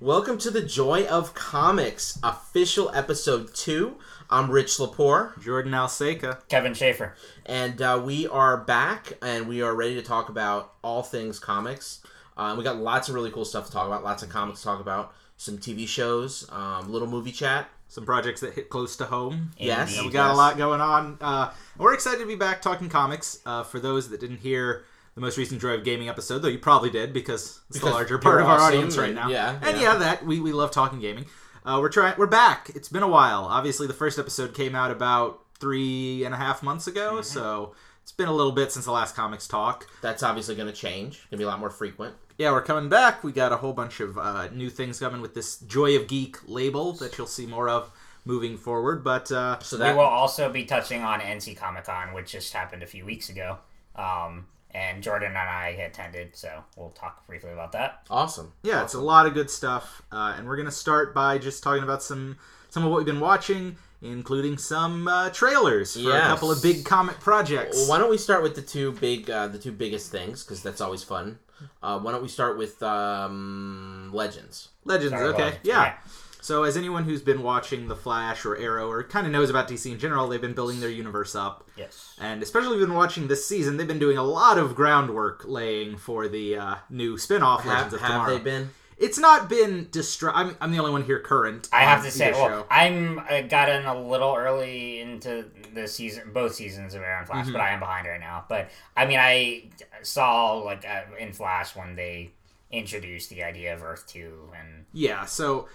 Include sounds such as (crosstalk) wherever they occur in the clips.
Welcome to the Joy of Comics official episode two. I'm Rich Lepore, Jordan Alsaqa. Kevin Schaefer. and uh, we are back and we are ready to talk about all things comics. Uh, we got lots of really cool stuff to talk about, lots of comics to talk about, some TV shows, um, little movie chat. Some projects that hit close to home. Yes, Yeah, we got a lot going on. Uh, we're excited to be back talking comics. Uh, for those that didn't hear the most recent Joy of Gaming episode, though you probably did because it's Because the larger part of our awesome audience right and- now. yeah, and yeah. yeah, that we, we love talking gaming. Uh, we're trying. We're back. It's been a while. Obviously, the first episode came out about three and a half months ago, Mm-hmm. so it's been a little bit since the last comics talk. That's obviously going to change. Going to be a lot more frequent. Yeah, we're coming back. We got a whole bunch of uh, new things coming with this Joy of Geek label that you'll see more of moving forward. But uh, So that... we will also be touching on NC Comic Con, which just happened a few weeks ago. Um, and Jordan and I attended, so we'll talk briefly about that. awesome. yeah, it's a lot of good stuff, uh, and we're gonna start by just talking about some some of what we've been watching, including some uh, trailers for a couple of big comic projects. Well, why don't we start with the two big, uh, the two biggest things because that's always fun. Uh, why don't we start with um, Legends? Legends, Sorry, okay, well, yeah. So, as anyone who's been watching The Flash or Arrow or kind of knows about DC in general, they've been building their universe up. Yes. And especially if you've been watching this season, they've been doing a lot of groundwork laying for the uh, new spin-off Have, Legends of have Tomorrow. they been? It's not been distra- I'm, I'm the only one here current. I have to say, well. I'm I got in a little early into the season, both seasons of Arrow and Flash, Mm-hmm. but I am behind right now. But I mean, I saw like uh, in Flash when they introduced the idea of Earth Two, and Yeah, so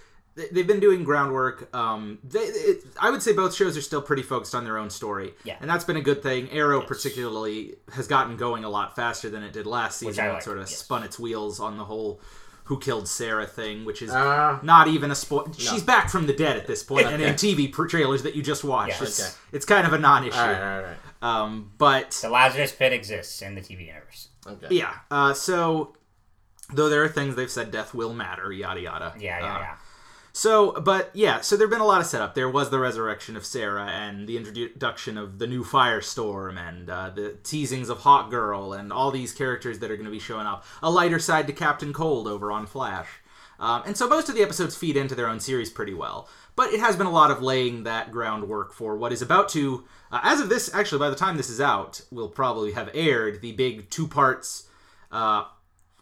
they've been doing groundwork. Um, they, it, I would say both shows are still pretty focused on their own story. Yeah. and that's been a good thing. Arrow, particularly, has gotten going a lot faster than it did last season. I It sort of yes. spun its wheels on the whole "Who Killed Sarah" thing, which is Uh, not even a spoil. She's back from the dead at this point, and (laughs) in TV pr- trailers that you just watched, Yeah. it's, Okay. it's kind of a non-issue. all right, all right, all right. Um, but the Lazarus Pit exists in the TV universe. Okay. yeah, uh, so though there are things they've said death will matter, yada yada. Yeah, yeah, Uh, yeah. So, but yeah, so there've been a lot of setup. There was the resurrection of Sarah and the introduction of the new Firestorm and uh, the teasings of Hawkgirl and all these characters that are going to be showing up. A lighter side to Captain Cold over on Flash. Um, and so most of the episodes feed into their own series pretty well. But it has been a lot of laying that groundwork for what is about to, uh, as of this, actually, by the time this is out, will probably have aired the big two parts uh,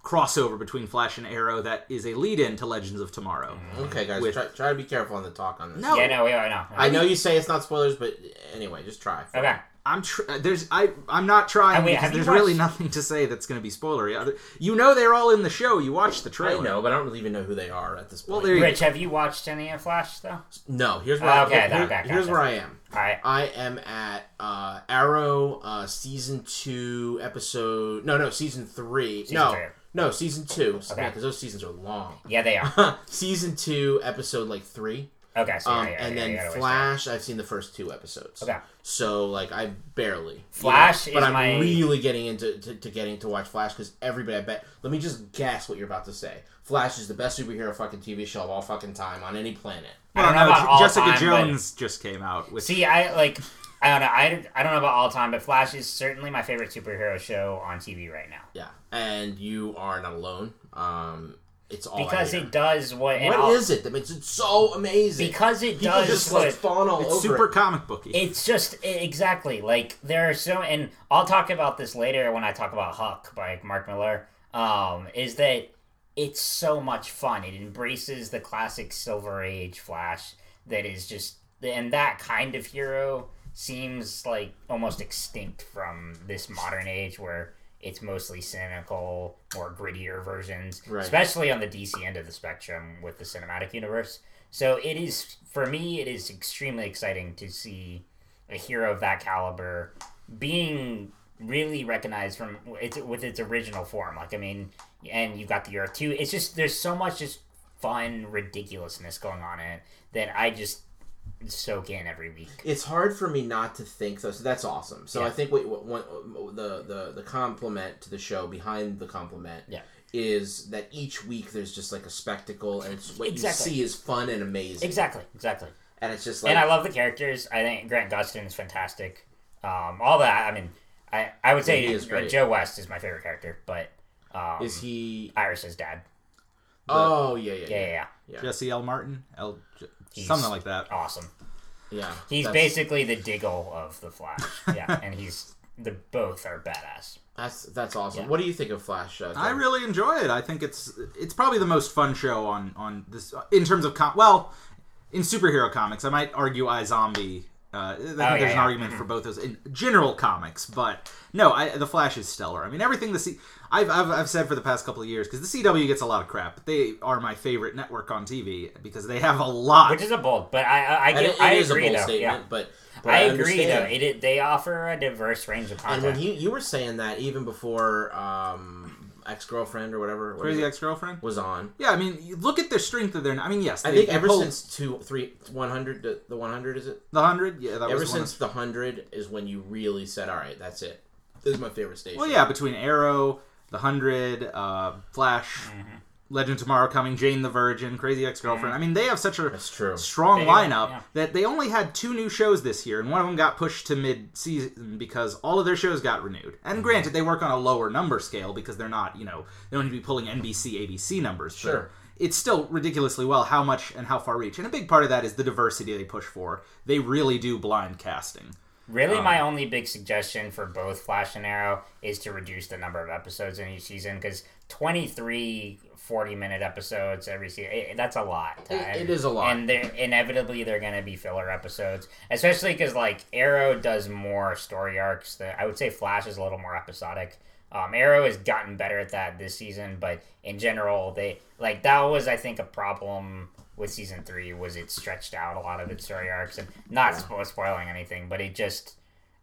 crossover between Flash and Arrow that is a lead in to Legends of Tomorrow. Okay, guys, With- try, try to be careful on the talk on this. No, Yeah, no, we are no. I know you say it's not spoilers, but anyway, just try. Okay. I'm tr- there's I I'm not trying And wait, because have you there's really nothing to say that's going to be spoilery. You know they're all in the show. You watched the I trailer. know, but I don't really even know who they are at this point. Well, there you Rich, have you watched any of Flash though? no, here's where Okay, I, here- okay, here's gotcha. where I am. All right. I am at uh, Arrow uh, season two episode. No, no, season three. no, three. No, season two. Okay. Yeah, because those seasons are long. Yeah, they are. (laughs) season two, episode like three, Okay, so um, yeah, yeah, and yeah, then you Flash. I've seen the first two episodes. Okay. So like I barely you Flash know, but is I'm my- really getting into to, to getting to watch Flash because everybody. I bet. Let me just guess what you're about to say. Flash is the best superhero fucking TV show of all fucking time on any planet. I don't know no, about Je- all Jessica time, but- Jones just came out with See, I like. I don't know. I, I don't know about all time, but Flash is certainly my favorite superhero show on TV right now Yeah, and you are not alone. Um, it's all because hear. it does what. and What I'll- is it that makes it so amazing? Because it People does just what. like fawn all it's over super it. comic booky. it's just i- exactly like there are so, and I'll talk about this later when I talk about Huck by Mark Millar. Um, is that it's so much fun. It embraces the classic Silver Age Flash that is just, and that kind of hero seems like almost extinct from this modern age where it's mostly cynical, more grittier versions, Right. especially on the DC end of the spectrum with the cinematic universe. So it is for me, it is extremely exciting to see a hero of that caliber being really recognized from its with its original form. Like I mean, and you've got the Earth too. It's just there's so much just fun ridiculousness going on in it that I just soak in every week. It's hard for me not to think so. So that's awesome. So Yeah. I think what, what, what the the the compliment to the show behind the compliment Yeah. is that each week there's just like a spectacle and it's, what Exactly. you see is fun and amazing. Exactly, exactly. And it's just like and I love the characters. I think Grant Gustin is fantastic. Um, all that. I mean, I I would say Yeah, he is great. Joe West is my favorite character, but um, is he? Iris's dad. Oh yeah yeah Yeah, yeah. yeah, yeah. yeah, Jesse L. Martin, L. J- He's something like that. Awesome. yeah. He's that's- basically the Diggle of the Flash. Yeah, and he's the both are badass. That's that's awesome. Yeah. What do you think of Flash? Uh, I really enjoy it. I think it's it's probably the most fun show on on this in terms of com- well in superhero comics. I might argue iZombie. Uh, I think yeah, there's an yeah. argument for both those in general comics, but no, I, the Flash is stellar. I mean, everything the C- I've, I've I've said for the past couple of years because the CW gets a lot of crap, but they are my favorite network on TV because they have a lot. Which is a bold, but I I, I, get, it- it I is agree a bold though. statement, yeah. but, but I I, agree though. It, it, they offer a diverse range of content. And when you you were saying that even before um, ex girlfriend or whatever what Crazy is Ex Girlfriend. was on, Yeah, I mean, you look at their strength of their. I mean, yes, I think they ever pulled since two three one hundred the, the one hundred is it? the hundred, yeah, that Ever was since the hundred is when you really said, "All right, that's it. This is my favorite station." Well, yeah, between Arrow, The Hundred, uh, Flash, Mm-hmm. Legend of Tomorrow Coming, Jane the Virgin, Crazy Ex Girlfriend. I mean, they have such a strong They- lineup yeah. that they only had two new shows this year, and one of them got pushed to mid-season because all of their shows got renewed. And Mm-hmm. granted, they work on a lower number scale because they're not, you know, they don't need to be pulling NBC, ABC numbers. but Sure. It's still ridiculously well how much and how far reach. And a big part of that is the diversity they push for. They really do blind casting. Really, Um, my only big suggestion for both Flash and Arrow is to reduce the number of episodes in each season because 23 40 minute episodes every season, it, that's a lot. It- it is a lot. And they're, inevitably, they're going to be filler episodes, especially because, like, Arrow does more story arcs. The, I would say Flash is a little more episodic. Um, Arrow has gotten better at that this season, but in general, they like that was I think a problem with season three was it stretched out a lot of its story arcs and not spo- spoiling anything, but it just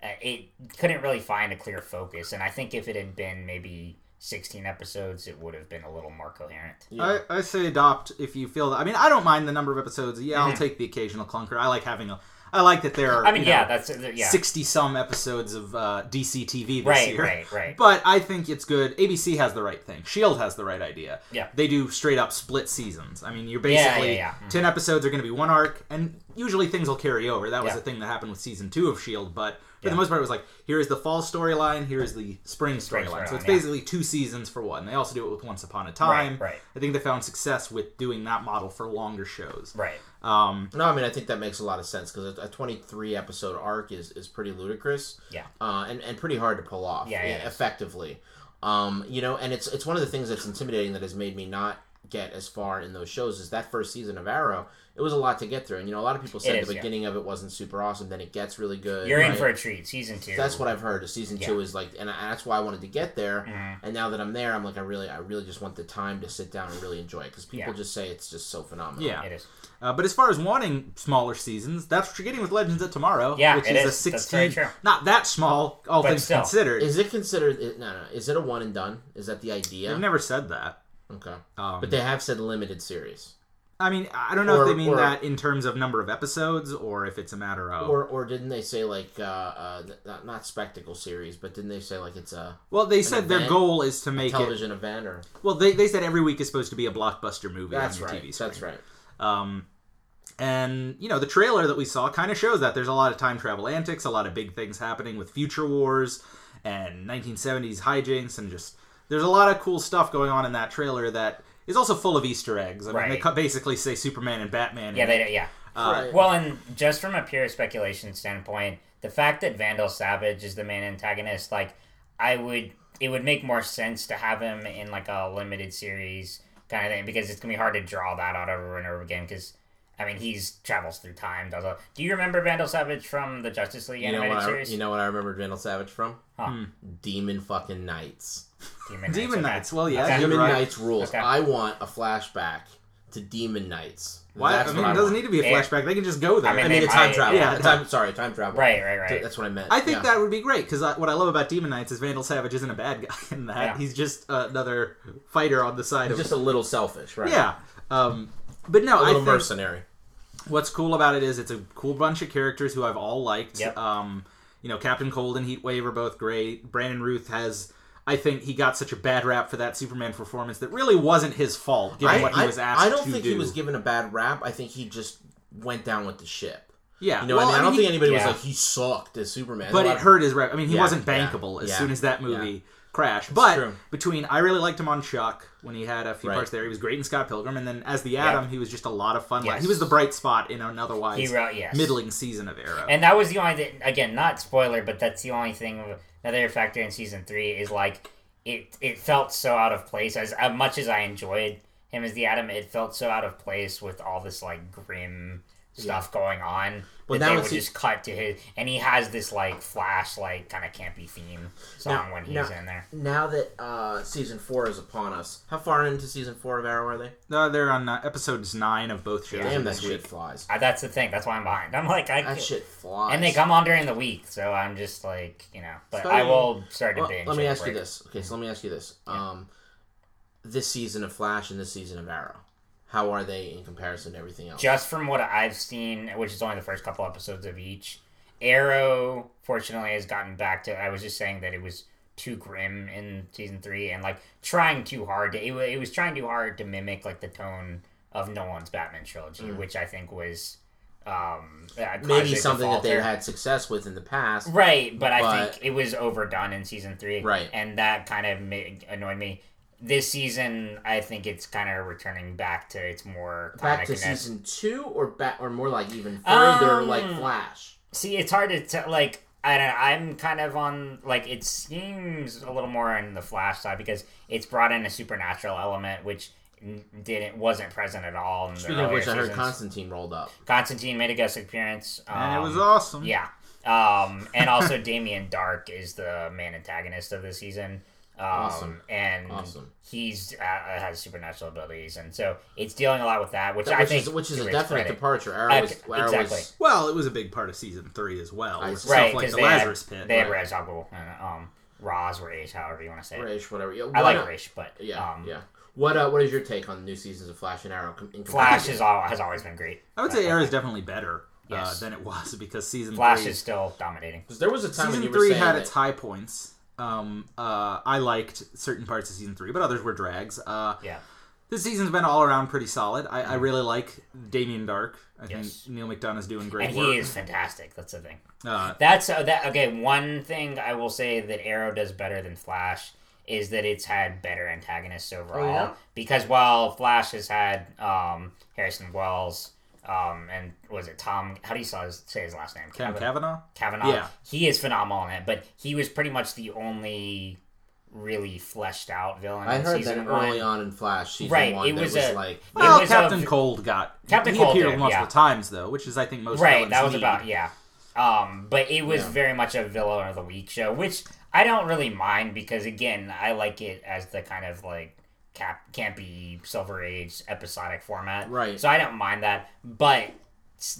uh, it couldn't really find a clear focus. And I think if it had been maybe sixteen episodes, it would have been a little more coherent. Yeah. I, I say adopt if you feel that. I mean, I don't mind the number of episodes. Yeah, Mm-hmm. I'll take the occasional clunker. I like having a. I like that there are. I mean, yeah, know, that's uh, yeah, sixty some episodes of uh, DC TV this right, year. right, right. (laughs) But I think it's good. ABC has the right thing. Shield has the right idea. Yeah. They do straight up split seasons. I mean, you're Yeah, basically yeah, yeah. ten episodes are going to be one arc, and usually things will carry over. That was Yeah. the thing that happened with season two of Shield. But for Yeah. the most part, it was like here is the fall storyline, here is the spring Spring storyline. So it's storyline, yeah. basically two seasons for one. They also do it with Once Upon a Time. right. I think they found success with doing that model for longer shows. right. Um, No, I mean I think that makes a lot of sense because a, a 23 episode arc is, is pretty ludicrous. Yeah. Uh, and and pretty hard to pull off. Yeah, it is. effectively. Um, you know, and it's it's one of the things that's intimidating that has made me not get as far in those shows is that first season of Arrow. It was a lot to get through, and you know a lot of people said It is, the yeah. beginning of it wasn't super awesome. Then it gets really good. You're in for a treat. Season two. That's what I've heard. Season two is like, and I- that's why I wanted to get there. Mm-hmm. And now that I'm there, I'm like, I really, I really just want the time to sit down and really enjoy it because people Yeah. just say it's just so phenomenal. yeah. It is. Uh, but as far as wanting smaller seasons, that's what you're getting with Legends of Tomorrow. Yeah, which it is, is. a That's 16. very true. Not that small, all But things still. considered. Is it considered? No, no. Is it a one and done? Is that the idea? They've never said that. Okay. Um, But they have said limited series. I mean, I don't know Or- if they mean or- that in terms of number of episodes or if it's a matter of. Or, or didn't they say like uh, uh not, not spectacle series, but didn't they say like it's a well, they said their goal is to make it. television event or? Well, they, they said every week is supposed to be a blockbuster movie That's on your right. TV screen. That's right. Um, and you know the trailer that we saw kind of shows that there's a lot of time travel antics, a lot of big things happening with future wars and 1970s hijinks, and just there's a lot of cool stuff going on in that trailer that is also full of Easter eggs. I mean, they Right. cu- basically say Superman and Batman. Yeah, in it. they yeah. Uh, Right. Well, and just from a pure speculation standpoint, the fact that Vandal Savage is the main antagonist, like, I would, it would make more sense to have him in like a limited series kind of thing because it's gonna be hard to draw that out over and over again. Because I mean, he's travels through time. Does a, do you remember Vandal Savage from the Justice League You know animated what? I, series? you know what I remember Vandal Savage from? Huh. Demon fucking Knights. Demon, (laughs) Demon okay. Knights. Well, yeah, Okay. Demon right. Knights rules. Okay. I want a flashback to Demon Knights. Why? That's I mean, it doesn't want. need to be a Yeah. flashback. They can just go there. I mean, I mean, They a time travel. yeah. Yeah, time. Sorry, time travel. Right, right, right. That's what I meant. I think Yeah. that would be great because what I love about Demon Knights is Vandal Savage isn't a bad guy (laughs) in that. Yeah. He's just another fighter on the side He's of. just a little selfish, right? yeah. Um, but no, a I little think mercenary. What's cool about it is it's a cool bunch of characters who I've all liked. Yep. Um, you know, Captain Cold and Heatwave are both great. Brandon Routh has. I think he got such a bad rap for that Superman performance that really wasn't his fault, given I, what he I- was asked I don't think do. he was given a bad rap. I think he just went down with the ship. yeah, You know, well, I mean, I don't he- think anybody was like he sucked as Superman. But it hurt his rep. I mean, he Yeah, wasn't yeah, bankable as yeah, soon as that movie crash. But true. between I really liked him on Chuck when he had a few Right. parts there. He was great in Scott Pilgrim, and then as the Atom, he was just a lot of fun. Yes. He was the bright spot in an otherwise He wrote- yes. middling season of Arrow. And that was the only thing, again, not spoiler, but that's the only thing. Another factor in season three is like it. It felt so out of place. As, as much as I enjoyed him as the Atom, it felt so out of place with all this like grim stuff going on Well, that now they it's- would just cut to his. And he has this like flash, like kind of campy theme song Now- when he's now- in there. Now that uh, season four is upon us, how far into season four of Arrow are they? Uh, they're on uh, episodes nine of both shows. Damn, that this shit week. flies. Uh, that's the thing. That's why I'm behind. I'm like I. That shit flies. and they come on during the week, so I'm just like you know. But So- I will start to Well, binge. let me over ask you this. Okay, so let me ask you this. Um, this season of Flash and this season of Arrow, how are they in comparison to everything else? just from what I've seen, which is only the first couple episodes of each, Arrow fortunately has gotten back to. I was just saying that it was too grim in season three and like trying too hard. To, it, it was trying too hard to mimic like the tone of Nolan's Batman trilogy, which I think was um Mm. Maybe something that they've had success with in the past. Right, but I think it was overdone in season three. Right. And that kind of made, annoyed me. This season, I think it's kind of returning back to its more Back to season two, or back, or more like even further, Um, like Flash. See, it's hard to tell. Like, I don't. I'm kind of on. Like, it seems a little more in the Flash side because it's brought in a supernatural element, which didn't wasn't present at all. In Speaking the of which, I heard seasons. Constantine rolled up. Constantine made a guest appearance, And it was um, awesome. Yeah. Um, and also (laughs) Damien Darhk is the main antagonist of the season. Um, Awesome. And Awesome. he's uh, has supernatural abilities, and so it's dealing a lot with that, which I which think is which is a definite credit. departure. Arrow Uh, was, Arrow exactly. was Well, it was a big part of season three as well. I stuff right like because the they Lazarus had, Pit. they had right. Ra's al Ghul and um, Roz or Rage, however you want to say it. Raish, whatever. Yeah, I what- like Rage, but Yeah, um, yeah. What uh, what is your take on the new seasons of Flash and Arrow? In Flash is all has always been great. I would say Arrow is definitely better Yes. uh, than it was because season Flash three, is still dominating. 'Cause there was a time when season you three saying had that- its high points. Um, uh, I liked certain parts of season three, but others were drags. Uh, Yeah. this season's been all around pretty solid. I, I really like Damien Darhk. I Yes. think Neil McDonough's doing great And work. he is fantastic. That's the thing. Uh, That's uh, that. Okay, one thing I will say that Arrow does better than Flash is that it's had better antagonists overall. yeah? Because while Flash has had um, Harrison Wells, um, and was it Tom? How do you say his, say his last name? Cam Cavan- Cavanagh. Cavanagh. Yeah. He is phenomenal in it, but he was pretty much the only really fleshed out villain. I in heard that season early one. on in Flash season Right, one. it that was was a- like Well, was Captain a- Cold got Captain he Cold appeared did, multiple yeah. times though, which is I think most right that was need. about yeah um but it was Yeah. very much a villain of the week show which i don't really mind because again i like it as the kind of like cap campy silver age episodic format Right. so i don't mind that but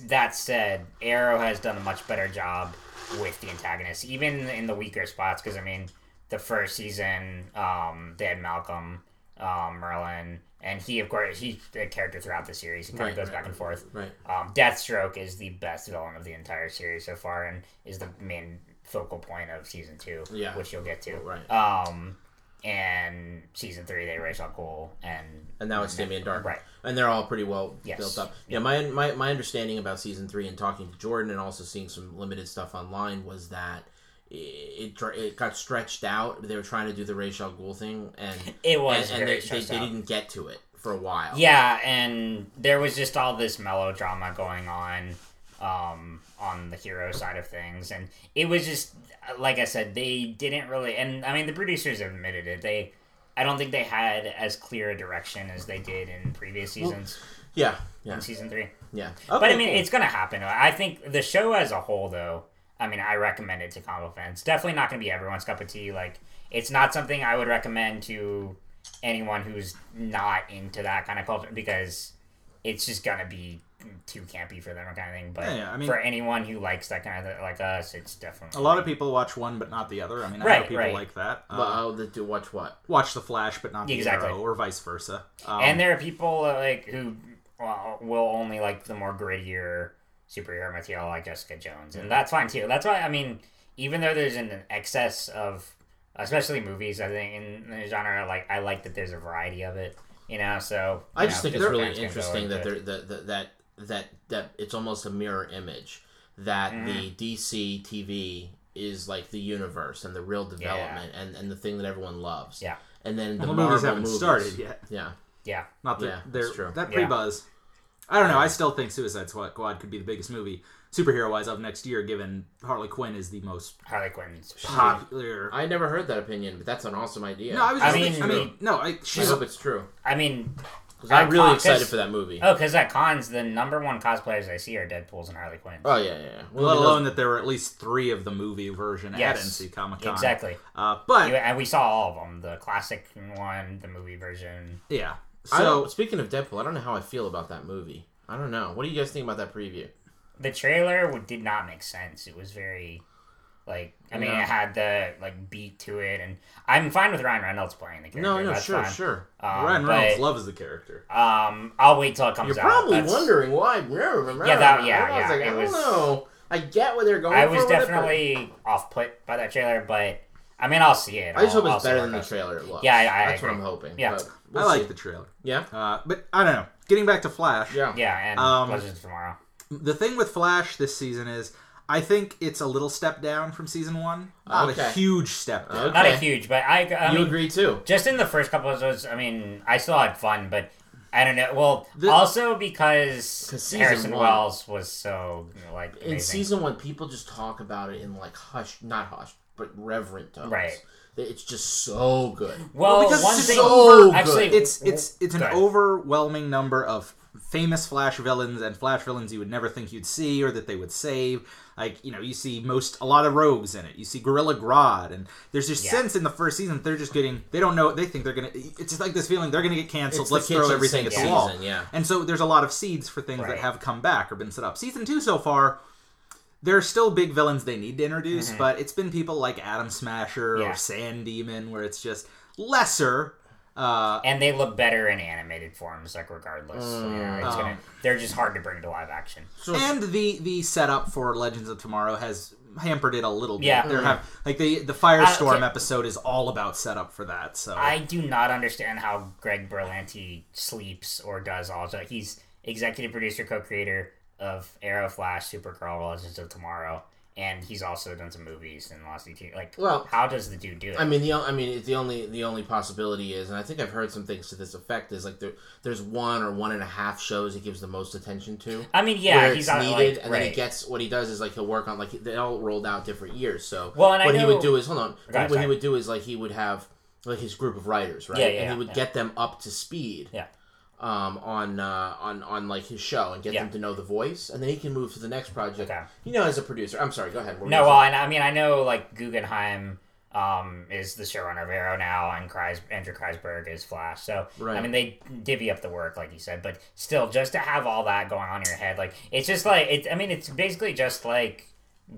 that said arrow has done a much better job with the antagonists even in the weaker spots because i mean the first season um they had malcolm um merlyn and he of course he's a character throughout the series he kind Right, of goes right, back and forth right. um, Deathstroke is the best villain of the entire series so far, and is the main focal point of season two, Yeah. which you'll get to. Right. Um, and season three, they Ra's al Ghul, and and now it's Damien Darhk, Right. And they're all pretty well Yes. built up. Yeah, my, my my understanding about season three and talking to Jordan and also seeing some limited stuff online was that it it, it got stretched out. They were trying to do the Ra's al Ghul thing, and (laughs) it was and, and they, they, they didn't get to it for a while. Yeah, and there was just all this melodrama going on um, on the hero side of things, and it was just like I said, they didn't really. And I mean, the producers admitted it. They, I don't think they had as clear a direction as they did in previous seasons. yeah, yeah, in season three. yeah. but I mean, cool. it's gonna happen. I think the show as a whole, though, I mean, I recommend it to comic fans. Definitely not gonna be everyone's cup of tea. Like, it's not something I would recommend to anyone who's not into that kind of culture because it's just gonna be too campy for them or kind of thing. But Yeah, yeah, I mean- for anyone who likes that kind of like us, it's definitely A lot of people watch one but not the other. I mean, I know Right, people right. like that. Uh, But oh, the, to watch what? watch the Flash but not the Exactly. Arrow, or vice versa. Um, and there are people uh, like who well, will only like the more grittier superhero material like Jessica Jones, and that's fine too. That's why I mean, even though there's an excess of, especially movies, I think in the genre, like I like that there's a variety of it. You know, so I just know, think it's different really fans can go interesting that into there it. that, that that that that it's almost a mirror image that Mm-hmm. the DC TV is like the universe and the real development and, and the thing that everyone loves. Yeah. And then the Well, the Marvel movies haven't movies, started yet. Yeah. Yeah. Not that Yeah, they're that's true. that pre buzz. I don't know. I still think Suicide Squad could be the biggest movie superhero wise of next year, given Harley Quinn is the most Harley Quinn's. popular. I never heard that opinion, but that's an awesome idea. no, I was. I mean- thinking, I mean, no, I, I hope it's true. I mean, 'Cause I'm really con- excited 'cause- for that movie. oh, because at cons, the number one cosplayers I see are Deadpool's and Harley Quinn. Oh yeah, yeah. yeah. Well, let alone that there were at least three of the movie version Yes. at NC Comic Con. Exactly. Uh, but You- and we saw all of them: the classic one, the movie version. yeah, so speaking of Deadpool, I don't know how I feel about that movie. I don't know. What do you guys think about that preview? The trailer did not make sense. It was very, like, I mean, Yeah. it had the like beat to it, and I'm fine with Ryan Reynolds playing the character. No, no, That's sure, fine. sure. Um, Ryan but, Reynolds loves the character. Um, I'll wait till it comes You're out. probably That's- wondering why. Yeah, that- yeah, I was yeah, like, it I don't know. I get what they're going I was with it, but definitely off put by that trailer, but I mean, I'll see it. I just I'll- hope I'll it's better than the trailer it looks. Yeah, I- I that's what. I'm hoping. Yeah. but I we'll like see. the trailer. Yeah, Uh, but I don't know. Getting back to Flash, yeah. Yeah, and Um, Legends Tomorrow. the thing with Flash this season is I think it's a little step down from season one. Uh, not a huge step down. Okay. Not a huge, but I. I you mean, agree too. just in the first couple episodes, I mean, I still had fun, but I don't know. Well, The- also because season Harrison one- Wells was so you know, like In season one, people just talk about it in like hush, not hush, but reverent tones. Right. It's just so good. well, Well, because one it's thing so good. actually, It's it's it's an overwhelming number of famous Flash villains and Flash villains you would never think you'd see or that they would save. Like you know, you see most a lot of rogues in it. You see Gorilla Grodd, and there's this Yeah. sense in the first season they're just getting. They don't know. They think they're gonna. It's just like this feeling they're gonna get canceled. It's Let's throw everything at the wall. season, yeah. And so there's a lot of seeds for things that have come back or been set up. Season two so far. There are still big villains they need to introduce, but it's been people like Adam Smasher Mm-hmm. Yeah. or Sand Demon, where it's just lesser. Uh, and they look better in animated forms, like regardless. Mm. you know, it's gonna, oh. they're just hard to bring to live action. So and the the setup for Legends of Tomorrow has hampered it a little bit. Yeah. There mm. have like the the Firestorm uh, okay. episode is all about setup for that. So I do not understand how Greg Berlanti sleeps or does all that. He's executive producer, co-creator of Arrow, Flash, Supergirl, Legends of Tomorrow, and he's also done some movies in the last 18 Like, Well, how does the dude do it? I mean, the I mean, it's the only the only possibility is, and I think I've heard some things to this effect is like there, there's one or one and a half shows he gives the most attention to. I mean, yeah, he's needed, like, and right. then he gets what he does is like he'll work on like they all rolled out different years. So Well, and what he would do is hold on, what he would do is like he would have like his group of writers, right? Yeah, yeah, and he would yeah. get them up to speed. Yeah. Um, on uh, on on like his show and get Yeah. them to know the voice, and then he can move to the next project. Okay. You know, as a producer, I'm sorry. Go ahead. Were No, well, and I mean, I know like Guggenheim um, is the showrunner of Arrow now, and Kreis, Andrew Kreisberg is Flash. So Right. I mean, they divvy up the work, like you said, but still, just to have all that going on in your head, like it's just like it. I mean, it's basically just like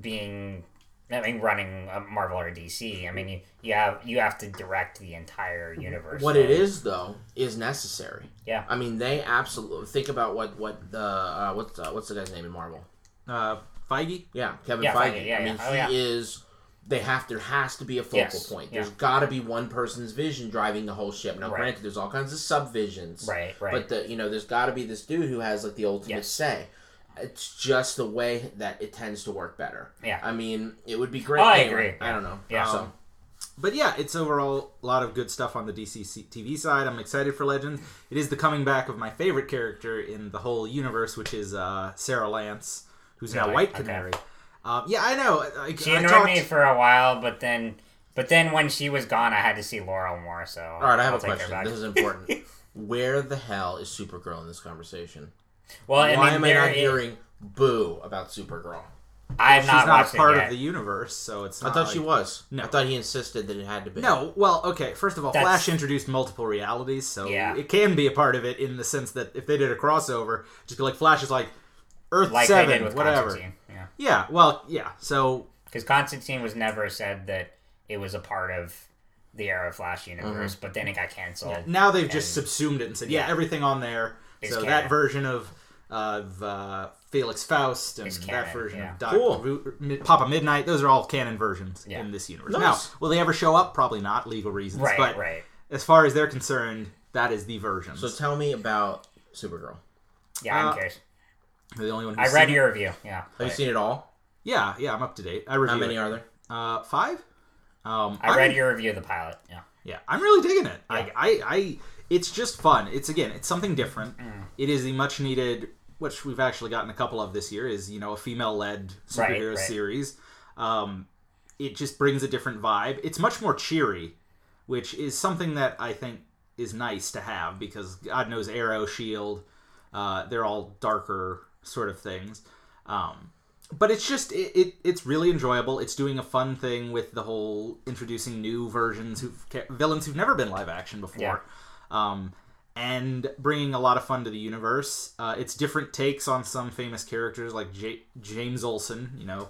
being. I mean, running Marvel or DC. I mean, you, you have you have to direct the entire universe. What it is though is necessary. Yeah. I mean, they absolutely think about what what the uh, what's uh, what's the guy's name in Marvel? uh, Feige. Yeah, Kevin Yeah, Feige. Feige, yeah, I mean, yeah. Oh, he yeah. is. They have. There has to be a focal Yes, point. yeah. There's got to be one person's vision driving the whole ship. Now, Right. granted, there's all kinds of subvisions. Right, right. But the you know, there's got to be this dude who has like the ultimate Yes. say. It's just the way that it tends to work better. Yeah. I mean, it would be great. Oh, I agree. I don't know. Yeah. So But yeah, it's overall a lot of good stuff on the DC TV side. I'm excited for Legends. It is the coming back of my favorite character in the whole universe, which is uh, Sarah Lance, who's now? White Okay. Canary. Um, yeah, I know. I, She I annoyed talked- me for a while, but then, but then when she was gone, I had to see Laurel more. So all right, I have I'll a question. This is important. (laughs) Where the hell is Supergirl in this conversation? Well, I Why mean, am I not is- hearing boo about Supergirl? I have She's not, not, part yet. of the universe, so it's. I thought like- she was. No. I thought he insisted that it had to be. No, well, okay. First of all, That's- Flash introduced multiple realities, so Yeah. it can be a part of it in the sense that if they did a crossover, just be like Flash is like Earth like Seven, they did with whatever. Constantine. Yeah, Yeah, well, yeah. So because Constantine was never said that it was a part of the Arrow Flash universe, mm-hmm. but then it got canceled. now they've just subsumed it and said, yeah, Yeah. everything on there. Is so canon. that version of of uh, Felix Faust and Is that canon, version yeah. of Doctor Cool. Ru- Mi- Papa Midnight, those are all canon versions Yeah. in this universe. Nice. Now, will they ever show up? Probably not, legal reasons. Right, but right. as far as they're concerned, that is the version. So tell me about Supergirl. Yeah, I'm Uh, curious. They're the only one. I read seen your review. Yeah, Have you seen it all? Yeah, yeah, I'm up to date. I How reviewed many it. are there? Uh, five. Um, I read your review of the pilot. Yeah. Yeah, I'm really digging it. I, I, I, it's just fun. It's again, it's something different. Mm. It is the much needed, which we've actually gotten a couple of this year. Is you know a female led Right, superhero right. series. Um, it just brings a different vibe. It's much more cheery, which is something that I think is nice to have because God knows Arrow, Shield, uh, they're all darker sort of things. Um, but it's just it, it it's really enjoyable. It's doing a fun thing with the whole introducing new versions who villains who've never been live action before, Yeah. um, and bringing a lot of fun to the universe. Uh, it's different takes on some famous characters like J- James Olsen, you know.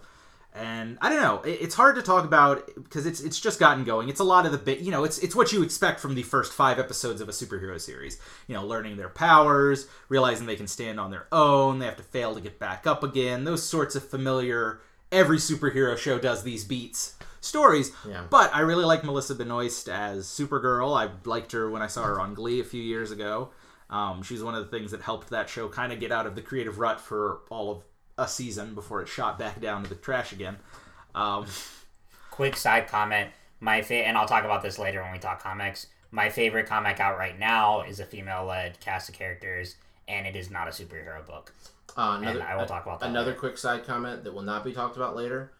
And I don't know. it- It's hard to talk about because it's it's just gotten going. It's a lot of the bit, you know. It's it's what you expect from the first five episodes of a superhero series. You know, learning their powers, realizing they can stand on their own, they have to fail to get back up again. Those sorts of familiar. Every superhero show does these beats stories. Yeah. But I really like Melissa Benoist as Supergirl. I liked her when I saw her on Glee a few years ago. Um, she's one of the things that helped that show kind of get out of the creative rut for all of a season before it shot back down to the trash again. Um, (laughs) Quick side comment. My fa- and I'll talk about this later when we talk comics. My favorite comic out right now is a female-led cast of characters, and it is not a superhero book. Uh, another, And I will talk about that Another later. quick side comment that will not be talked about later.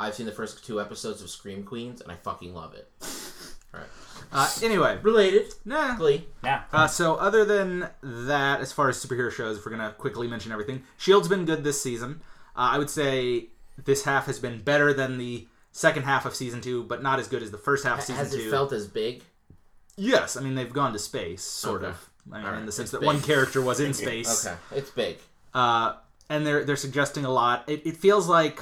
I've seen the first two episodes of Scream Queens, and I fucking love it. (laughs) All right. uh, anyway, Related. nah. Glee. Yeah. Uh, so other than that, as far as superhero shows, if we're gonna quickly mention everything, Shield's been good this season. Uh, I would say this half has been better than the second half of season two, but not as good as the first half of season Has it two. felt as big? yes, I mean they've gone to space, sort Okay. of. I mean, Alright, in the sense it's that big. one character was in (laughs) space. Okay, it's big. uh, and they're they're suggesting a lot. It, it feels like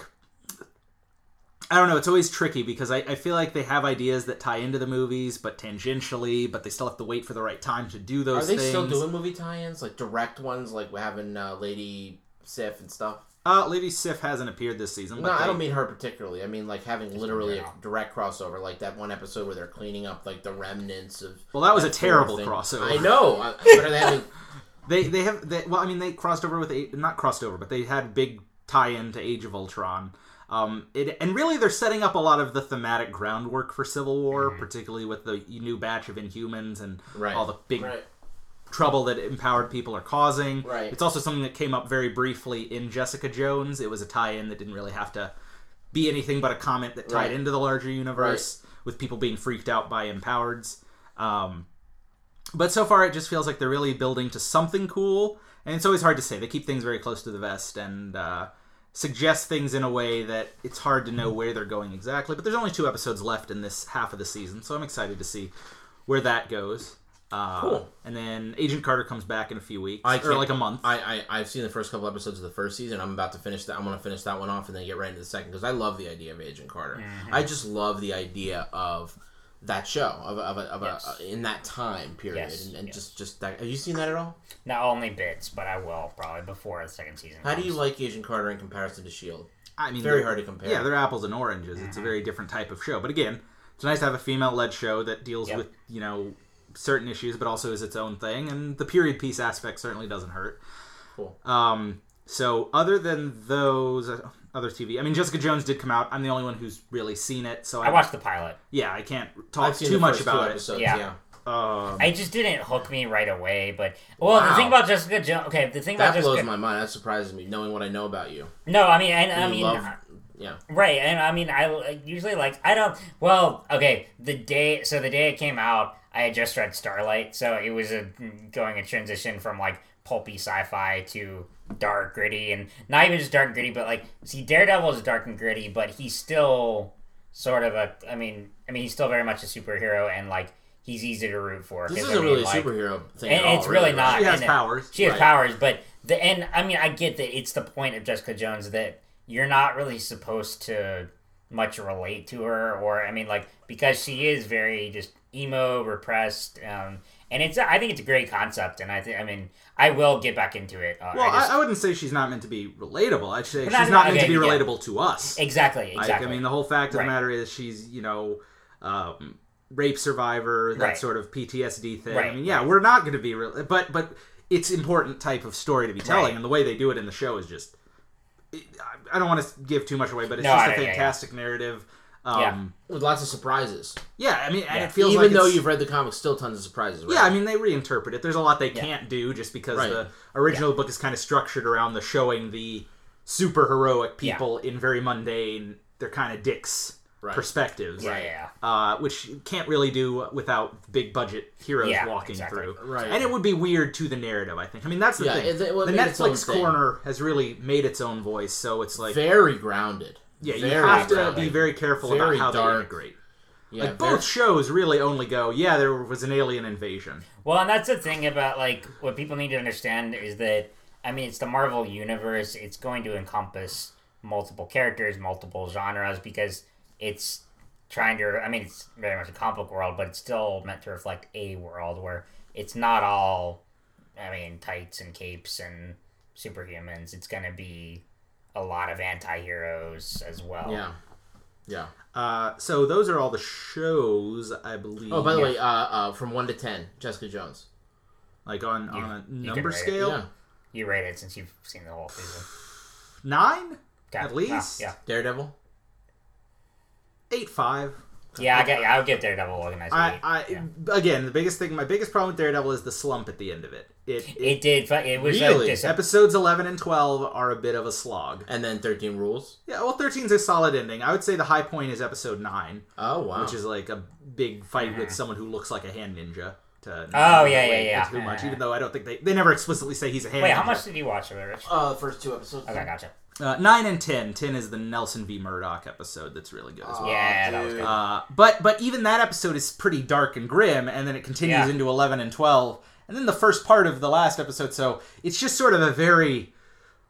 I don't know. It's always tricky because I, I feel like they have ideas that tie into the movies, but tangentially, but they still have to wait for the right time to do those. Are they things. still doing movie tie-ins, like direct ones, like we're having uh, Lady Sif and stuff? Uh, Lady Sif hasn't appeared this season. No, but I don't mean her particularly. I mean like having literally a direct crossover, like that one episode where they're cleaning up like the remnants of. Well, that was a terrible crossover. I know, I- but are they having? (laughs) (laughs) They they have they, well, I mean, they crossed over with a- not crossed over, but they had big tie-in to Age of Ultron. Um, it and really they're setting up a lot of the thematic groundwork for Civil War, particularly with the new batch of Inhumans and Right. all the big Right. trouble that empowered people are causing. Right. It's also something that came up very briefly in Jessica Jones. It was a tie-in that didn't really have to be anything but a comment that tied into the larger universe with people being freaked out by empowereds. Um, but so far, it just feels like they're really building to something cool, and it's always hard to say. They keep things very close to the vest and uh, suggest things in a way that it's hard to know where they're going exactly. But there's only two episodes left in this half of the season, so I'm excited to see where that goes. Uh, Cool. And then Agent Carter comes back in a few weeks, or like a month. I, I I've seen the first couple episodes of the first season. I'm about to finish that. I'm going to finish that one off and then get right into the second because I love the idea of Agent Carter. Mm-hmm. I just love the idea of that show of, of, a, of Yes. a, in that time period Yes, and, and yes. just just that. Have you seen that at all? Not only bits, but I will probably before the second season. How do you like Agent Carter in comparison to Shield? I mean, Very hard to compare. Yeah, they're apples and oranges. It's a very different type of show. But again, it's nice to have a female-led show that deals Yep. with you know certain issues, but also is its own thing. And the period piece aspect certainly doesn't hurt. Cool. Um, so other than those uh, other TV, I mean, Jessica Jones did come out. I'm the only one who's really seen it, so I watched the pilot. Yeah, I can't talk I've too the much first two about it. episodes. Yeah. Yeah. Um, I just didn't hook me right away. But well, the thing about Jessica Jones. Okay, the thing about That blows Jessica. my mind. That surprises me, knowing what I know about you. No, I mean, and I mean, love, yeah. Right, and I mean, I I usually like I don't. Well, okay, the day so the day it came out, I had just read Starlight, so it was a going a transition from like pulpy sci-fi to dark gritty, and not even just dark gritty, but like see, Daredevil is dark and gritty, but he's still sort of a. I mean, I mean, he's still very much a superhero, and like he's easy to root for. This isn't I mean, really a superhero thing. and all, it's really not. she has powers. she has Right. powers, but the and I mean I get that it's the point of Jessica Jones that you're not really supposed to much relate to her, or I mean like because she is very just emo, repressed, um, and it's I think it's a great concept, and I think I mean I will get back into it. Uh, Well, I just, I, wouldn't say she's not meant to be relatable. I'd say she's not- not meant to okay, be yeah. relatable to us. exactly Like, exactly. I mean, the whole fact of Right. the matter is she's, you know, um, rape survivor, that Right. sort of PTSD thing. I mean, yeah, we're not going to be real, but but it's important type of story to be telling, Right. and the way they do it in the show is just. I- don't want to give too much away, but it's No, just a yeah, yeah. fantastic narrative. Um, Yeah. with lots of surprises. yeah. I mean, and Yeah. it feels Even like though you've read the comics, still tons of surprises. Right? Yeah, I mean they reinterpret it. There's a lot they Yeah. can't do just because Right. the original book is kind of structured around the showing the super heroic people in very mundane, they're kind of dicks Right. perspectives. Yeah, yeah. Uh, which you can't really do without big budget heroes Yeah, walking exactly. through. Right. And it would be weird to the narrative, I think. I mean, that's the Yeah, thing. it- it the make its own Netflix thing. corner has really made its own voice, so it's like very grounded. Yeah, you very have to grounded. be very careful Very about how dark. they integrate. Yeah, like both shows really only go, yeah, there was an alien invasion. Well, and that's the thing about like what people need to understand is that I mean it's the Marvel universe. It's going to encompass multiple characters, multiple genres because it's trying to. I mean, it's very much a comic book world, but it's still meant to reflect a world where it's not all. I mean, tights and capes and superhumans. It's going to be a lot of anti-heroes as well. Yeah. Yeah. Uh, so those are all the shows, I believe. Oh, by the way, uh, uh, from one to ten, Jessica Jones. like on, You- on a number can rate it. scale, Yeah. You rate it since you've seen the whole season. nine, Okay. At least? yeah. Daredevil. eight, five. Yeah, I get. Yeah, I would give Daredevil organized. I. I yeah. again, the biggest thing, my biggest problem with Daredevil is the slump at the end of it. It, it, It did. It was Really? a dis- episodes eleven and twelve are a bit of a slog. And then Thirteen Rules. Yeah, well, 13's a solid ending. I would say the high point is episode nine. Oh wow. which is like a big fight with someone who looks like a hand ninja. To. Oh, yeah, yeah, relate yeah. Too much, even though I don't think they they never explicitly say he's a hand. Wait, ninja. how much did you watch of it, Rich? uh, first two episodes. Okay, gotcha. Uh, nine and ten. Ten is the Nelson v. Murdoch episode. That's really good as well. Yeah, that was good. Uh, but but even that episode is pretty dark and grim, and then it continues Yeah. into eleven and twelve, and then the first part of the last episode. So it's just sort of a very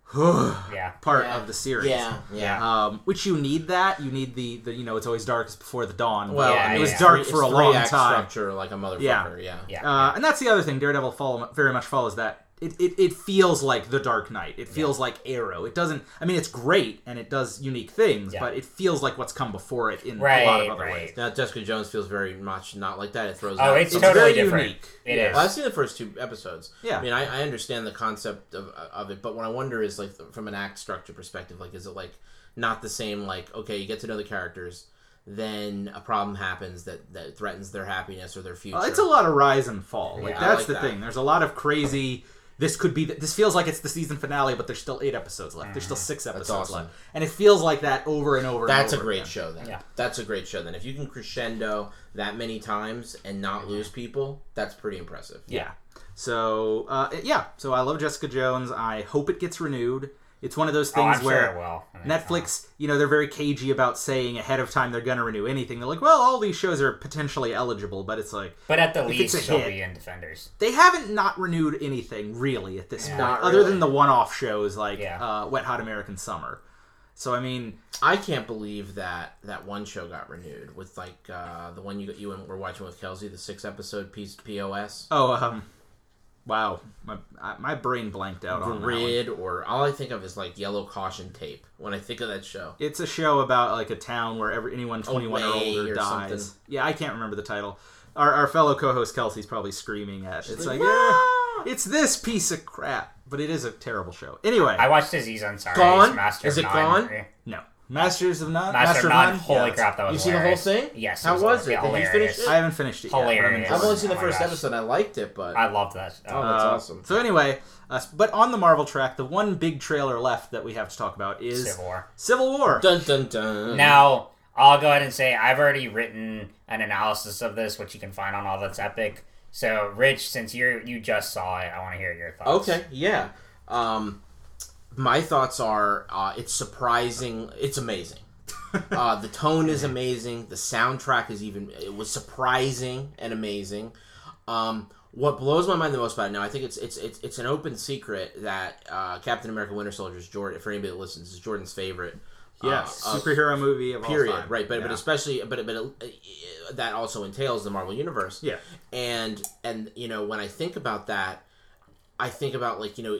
(sighs) Yeah. part Yeah. of the series. Yeah. Yeah. Um, which you need that. You need the, the you know it's always darkest before the dawn. Well, Yeah, I mean, it was it's dark three- for a it's long three-act time. Structure like a motherfucker. Yeah. Yeah. Yeah. Uh, and that's the other thing. Daredevil follow, very much follows that. It, it, it feels like the Dark Knight. It feels like Arrow. It doesn't. I mean, it's great and it does unique things, Yeah. but it feels like what's come before it in a lot of other right. ways. Now Jessica Jones feels very much not like that. It throws. Oh, out- it's, It's totally very different. unique. It Yeah. is. Well, I've seen the first two episodes. Yeah. I mean, I, I understand the concept of, of it, but what I wonder is like from an act structure perspective, like is it like not the same? Like, okay, you get to know the characters, then a problem happens that that threatens their happiness or their future. Well, it's a lot of rise and fall. Like Yeah, that's like the that. thing. There's a lot of crazy. This could be. This feels like it's the season finale, but there's still eight episodes left. There's still six episodes awesome. left, and it feels like that over and over. and That's a great again. show. Then Yeah. that's a great show. Then if you can crescendo that many times and not lose people, that's pretty impressive. Yeah. So uh, yeah. So I love Jessica Jones. I hope it gets renewed. It's one of those oh, things I'm where sure it will. I mean, Netflix, you know, they're very cagey about saying ahead of time they're going to renew anything. They're like, well, all these shows are potentially eligible, but it's like But at the least, it's a she'll hit. be in Defenders. they haven't not renewed anything really at this point, Not other really. than the one-off shows like Yeah. uh, Wet Hot American Summer. So I mean, I can't believe that that one show got renewed with like uh, the one you you were watching with Kelsey, the six episode piece POS. oh, um, wow, my my brain blanked out on that. Grid or all I think of is like yellow caution tape when I think of that show. It's a show about like a town where every anyone 21 or older or dies. something. Yeah, I can't remember the title. Our, our fellow co-host Kelsey's probably screaming at. it's like, like, "Ah!" "Yeah, it's this piece of crap, but it is a terrible show. Anyway, I watched Aziz Ansari's Gone? Master Is it None. gone? no, Masters of None. Master, of None. Holy Yeah, crap, that was You seen the whole thing? Yes. How it was it? yeah, Did you hilarious. finish it? I haven't finished it yet. I'm Hilarious. enjoying I've only seen the Oh my first gosh. episode. I liked it, but I loved that. oh, that's Uh, awesome. So anyway, uh, but on the Marvel track, the one big trailer left that we have to talk about is Civil War. Civil War. Dun dun dun. Now, I'll go ahead and say I've already written an analysis of this, which you can find on All That's Epic. So, Rich, since you you just saw it, I want to hear your thoughts. Okay, yeah. Um, my thoughts are uh, it's surprising. It's amazing. (laughs) uh, the tone is amazing. The soundtrack is even. It was surprising and amazing. Um, what blows my mind the most about it now, I think it's it's it's, it's an open secret that uh, Captain America: Winter Soldier is Jordan. For anybody that listens, is Jordan's favorite. yes, uh, of- superhero movie of period all time. right but but especially but but uh, that also entails the marvel universe Yeah. and and you know when i think about that i think about like you know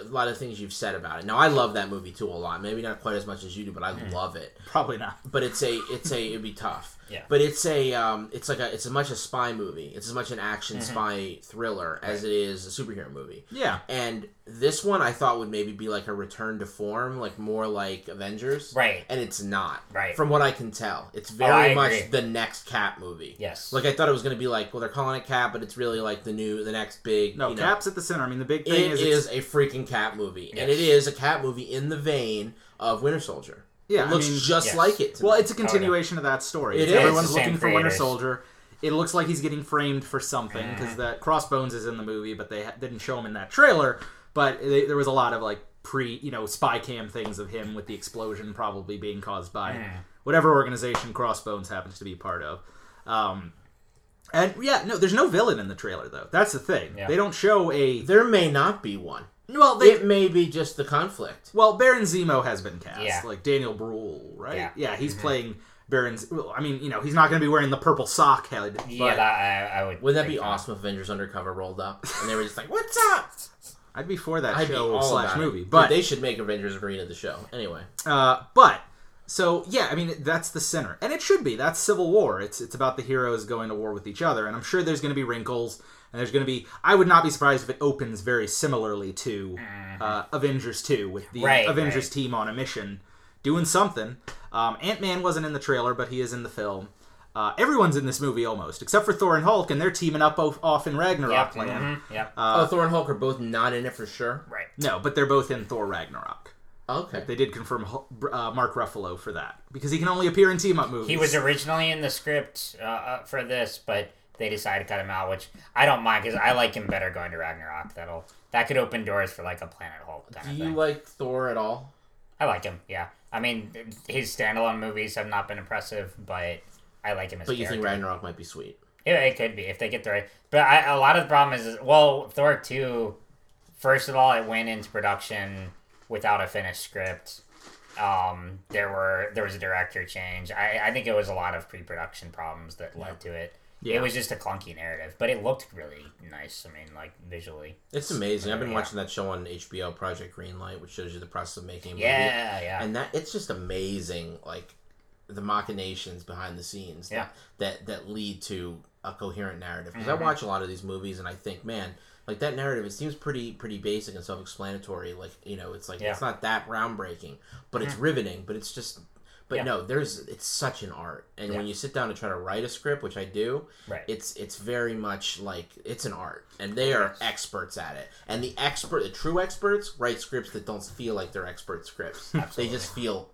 a lot of things you've said about it. Now I love that movie too a lot. Maybe not quite as much as you do, but I hmm. love it. Probably not. But it's a it's a it'd be tough. Yeah. But it's a um it's like a it's as much a spy movie. It's as much an action spy thriller as it is a superhero movie. Yeah. And this one I thought would maybe be like a return to form, like more like Avengers. Right. And it's not. Right. From what I can tell. It's very agree. much the next Cap movie. Yes. Like I thought it was gonna be like, well they're calling it Cap, but it's really like the new the next big No, you know, Cap's at the center. I mean, the big thing it is, is it's- a freaking cat movie, and it is a cat movie in the vein of Winter Soldier. Yeah, it I looks mean- just Yes. like it. To well, me. it's a continuation of that story. It It's is. Everyone's It's same looking for Winter. Soldier. It looks like he's getting framed for something Mm-hmm. because that Crossbones is in the movie, but they ha- didn't show him in that trailer. But they, there was a lot of like pre, you know, spy cam things of him with the explosion probably being caused by Mm. whatever organization Crossbones happens to be part of. Um, and yeah, no, there's no villain in the trailer though. That's the thing. Yeah. They don't show a there may not be one. Well. They It may be just the conflict. well, Baron Zemo has been cast, Yeah. like Daniel Bruhl, right? Yeah. Yeah, he's playing Baron. Z- Well, I mean, you know, he's not going to be wearing the purple sock head. But yeah, that, I, I would. Wouldn't that be think awesome if Avengers Undercover rolled up (laughs) and they were just like, "What's up?" I'd be for that I'd be show all slash about it. movie. Dude, But they should make Avengers Arena the show. Anyway, uh, but so yeah, I mean, that's the center, and it should be. That's Civil War. It's it's about the heroes going to war with each other, and I'm sure there's going to be wrinkles. And there's going to be. I would not be surprised if it opens very similarly to uh, Avengers 2 with the Mm-hmm. Right, Avengers right. team on a mission doing something. Um, Ant Man wasn't in the trailer, but he is in the film. Uh, everyone's in this movie almost, except for Thor and Hulk, and they're teaming up off, off in Ragnarok Yep. land. mhm, yep. oh, Thor and Hulk are both not in it for sure. right. No, but they're both in Thor Ragnarok. Okay, They did confirm uh, Mark Ruffalo for that because he can only appear in team up movies. He was originally in the script uh, uh, for this, but they decide to cut him out, which I don't mind because I like him better going to Ragnarok. That'll that could open doors for like a Planet Hulk do you like Thor at all? I like him. Yeah, I mean his standalone movies have not been impressive, but I like him as. But you think. Ragnarok might be sweet? Yeah, it could be if they get the right. But I, a lot of the problem is, well, Thor two. First of all, it went into production without a finished script. Um, there were there was a director change. I, I think it was a lot of pre-production problems that led to it. Yeah. It was just a clunky narrative, but it looked really nice. I mean, like visually. It's amazing. I've been Yeah. watching that show on HBO, Project Greenlight, which shows you the process of making a movie. Yeah, yeah. and that it's just amazing like the machinations behind the scenes Yeah. that, that that lead to a coherent narrative because Mm-hmm. i watch a lot of these movies and i think man like that narrative it seems pretty pretty basic and self-explanatory like you know it's like Yeah. it's not that groundbreaking but it's riveting but it's just but Yeah. no there's it's such an art and when you sit down to try to write a script which i do Right. it's it's very much like it's an art and they are experts at it and the expert the true experts write scripts that don't feel like they're expert scripts they just feel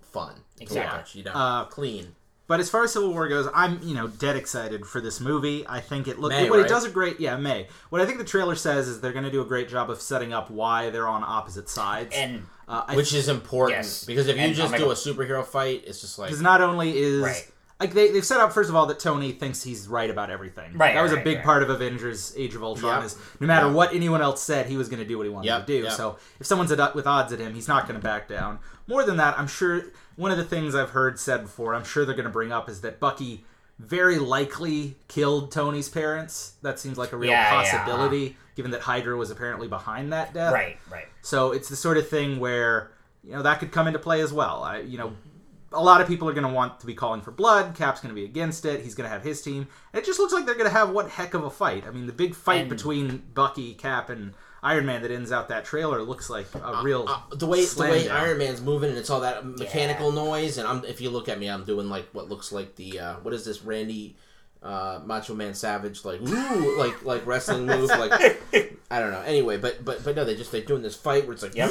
fun Exactly. watch you know Uh, clean But as far as Civil War goes, I'm you know dead excited for this movie. I think it looks what right? it does a great yeah May. What I think the trailer says is they're going to do a great job of setting up why they're on opposite sides. and uh, I which is important Yes. because if you And- just do a superhero fight it's just like Because not only is Right. like they, they've set up first of all that Tony thinks he's right about everything. Right, That was a big right. part of Avengers: Age of Ultron. Yep. Is no matter Yep. what anyone else said, he was going to do what he wanted Yep, to do. yep. So if someone's at, with odds at him, he's not going to back down. More than that, I'm sure one of the things I've heard said before, I'm sure they're going to bring up is that Bucky very likely killed Tony's parents. That seems like a real Yeah, yeah, possibility, given that Hydra was apparently behind that death. right, right. So it's the sort of thing where you know that could come into play as well. I, you know, a lot of people are going to want to be calling for blood. Cap's going to be against it. He's going to have his team. It just looks like they're going to have what heck of a fight. I mean, the big fight And- between Bucky, Cap, and Iron Man that ends out that trailer looks like a real uh, the way the slam way down. Iron Man's moving and it's all that mechanical noise and I'm if you look at me I'm doing like what looks like the uh, what is this Randy uh, Macho Man Savage like ooh like like wrestling move like I don't know anyway but but but no they just they're doing this fight where it's like Yep.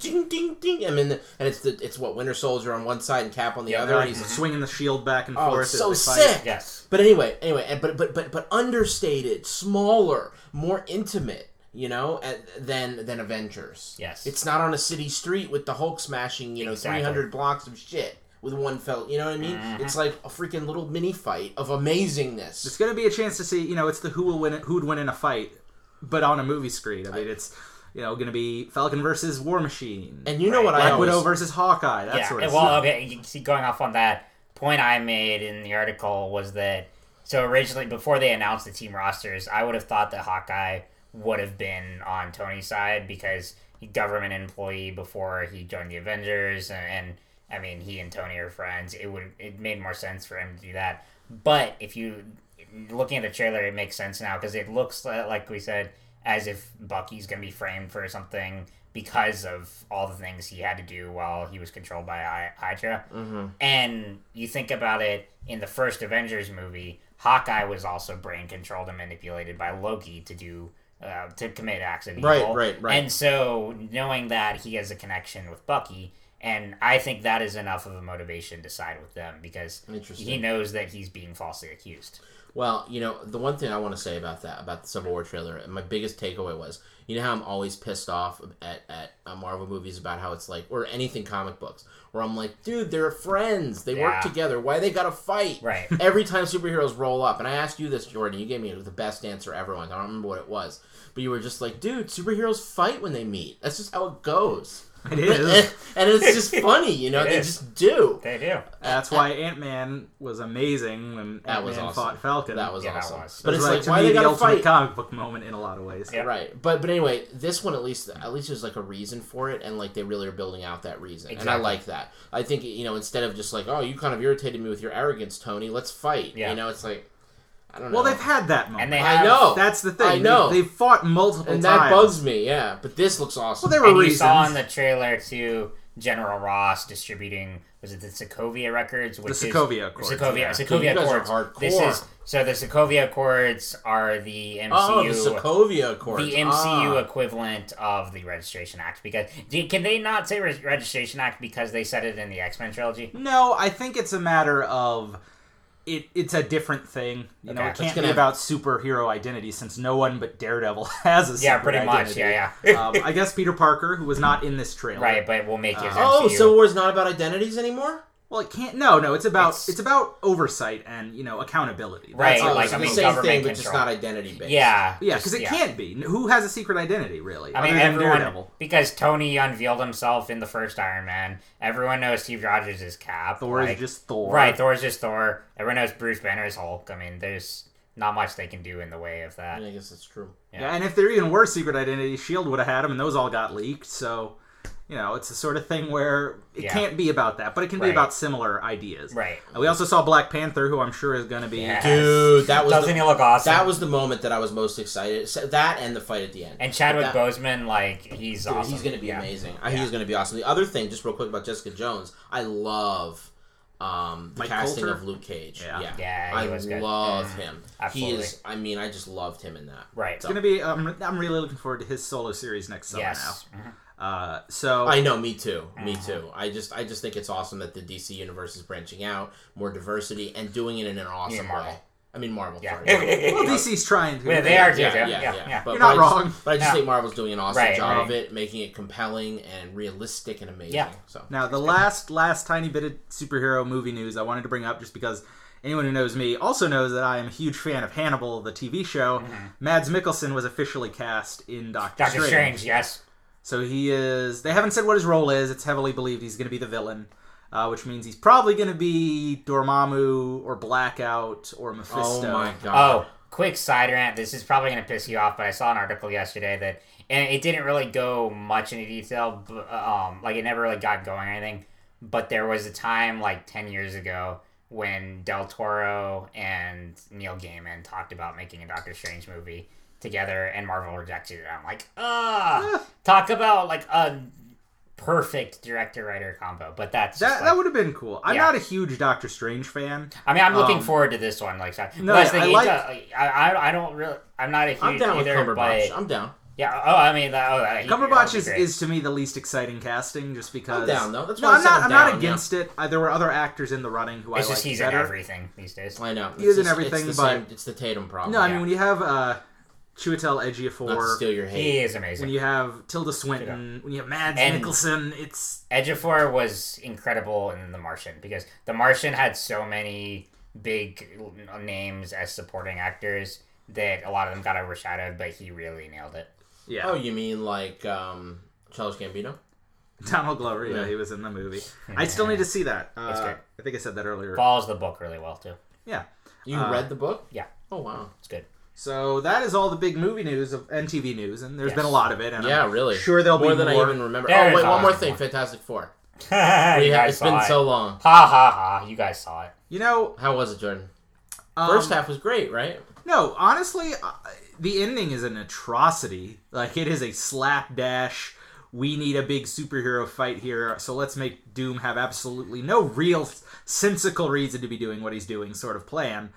ding ding ding I mean and it's the it's what Winter Soldier on one side and Cap on the Yeah, other like he's swinging the shield back and oh forth. it's so sick Yes. but anyway, anyway, and- but but but but understated, smaller, more intimate, you know, than than Avengers. Yes. it's not on a city street with the Hulk smashing, you know, Exactly. three hundred blocks of shit with one felt. You know what I mean? Mm-hmm. It's like a freaking little mini fight of amazingness. It's going to be a chance to see. You know, it's the who will win it, who'd win in a fight, but on a movie screen. I mean, it's you know going to be Falcon versus War Machine, And you know what I Black always Widow versus Hawkeye. That yeah. sort of well, stuff. okay. You see, going off on that point I made in the article was that so originally before they announced the team rosters, I would have thought that Hawkeye would have been on Tony's side because he government employee before he joined the Avengers, and, and I mean he and Tony are friends. It would it made more sense for him to do that. But if you looking at the trailer, it makes sense now because it looks like we said as if Bucky's gonna be framed for something because of all the things he had to do while he was controlled by Hydra. Mm-hmm. And you think about it in the first Avengers movie, Hawkeye was also brain controlled and manipulated by Loki to do uh, to commit acts of evil. Right, right, right. And so knowing that he has a connection with Bucky, and I think that is enough of a motivation to side with them because he knows that he's being falsely accused. Well, you know, the one thing I want to say about that, about the Civil War trailer, and my biggest takeaway was, you know how I'm always pissed off at, at uh, Marvel movies about how it's like, or anything comic books, where I'm like, dude, they're friends. They Yeah. work together. Why they gotta fight? Right. (laughs) Every time superheroes roll up, and I asked you this, Jordan, you gave me the best answer ever. I don't remember what it was. But you were just like, dude, superheroes fight when they meet. That's just how it goes. It is. (laughs) and it's just funny, you know, (laughs) It they is. just do. They do. That's why Ant Man was amazing when That Ant was Man awesome. fought Falcon. That was Yeah, that awesome. was. But it's was like, to why me they the gotta ultimate fight? comic book moment in a lot of ways. Yeah. Right, but but anyway, this one at least at least there's like a reason for it, and like they really are building out that reason, and I like that. I think you know instead of just like oh you kind of irritated me with your arrogance, Tony, let's fight. Yeah. You know, it's like I don't know. Well, they've had that moment. And they I know. That's the thing. I know. They, have fought multiple times. and times. that bugs me. Yeah, but this looks awesome. Well, there were and you saw in the trailer to General Ross distributing was it the Sokovia Records? Which The is- Sokovia Accords, Sokovia, yeah. Sokovia Dude, you guys are hardcore. This is so the Sokovia Accords are the MCU. oh, the Sokovia Accords. the MCU Ah. equivalent of the Registration Act because can they not say Re- Registration Act because they said it in the X Men trilogy? No, I think it's a matter of it. It's a different thing. You know, it can't gonna be about superhero identity since no one but Daredevil (laughs) has a Yeah, secret pretty much. Yeah, yeah. (laughs) um, I guess Peter Parker, who was not in this trailer, right, but we'll make his Oh, MCU. Civil War's not about identities anymore. Well, it can't. No, no, it's about It's- it's, about oversight and you know accountability. Right, That's all like, it's I the mean, same thing, but just not identity based. yeah, Yeah, because it yeah. can't be. Who has a secret identity, really? I mean, everyone Daredevil. because Tony unveiled himself in the first Iron Man. Everyone knows Steve Rogers is Cap. Thor like- is just Thor. right. Thor's just Thor. Everyone knows Bruce Banner is Hulk. I mean, there's not much they can do in the way of that. I guess that's true. Yeah, and if there even were secret identities, Shield would have had them, and those all got leaked. So, you know, it's the sort of thing where it Yeah. can't be about that, but it can be about similar ideas. Right. And we also saw Black Panther, who I'm sure is going to be. Yeah. Dude, that was Doesn't the, he look awesome? that was the moment that I was most excited. So That and the fight at the end. and Chadwick That- Boseman, like he's Dude, awesome. he's going to be Yeah. amazing. I think he's going to be awesome. The other thing, just real quick about Jessica Jones, I love um, the Mike casting Colter? of Luke Cage. Yeah. Yeah, Yeah, he I was good. love Yeah. him. Absolutely. He is. I mean, I just loved him in that. Right. So- Going to be. Um, I'm really looking forward to his solo series next summer Yes. Now. Uh, so I know, me too, me Mm-hmm. too. I just, I just think it's awesome that the DC universe is branching out, more diversity, and doing it in an awesome Marvel. way. I mean, Marvel. Yeah. Sorry. (laughs) well, DC's trying to. Yeah, they are too. yeah, Yeah, yeah, yeah, yeah. yeah. But, You're but not I wrong. Just, but I just Yeah. think Marvel's doing an awesome Right, job right. of it, making it compelling and realistic and amazing. Yeah. So Now, the last last tiny bit of superhero movie news I wanted to bring up, just because anyone who knows me also knows that I am a huge fan of Hannibal, the TV show. Mads Mikkelsen was officially cast in Doctor, Doctor Strange. Yes. So he is. They haven't said what his role is. It's heavily believed he's going to be the villain, uh, which means he's probably going to be Dormammu or Blackout or Mephisto. Oh my god. Oh, quick side rant. This is probably going to piss you off, but I saw an article yesterday that, and it didn't really go much into detail. But, um, like it never really got going or anything. But there was a time like ten years ago when Del Toro and Neil Gaiman talked about making a Doctor Strange movie together, and Marvel rejected it. I'm like, ah, talk about like a perfect director writer combo. But that's That, just, that would have been cool. I'm Yeah. not a huge Doctor Strange fan. I mean, I'm looking Um, forward to this one. Like, so- No, but that's I the- like- it, I, I, I don't really. I'm not a huge I'm down with either, Cumberbatch. but I'm down. yeah. Oh, I mean, that, oh, that, he- Cumberbatch is, is to me the least exciting casting, just because. I'm down though. That's No, why I I'm not. I'm I'm not down, against it. Uh, there were other actors in the running who It's I just like he's better. in everything these days. I know. He is in everything, it's but- same- it's the Tatum problem. No, I Yeah. mean when you have uh, Chiwetel Not to Ejiofor, steal your hate. He is amazing. when you have Tilda Swinton, when you have Mads And- Mikkelsen, it's Ejiofor was incredible in The Martian because The Martian had so many big names as supporting actors that a lot of them got overshadowed, but he really nailed it. yeah. Oh, you mean like um, Charles Gambino? (laughs) Donald Glover, yeah, Yeah. he was in the movie. (laughs) I still need to see that. Uh, It's good. I think I said that earlier. Follows the book really well too. Yeah. You Uh, read the book? Yeah. Oh wow. It's good. So that is all the big movie news of and TV news, and there's Yes. been a lot of it. And Yeah, I'm really. Sure, there'll be more be than more. I even remember. There oh is wait, one more thing. more. Fantastic Four. (laughs) you We had, guys it's saw been it. so long. Ha ha ha! You guys saw it. You know, How was it, Jordan? um, First half was great, right? No, honestly, uh, the ending is an atrocity. Like it is a slapdash. We need a big superhero fight here, so let's make Doom have absolutely no real sensical reason to be doing what he's doing, sort of plan.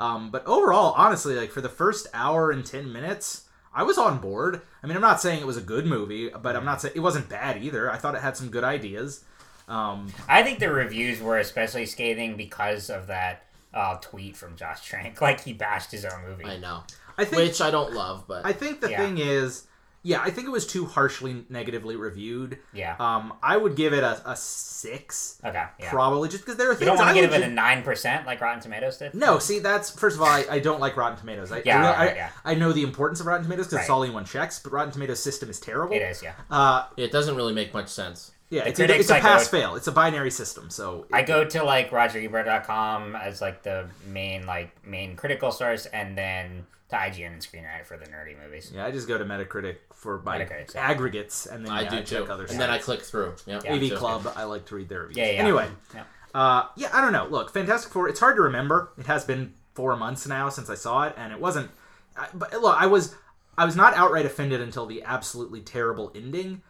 Um, but overall, honestly, like for the first hour and ten minutes, I was on board. I mean, I'm not saying it was a good movie, but I'm not saying it wasn't bad either. I thought it had some good ideas. Um, I think the reviews were especially scathing because of that uh, tweet from Josh Trank. (laughs) Like he bashed his own movie. I know. I think Which I don't love, but I think the Yeah. thing is, yeah, I think it was too harshly negatively reviewed. Yeah. Um, I would give it a, a six, Okay. Yeah. probably, just because there are things. you things don't want to give would it a nine percent like Rotten Tomatoes did. No, see, that's first of all, I, I don't like Rotten Tomatoes. I, Yeah, I, right, I, yeah. I know the importance of Rotten Tomatoes because it's Right. all anyone checks, but Rotten Tomatoes system is terrible. It is. Yeah. Uh, it doesn't really make much sense. Yeah, The it's, a, critics it's a I go- pass fail. It's a binary system, so I go to like RogerEbert.com as like the main like main critical source, and then to IGN and Screen Rant for the nerdy movies. yeah, I just go to Metacritic for my Metacritic, yeah. aggregates, and then I yeah, do I check too. other And then I click through. Yep, Yeah. AV too. Club, I like to read their reviews. Yeah. Yeah. Anyway, Yeah. Uh, yeah, I don't know. Look, Fantastic Four. It's hard to remember. It has been four months now since I saw it, and it wasn't. I, but look, I was I was not outright offended until the absolutely terrible ending.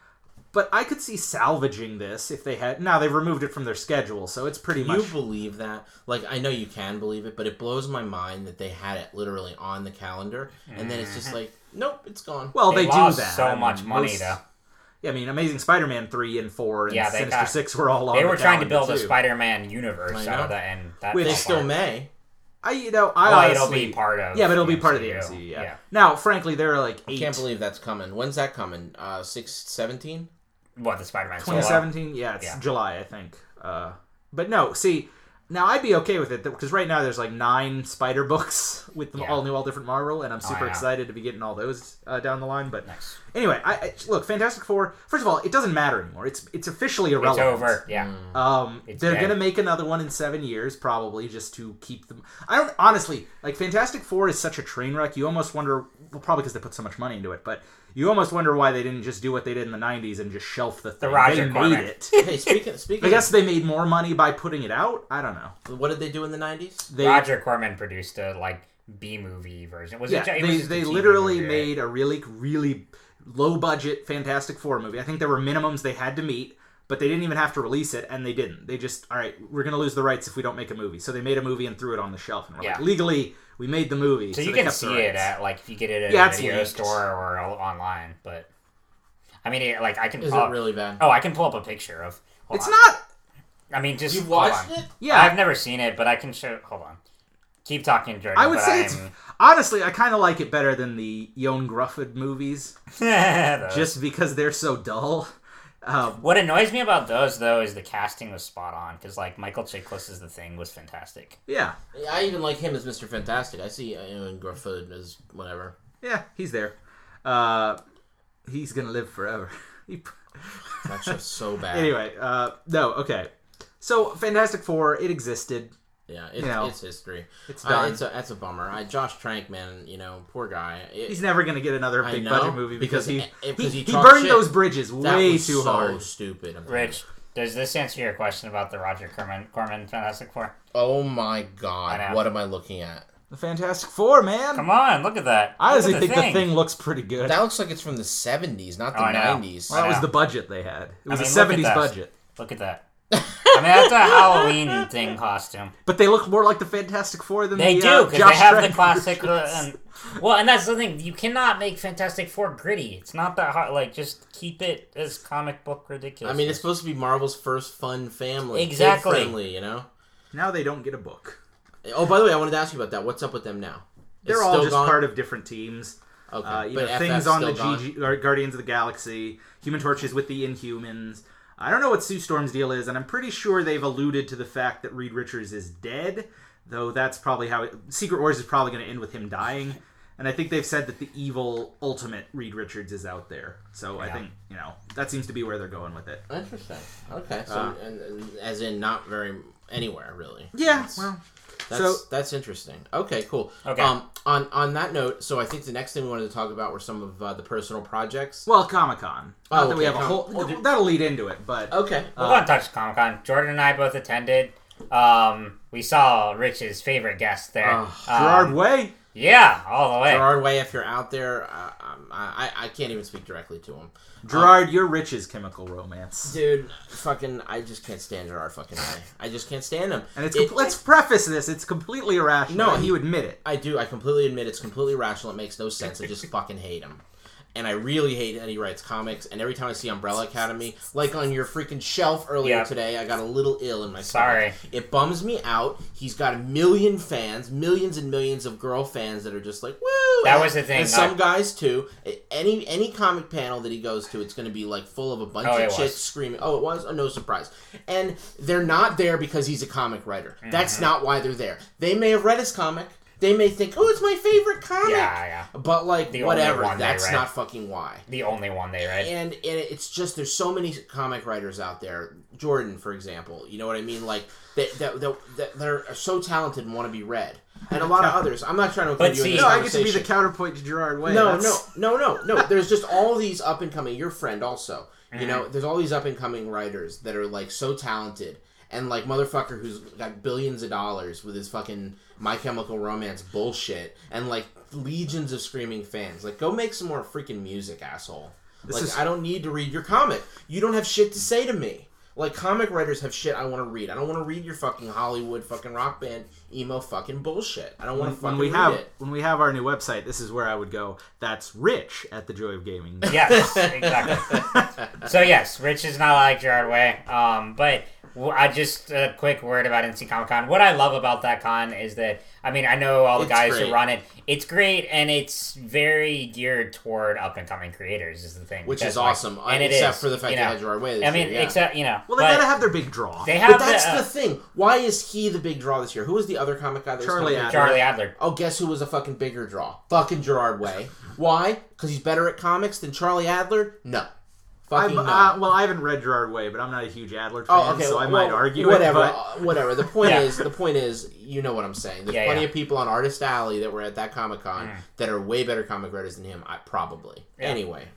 But I could see salvaging this if they had. Now they've removed it from their schedule, so it's pretty Can you believe that? Like, I know you can believe it, but it blows my mind that they had it literally on the calendar, and then it's just like, nope, it's gone. Well, they, They, lost do that. so I mean, much money most- though. Yeah, I mean, Amazing Spider-Man three and four and Yeah, they Sinister got- Six were all on. They the were trying to calendar, build a too. Spider-Man universe I out know. of that, and that Which They fell still apart. may. I you know I Well, honestly, it'll be part of. yeah, but it'll be the part of the MCU. MCU. Yeah. yeah. Now, frankly, there are like I eight. can't believe that's coming. When's that coming? Uh, six seventeen. What the Spider-Man? solo? 2017 yeah it's Yeah. july i think uh, but no see now i'd be okay with it because right now there's like nine spider books (laughs) with them Yeah. all new all different marvel and i'm super yeah. excited to be getting all those uh, down the line but Nice. anyway I, I look fantastic four first of all it doesn't matter anymore it's it's officially irrelevant. It's over. Yeah. Mm. um, It's they're dead. gonna make another one in seven years, probably, just to keep them. I don't honestly like Fantastic Four is such a train wreck. You almost wonder, well, probably because they put so much money into it, but you almost wonder why they didn't just do what they did in the '90s and just shelf the thing. Roger they made it. (laughs) Hey, speaking (laughs) speaking, I guess they made more money by putting it out. I don't know. what did they do in the nineties? They, Roger Corman produced a like B movie version. Was yeah, it? it they, just a they literally movie, right? made a really, really low budget Fantastic Four movie. I think there were minimums they had to meet, but they didn't even have to release it, and they didn't. They just, all right, we're going to lose the rights if we don't make a movie. So they made a movie and threw it on the shelf. And we're like, legally, we made the movie. So you can see it at like if you get it at Yeah, a video leaked. store or online, but I mean, it, like I can. Is oh, it really bad? Oh, I can pull up a picture of. hold It's on. not. I mean, just you hold watched on. it? Yeah, I've never seen it, but I can show. Hold on. Keep talking, Jordan. I would but say I'm, it's honestly. I kind of like it better than the Ioan Gruffudd movies, (laughs) just because they're so dull. Um, What annoys me about those though is the casting was spot on because like Michael Chiklis as the thing was fantastic. yeah, I even like him as Mister Fantastic. I see uh, Ewan Garfield as whatever. yeah, he's there. Uh, he's gonna live forever. (laughs) He- That's just so (laughs) bad. anyway, uh, no, okay. So Fantastic Four, it existed. Yeah, it's, you know, it's history. It's Uh, done. it's a that's a bummer. I, Josh Trank, man, you know, poor guy. It- He's never gonna get another big know, budget movie because, because he it- he, he he burned shit. those bridges that way was too so hard. stupid. I'm Rich, does this answer your question about the Roger Corman, Corman Fantastic Four? Oh my god, what am I looking at? The Fantastic Four, man. Come on, look at that. I honestly Look at think the thing looks pretty good. That looks like it's from the '70s, not the Oh, '90s. well, that was the budget they had. It was mean, a '70s budget, Look at that. I mean, that's a Halloween thing costume. but they look more like the Fantastic Four than They the do uh, because Josh they have the classic. Uh, and, well, and that's the thing. You cannot make Fantastic Four gritty. It's not that hard. Like, just keep it as comic book ridiculous. I mean, it's supposed to be Marvel's first fun family, Exactly. friendly. You know. now they don't get a book. Oh, by the way, I wanted to ask you about that. What's up with them now? They're It's all just gone? part of different teams. Okay, Uh, you but know, things on the still gone? GG, or Guardians of the Galaxy, Human Torch is with the Inhumans. I don't know what Sue Storm's deal is, and I'm pretty sure they've alluded to the fact that Reed Richards is dead, though that's probably how it, Secret Wars is probably going to end with him dying. And I think they've said that the evil ultimate Reed Richards is out there. So I think you know that seems to be where they're going with it. Interesting. Okay. So, Uh, and, and as in not very anywhere really. Yeah. Well, That's So- that's interesting. Okay, cool. Okay. Um, on on that note, so I think the next thing we wanted to talk about were some of uh, the personal projects. well, Comic Con. Oh, Not that we okay, have a Com- whole. oh, did- that'll lead into it, but Okay. We're going to touch Comic Con. Jordan and I both attended. Um, we saw Rich's favorite guest there. Oh, Um, Gerard Way. Yeah, all the way. Gerard Way, if you're out there, uh, um, I I can't even speak directly to him. Gerard, you're Rich's chemical romance. Dude, fucking, I just can't stand Gerard fucking Way. I just can't stand him. And it's It- com- let's preface this. It's completely irrational. No, he- you admit it. I do. I completely admit it's completely irrational. It makes no sense. I just fucking hate him. And I really hate that he writes comics. And every time I see Umbrella Academy, like on your freaking shelf earlier Yeah. today, I got a little ill in my Sorry. stomach. It bums me out. He's got a million fans, millions and millions of girl fans that are just like, woo! That was the thing, And some I- guys too. Any any comic panel that he goes to, it's going to be like full of a bunch Oh, of chicks was. screaming. Oh, it was. Oh, no surprise. And they're not there because he's a comic writer. That's Mm-hmm. not why they're there. They may have read his comic. They may think, oh, it's my favorite comic. Yeah, yeah. But like, The whatever. That's not fucking why. The only one they read. And, and it's just there's so many comic writers out there. Jordan, for example, you know what I mean? Like that that that, that they're so talented and want to be read, and a lot of others. I'm not trying to But include you see- in this No, I get to be the counterpoint to Gerard Way. No, That's- no, no, no, no. There's just all these up and coming. Your friend also. You know, Mm-hmm. there's all these up and coming writers that are like so talented and like motherfucker who's got billions of dollars with his fucking My Chemical Romance bullshit and like legions of screaming fans. Like, go make some more freaking music, asshole. like, is- I don't need to read your comic. You don't have shit to say to me. Like comic writers have shit I want to read. I don't want to read your fucking Hollywood fucking rock band emo fucking bullshit. I don't want to fucking when we read have it. when we have our new website, this is where I would go. That's Rich at the Joy of Gaming. yes, exactly. (laughs) so yes, Rich is not like Gerard Way. Um, but w- I just a quick word about NC Comic Con. What I love about that con is that I mean I know all the It's guys great. who run it. It's great and it's very geared toward up and coming creators. Is the thing, Which Because, is like- awesome, and it except is, for the fact you they know. had Gerard Way this I mean, year, yeah. except you know, Well, they gotta have their big draw. they have But that's the, the uh, thing. Why is he the big draw this year? Who was the other comic guy? That was Charlie? Adlard. Charlie Adlard. Oh, guess who was a fucking bigger draw? Fucking Gerard Way. Why? Because he's better at comics than Charlie Adlard? No. I've, Fucking no. uh, well, I haven't read Gerard Way, but I'm not a huge Adlard fan, Oh, okay. so I well, might argue whatever. it. uh, whatever. The point (laughs) Yeah. is, the point is, you know what I'm saying. There's Yeah, plenty yeah. of people on Artist Alley that were at that Comic Con Mm. that are way better comic writers than him. I probably. Yeah. Anyway,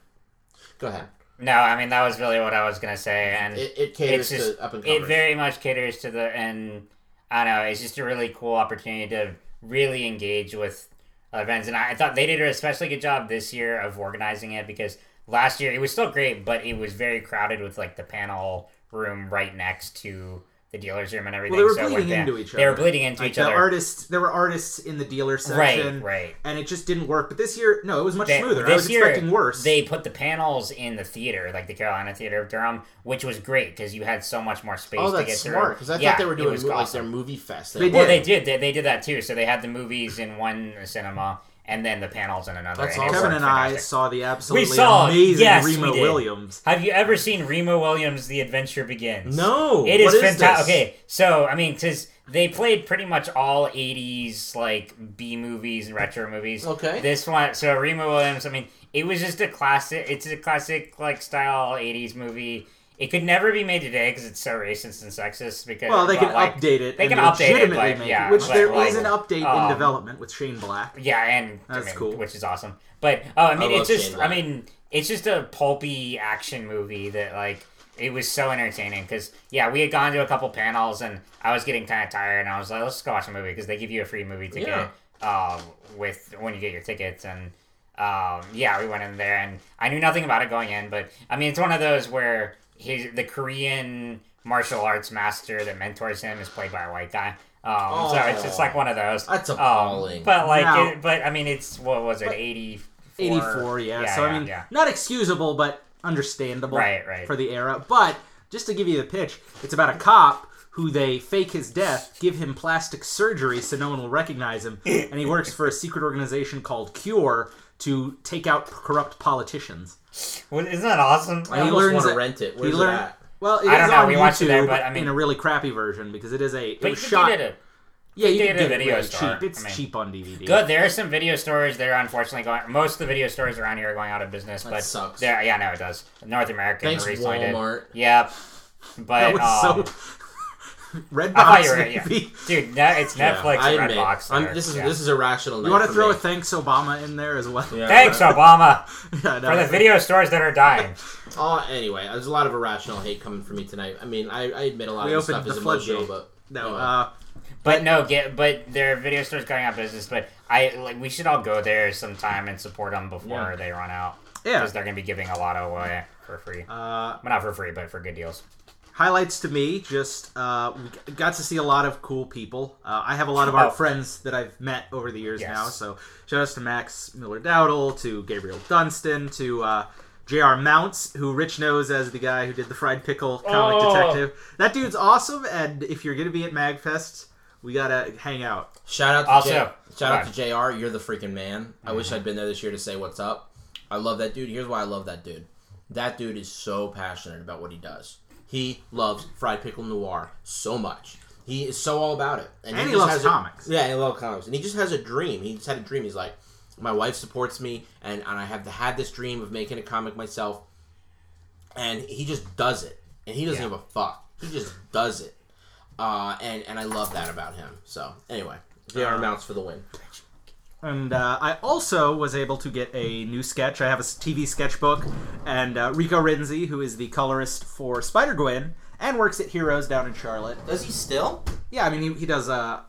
go ahead. No, I mean that was really what I was gonna say, and It, it caters it's just to up and it very much caters to the and I don't know it's just a really cool opportunity to really engage with events, and I, I thought they did an especially good job this year of organizing it because last year it was still great, but it was very crowded with like the panel room right next to the dealer's room and everything. Well, they were so bleeding into each other. They were bleeding into Like each the other. artists, there were artists in the dealer section, right, right. and it just didn't work. But this year, no, it was much They- smoother. I this was year, expecting worse. They put the panels in the theater, like the Carolina Theater of Durham, which was great because you had so much more space Oh, to get that's smart. Because I Yeah, thought they were doing like awesome. their movie fest. They Well, did. they did. They, they did that too. So they had the movies in one cinema and then the panels in another. That's and it awesome. Kevin worked and I saw the absolutely saw- amazing yes, Remo did. Williams. Have you ever seen Remo Williams' The Adventure Begins? No. It is what fantastic. Okay, so I mean, because they played pretty much all '80s like B movies and retro movies. Okay. This one, so Remo Williams. I mean, it was just a classic. It's a classic like style '80s movie. It could never be made today because it's so racist and sexist. Because Well, they can like, update it. they can update it, legitimately like, make yeah, it, which but, there is like, an update in um, development with Shane Black. Yeah, and That's I mean, cool. which is awesome. But oh, I mean, I it's just, I mean, it's just a pulpy action movie that like it was so entertaining because yeah, we had gone to a couple panels and I was getting kind of tired and I was like, let's go watch a movie because they give you a free movie ticket Yeah. um, with when you get your tickets and um, yeah, we went in there and I knew nothing about it going in, but I mean, it's one of those where his the Korean martial arts master that mentors him is played by a white guy. Um, so it's just Oh. like one of those. That's Um, appalling. but like, Now- it, but I mean, it's what was it, But- eighty? 84, yeah. so, I mean, yeah. not excusable, but understandable Right, right. for the era. But just to give you the pitch, it's about a cop who they fake his death, give him plastic surgery so no one will recognize him, and he works for a secret organization called Cure to take out corrupt politicians. Well, isn't that awesome? I he almost learns want to that- rent it. he Where's it learned- at? Well, it I don't is know, on we YouTube watched it there, but I mean- in a really crappy version because it is a it But you was could shot. get it. Yeah, you can get a it video really store. cheap. It's I mean- cheap on DVD. Good. There are some video stores that are unfortunately going. Most of the video stores around here are going out of business, but sucks. there. Yeah, no, it does. North American Thanks, recently did. Walmart. Yep. But That was um, so. (laughs) Redbox, I thought you were, yeah. dude. Ne- it's Netflix I and admit, Redbox. I'm- this is Yeah. this is a rational. You want to throw a thanks Obama in there as well? Yeah. Thanks, (laughs) Obama, Yeah, no, for the video stores that are dying. Oh, (laughs) anyway, there's a lot of irrational hate coming from me tonight. I mean, I, I admit a lot We of this opened stuff is the emotional, floodgate. but No, anyway. uh, But no, get but there are video stores going out of business. But I like we should all go there sometime and support them before Yeah. they run out yeah. because they're gonna be giving a lot away for free. Uh, well, not for free, but for good deals. Highlights to me just uh, we got to see a lot of cool people uh, i have a lot of art Oh. friends that i've met over the years Yes. now so shout outs to max miller dowdle to gabriel dunstan to uh, jr mounts who rich knows as the guy who did the fried pickle comic Oh. detective that dude's awesome and if you're gonna be at magfest we gotta hang out shout out to Also, J- shout out to Jr. You're the freaking man. I wish Mm-hmm. I'd been there this year to say what's up. I love that dude. Here's why I love that dude. That dude is so passionate about what he does. He loves fried pickle noir so much. He is so all about it, And he just loves has a- comics. yeah, he loves comics, and he just has a dream. He just had a dream. He's like, my wife supports me, and, and I have had this dream of making a comic myself, and he just does it, and he doesn't Yeah. give a fuck. He just does it, uh, and and I love that about him. So anyway, Jr. Uh, mounts for the win. And uh, I also was able to get a new sketch. I have a TV sketchbook, and uh, Rico Renzi, who is the colorist for Spider Gwen and works at Heroes down in Charlotte. Does he still? Yeah, I mean he, he does. Uh,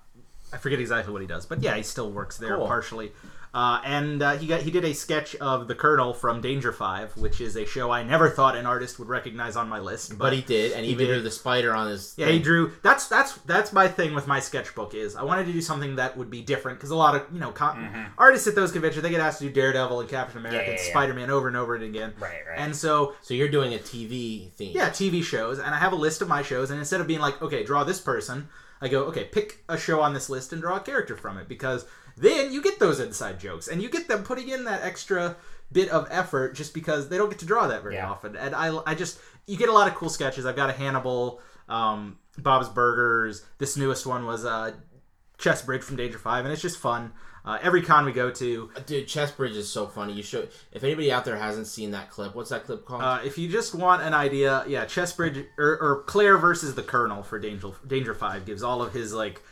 I forget exactly what he does, but yeah, he still works there Cool. partially. Uh, and uh, he got he did a sketch of the Colonel from Danger Five, which is a show I never thought an artist would recognize on my list. But, But he did, and he even did. drew the spider on his. yeah, he drew. That's that's that's my thing with my sketchbook is I wanted to do something that would be different because a lot of you know con- artists at those conventions they get asked to do Daredevil and Captain America Mm-hmm. yeah, and yeah. Spider Man over and over and again. Right, right. And so So you're doing a TV theme. yeah, TV shows, and I have a list of my shows, and instead of being like, okay, draw this person, I go, okay, pick a show on this list and draw a character from it, because then you get those inside jokes, and you get them putting in that extra bit of effort just because they don't get to draw that very Yeah. often. And I, I just, you get a lot of cool sketches. I've got a Hannibal, um, Bob's Burgers. This newest one was uh, Chestbridge from Danger Five, and it's just fun. Uh, every con we go to, Dude, Chestbridge is so funny. You should. If anybody out there hasn't seen that clip, what's that clip called? Uh, if you just want an idea, yeah, Chestbridge or, or Claire versus the Colonel for Danger Danger Five gives all of his like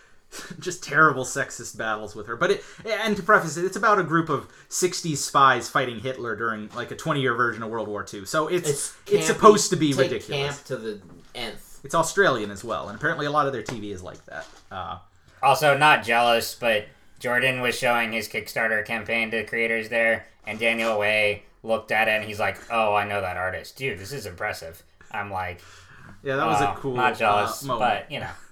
(laughs) just terrible sexist battles with her. But it and to preface it, it's about a group of '60s spies fighting Hitler during like a 20 year version of World War II. So it's it's, campy- supposed to be take ridiculous. Camp to the nth. It's Australian as well, and apparently a lot of their TV is like that. Uh, Also, not jealous, but Jordan was showing his Kickstarter campaign to creators there, and Daniel Way looked at it and he's like, "Oh, I know that artist, dude. This is impressive." I'm like, yeah, that was "Oh, a cool. not jealous, uh, but you know, (laughs)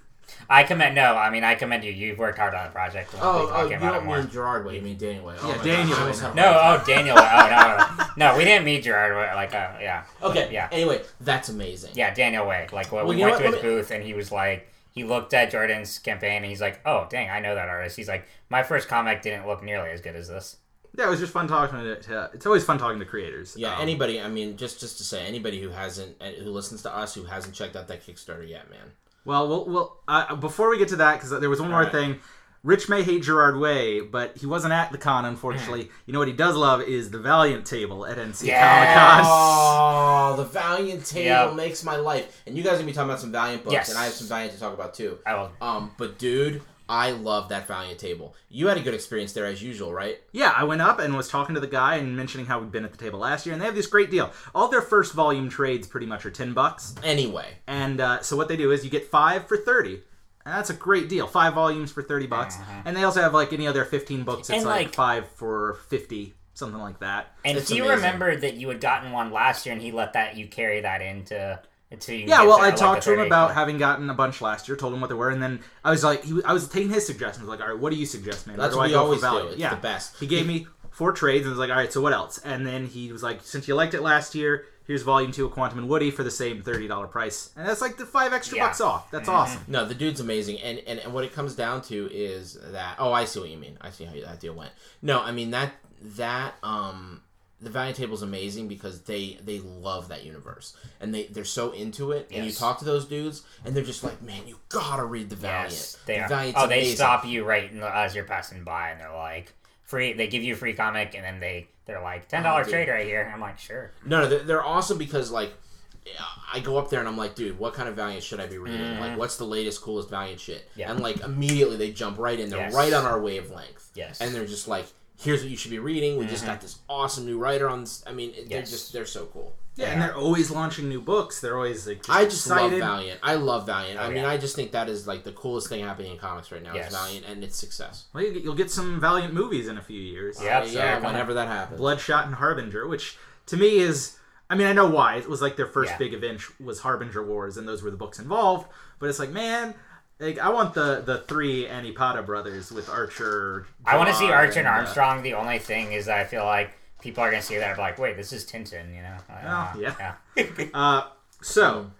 I commend. No, I mean, I commend you. You've worked hard on the project. We'll Oh, be oh, you it don't mean Gerard Way, you mean Daniel Way. Oh Yeah, my Daniel gosh, I Way. almost had a No, oh, Daniel. Way. Oh, no, no, no. No, we didn't meet Gerard. Way, Like, uh, yeah, attack. Okay. yeah. Anyway, that's amazing. yeah, Daniel Way. Like, when Well, we you went to his me- booth, and he was like, he looked at Jordan's campaign, and he's like, "Oh, dang, I know that artist." He's like, "My first comic didn't look nearly as good as this." yeah, it was just fun talking to. to it's always fun talking to creators. Yeah, Um, anybody. I mean, just just to say, anybody who hasn't, uh, who listens to us, who hasn't checked out that Kickstarter yet, man. Well, we'll, we'll uh, before we get to that, because there was one more Alright. thing. Rich may hate Gerard Way, but he wasn't at the con, unfortunately. Hmm. you know what he does love is the Valiant table at NC Yeah. Comic Con. Oh, the Valiant table Yeah. makes my life. And you guys are gonna be talking about some Valiant books, Yes. and I have some Valiant to talk about too. I will. Um, but dude, I love that Valiant table. You had a good experience there as usual, right? Yeah, I went up and was talking to the guy and mentioning how we'd been at the table last year, and they have this great deal. All their first volume trades pretty much are ten bucks, Anyway, and uh, so what they do is you get five for thirty. And that's a great deal. Five volumes for thirty bucks, and they also have like any other fifteen books. It's Uh-huh. Like, like- five for fifty, something like that. And It's he amazing. remembered that you had gotten one last year, and he let that you carry that into until you. Yeah, well, to, I like, talked to him about having gotten a bunch last year, told him what they were, and then I was like, he, I was taking his suggestions, like, all right, what do you suggest, man? That's what I we go for always do. value? It's yeah, the best. He gave me four trades and was like, all right, so what else? And then he was like, since you liked it last year, here's Volume Two of Quantum and Woody for the same thirty dollar price, and that's like the five extra Yeah. bucks off. That's Mhm. awesome. no, the dude's amazing, and, and and what it comes down to is that. Oh, I see what you mean. I see how that deal went. No, I mean that that um the Valiant table is amazing because they they love that universe and they they're so into it. And you talk to those dudes, and they're just like, man, you gotta read the Valiant. Yes, they the are. Valiant's oh, they amazing." stop you right in the- as you're passing by, and they're like, free. They give you a free comic, and then they they're like ten dollars oh, dude. trade right here. I'm like, sure. No, no, they're, they're awesome because like I go up there and I'm like, dude, what kind of Valiant should I be reading? Mm-hmm. Like, what's the latest, coolest Valiant shit? Yeah. And like immediately they jump right in. They're Yes. right on our wavelength. Yes. And they're just like, here's what you should be reading. We just got this awesome new writer on. This. I mean, they're just they're so cool. Yeah, and they're always launching new books. They're always like, just I just excited. love Valiant. I love Valiant. I Oh, mean, yeah. I just think that is like the coolest thing happening in comics right now Yes. is Valiant and its success. Well, you- you'll get some Valiant movies in a few years. Yeah. Uh, so yeah, whenever that happens. Bloodshot and Harbinger, which to me is, I mean, I know why. It was like their first Yeah. big event was Harbinger Wars, and those were the books involved. But it's like, man, like I want the the three Anni-Padda brothers with Archer. I want to see Archer and uh, Armstrong. The only thing is, that I feel like people are gonna see that and be like, wait, this is Tintin, you know? Oh, uh, yeah. yeah. (laughs) Uh, so,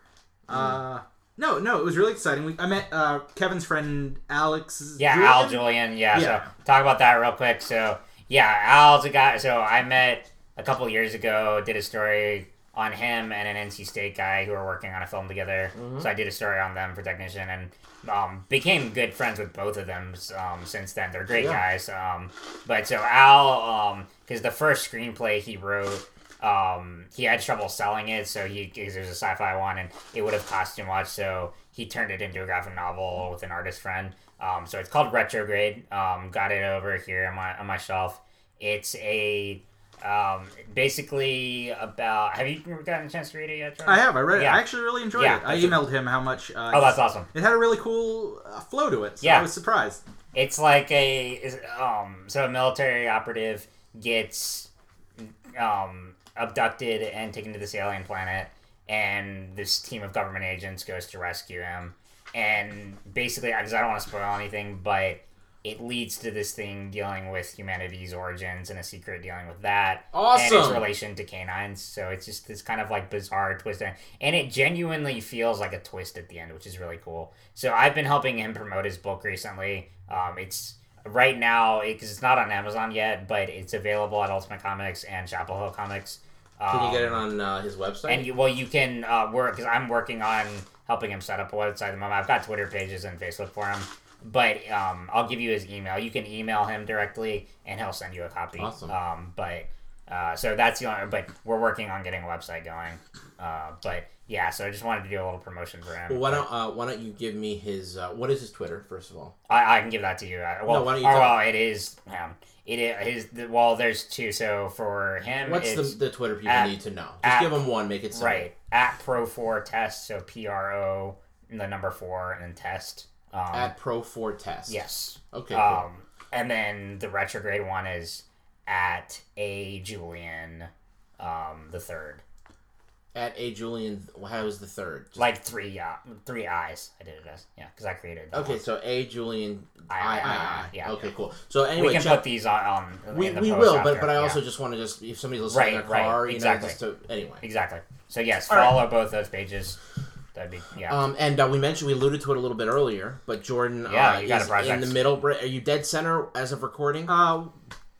uh, no, no, it was really exciting. We, I met uh, Kevin's friend Alex. Yeah, Julian? Al Julian. Yeah, Yeah. So talk about that real quick. So yeah, Al's a guy. So I met a couple years ago. Did a story on him and an NC State guy who were working on a film together. So I did a story on them for technician and um, became good friends with both of them um, since then. They're great Yeah. guys. Um, but so Al, because the first screenplay he wrote. Um, he had trouble selling it, so he because it was a sci-fi one, and it would have cost too much. So he turned it into a graphic novel with an artist friend. Um, so it's called Retrograde. Um, got it over here on my on my shelf. It's a um, basically about. Have you gotten a chance to read it yet? I have. I read it. I actually really enjoyed Yeah, it. I emailed him how much. Uh, Oh, that's awesome. It had a really cool uh, flow to it. So Yeah. I was surprised. It's like a is- um. So a military operative gets um abducted and taken to this alien planet, and this team of government agents goes to rescue him. And basically, because I don't want to spoil anything, but it leads to this thing dealing with humanity's origins and a secret dealing with that. And its relation to canines. So it's just this kind of like bizarre twist. And it genuinely feels like a twist at the end, which is really cool. So I've been helping him promote his book recently. Um, it's right now, because it's not on Amazon yet, but it's available at Ultimate Comics and Chapel Hill Comics. Can you get it Um, on uh, his website? and you, well, you can uh, work because I'm working on helping him set up a website at the moment. I've got Twitter pages and Facebook for him, but um, I'll give you his email. You can email him directly, and he'll send you a copy. Awesome. Um, but uh, so that's the only. But we're working on getting a website going. Uh, but yeah, so I just wanted to do a little promotion for him. well, why don't uh, why don't you give me his uh, what is his Twitter first of all? I, I can give that to you. I, well, No, why don't you tell- well, it is. Um, it is his. Well, there's two. So for him, What's the, the Twitter people at- need to know? Just at- give them one. Make it simple. Right. At Pro 4 Test, so P R O, the number 4, and then test. Um, At Pro Four Test. yes. Okay. Cool. Um, and then the retrograde one is at A Julian, um, the third. At a Julian, how is the third? Just- Like three, uh, three eyes. I did it as. Yeah, because I created that okay, one. so a Julian. I- I, I, I- I. yeah, Okay, yeah. cool. So anyway, we can check- put these on. on we, in the we post will, after, but but I also yeah. just want to just if somebody's listening in their car, right, you exactly. know, just to anyway. Exactly. So, yes, All right. follow both those pages. That'd be. Yeah. Um, and uh, we mentioned we alluded to it a little bit earlier, but Jordan Yeah, uh, you got is in the middle. Are you dead center as of recording? Uh,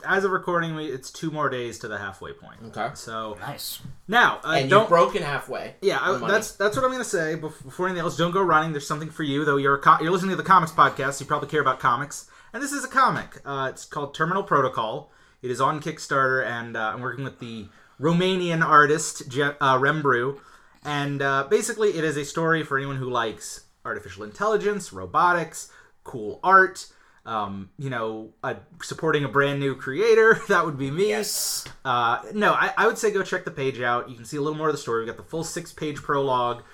as of recording, we, it's two more days to the halfway point. Okay. So nice. now, uh, and don't. you've broken halfway. yeah, I, that's that's what I'm gonna say. Before anything else, don't go running. There's something for you, though. You're a co- you're listening to the comics podcast. You probably care about comics, and this is a comic. Uh, it's called Terminal Protocol. It is on Kickstarter, and uh, I'm working with the Romanian artist Je- uh, Rem Broo, and uh, basically, it is a story for anyone who likes artificial intelligence, robotics, cool art. Um, you know, uh, supporting a brand new creator. (laughs) That would be me. Yes. Uh, no, I, I would say go check the page out. You can see a little more of the story. We got the full six page prologue,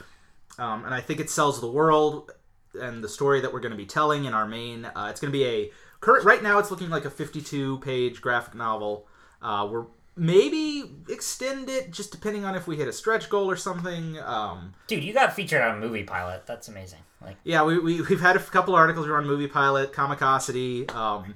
um, and I think it sells the world and the story that we're going to be telling in our main. Uh, it's going to be a current. Right now, it's looking like a fifty two page graphic novel. Uh, we're maybe extend it just depending on if we hit a stretch goal or something. Um, Dude, you got featured on a movie pilot. That's amazing. Like, yeah, we, we, we've had a couple articles. On Movie Pilot, Comicosity, um,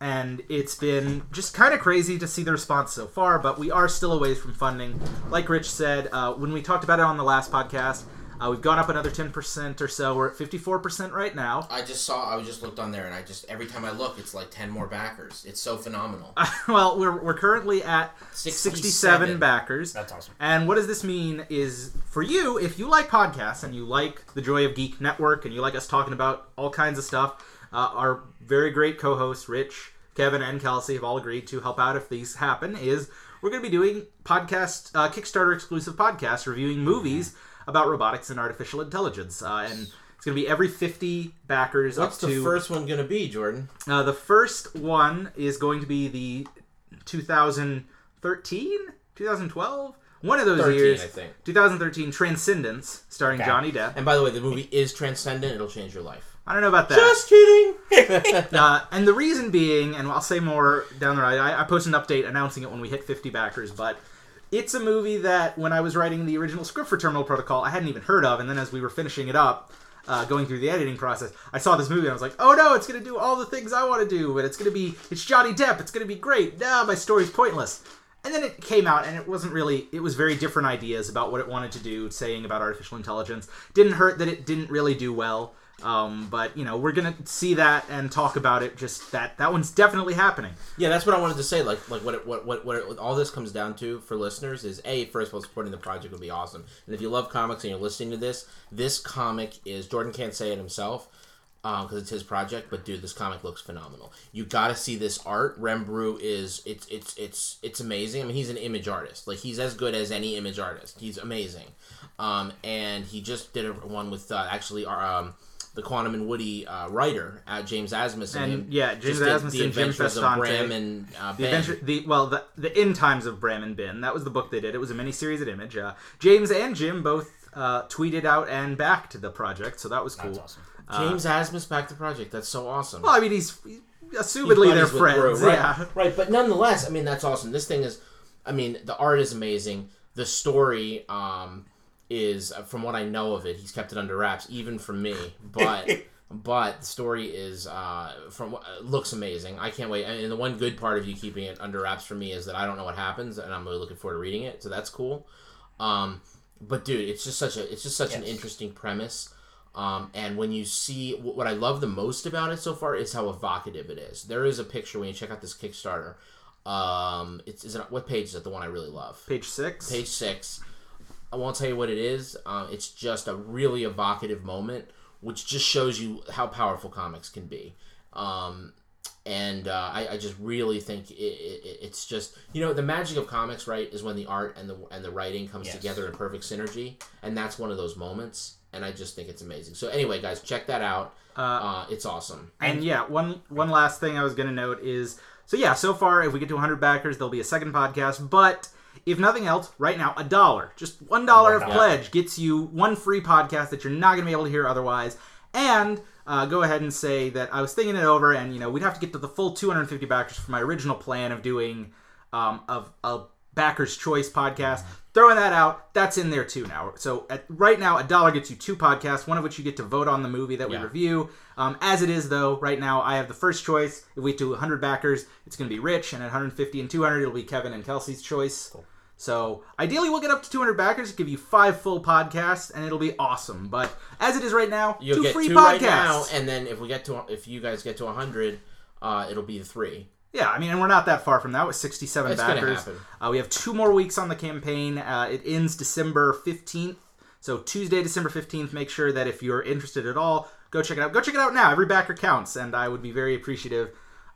and it's been just kind of crazy to see the response so far, but we are still a ways from funding. Like Rich said, uh, when we talked about it on the last podcast, Uh, we've gone up another 10% or so. We're at 54% right now. I just saw. I just looked on there, and I just every time I look, it's like ten more backers. It's so phenomenal. (laughs) well, we're, we're currently at 67, 67. backers. That's awesome. And what does this mean is for you, if you like podcasts and you like the Joy of Geek Network and you like us talking about all kinds of stuff, uh, our very great co hosts, Rich, Kevin, and Kelsey, have all agreed to help out if these happen. Is we're going to be doing podcast, uh, Kickstarter exclusive podcasts reviewing movies about robotics and artificial intelligence. Uh, and it's going to be every 50 backers What's up to. the first one gonna be, Jordan? Uh, the first one is going to be the 2013, 2012, one of those 13, years. I think. 2013 Transcendence, starring Okay. Johnny Depp. And by the way, the movie is transcendent. It'll change your life. I don't know about that. Just kidding. (laughs) (laughs) Uh, and the reason being, and I'll say more down the road. I, I posted an update announcing it when we hit 50 backers, but it's a movie that when I was writing the original script for Terminal Protocol, I hadn't even heard of, and then as we were finishing it up. Uh, going through the editing process, I saw this movie and I was like, "Oh no, it's gonna do all the things I want to do, but it's gonna be it's Johnny Depp, it's gonna be great." Nah, my story's pointless. And then it came out, and it wasn't really. It was very different ideas about what it wanted to do, saying about artificial intelligence. Didn't hurt that it didn't really do well. Um, but you know, we're gonna see that and talk about it. Just that that one's definitely happening. Yeah, that's what I wanted to say. Like, like what, it, what, what, what, it, all this comes down to for listeners is a first of all, supporting the project would be awesome. And if you love comics and you're listening to this, this comic is Jordan can't say it himself because it's his project. But dude, this comic looks phenomenal. You got to see this art. Rem Broo is it's it's it's it's amazing. I mean, he's an image artist. Like he's as good as any image artist. He's amazing. Um, and he just did a one with uh, actually our. Um, the Quantum and Woody uh, writer, uh, James Asmus, And, yeah, James just did Asmus the and Jim Adventures of Bram and uh, The Ben. adventure, the well, the the end times of Bram and Ben. That was the book they did. It was a miniseries at Image. Uh, James and Jim both uh, tweeted out and backed the project, so that was cool. That's awesome. James Asmus backed the project. That's so awesome. Well, I mean, he's, he's assumedly He's they're friends. Broo, right, Yeah. right. But nonetheless, I mean, that's awesome. This thing is, I mean, the art is amazing. The story um, is, uh, from what I know of it, he's kept it under wraps, even from me. But (laughs) but the story is uh, from uh, looks amazing. I can't wait. And the one good part of you keeping it under wraps for me is that I don't know what happens, and I'm really looking forward to reading it. So that's cool. Um, but dude, it's just such a it's just such an interesting premise. Um, and when you see what I love the most about it so far is how evocative it is. There is a picture when you check out this Kickstarter. Um, it's is it, what page is it? The one I really love. Page six. Page six. I won't tell you what it is. Um, it's just a really evocative moment, which just shows you how powerful comics can be. Um, and uh, I, I just really think it, it, it's just you know the magic of comics, right? Is when the art and the and the writing comes Yes. together in perfect synergy, and that's one of those moments. And I just think it's amazing. So anyway, guys, check that out. Uh, it's awesome. And yeah, one one last thing I was going to note is so yeah, so far if we get to 100 backers, there'll be a second podcast, but if nothing else, right now a dollar, just one dollar of pledge gets you one free podcast that you're not going to be able to hear otherwise. And uh, go ahead and say that I was thinking it over, and you know we'd have to get to the full 250 backers for my original plan of doing um, of a backers choice podcast. Throwing that out, that's in there too now. So at, right now, a dollar gets you two podcasts, one of which you get to vote on the movie that we Yeah. review. Um, as it is, though, right now I have the first choice. If we do 100 backers, it's going to be Rich, and at 150 and 200, it'll be Kevin and Kelsey's choice. So ideally, we'll get up to 200 backers, give you five full podcasts, and it'll be awesome. But as it is right now, You'll two get free two podcasts. right now, and then if we get to if you guys get to hundred, uh, it'll be the three. Yeah, I mean, and we're not that far from that with 67 It's gonna backers. happen. Uh, we have two more weeks on the campaign. Uh, it ends December 15th. So Tuesday, December 15th. Make sure that if you're interested at all, go check it out. Go check it out now. Every backer counts, and I would be very appreciative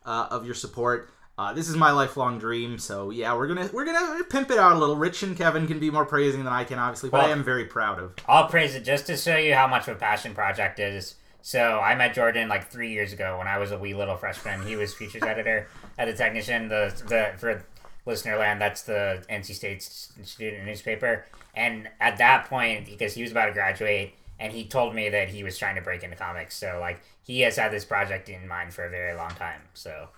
uh, of your support. Uh, this is my lifelong dream, so yeah, we're gonna we're gonna pimp it out a little. Rich and Kevin can be more praising than I can, obviously, but I am very proud of. I'll praise it just to show you how much of a passion project is. So I met Jordan like three years ago when I was a wee little freshman. He was features (laughs) editor at the Technician. The the for listener land, that's the NC State student newspaper. And at that point, because he was about to graduate, and he told me that he was trying to break into comics. So like he has had this project in mind for a very long time. So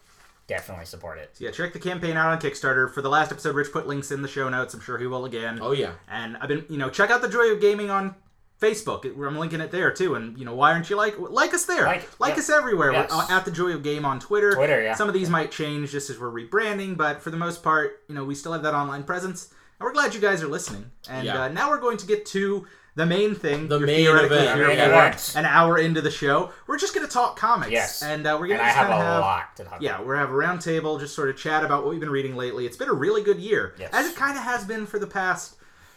definitely support it. So yeah, check the campaign out on Kickstarter. For the last episode, Rich put links in the show notes. I'm sure he will again. Oh yeah, And I've been, you know, check out the Joy of Gaming on Facebook. I'm linking it there too. And you know, why aren't you like like us there? Like- Like, yeah. us everywhere. Yes. We're uh, at the Joy of Game on Twitter. Twitter, yeah. Some of these might change just as we're rebranding, but for the most part, you know, we still have that online presence. And we're glad you guys are listening. And Yeah. uh, now we're going to get to the main thing. The main event. here Main event. An hour into the show, we're just going to talk comics. Yes. and uh, we're going to have a of have lot to talk yeah, about. we're gonna have a round table, just sort of chat about what we've been reading lately. It's been a really good year, Yes. as it kind of has been for the past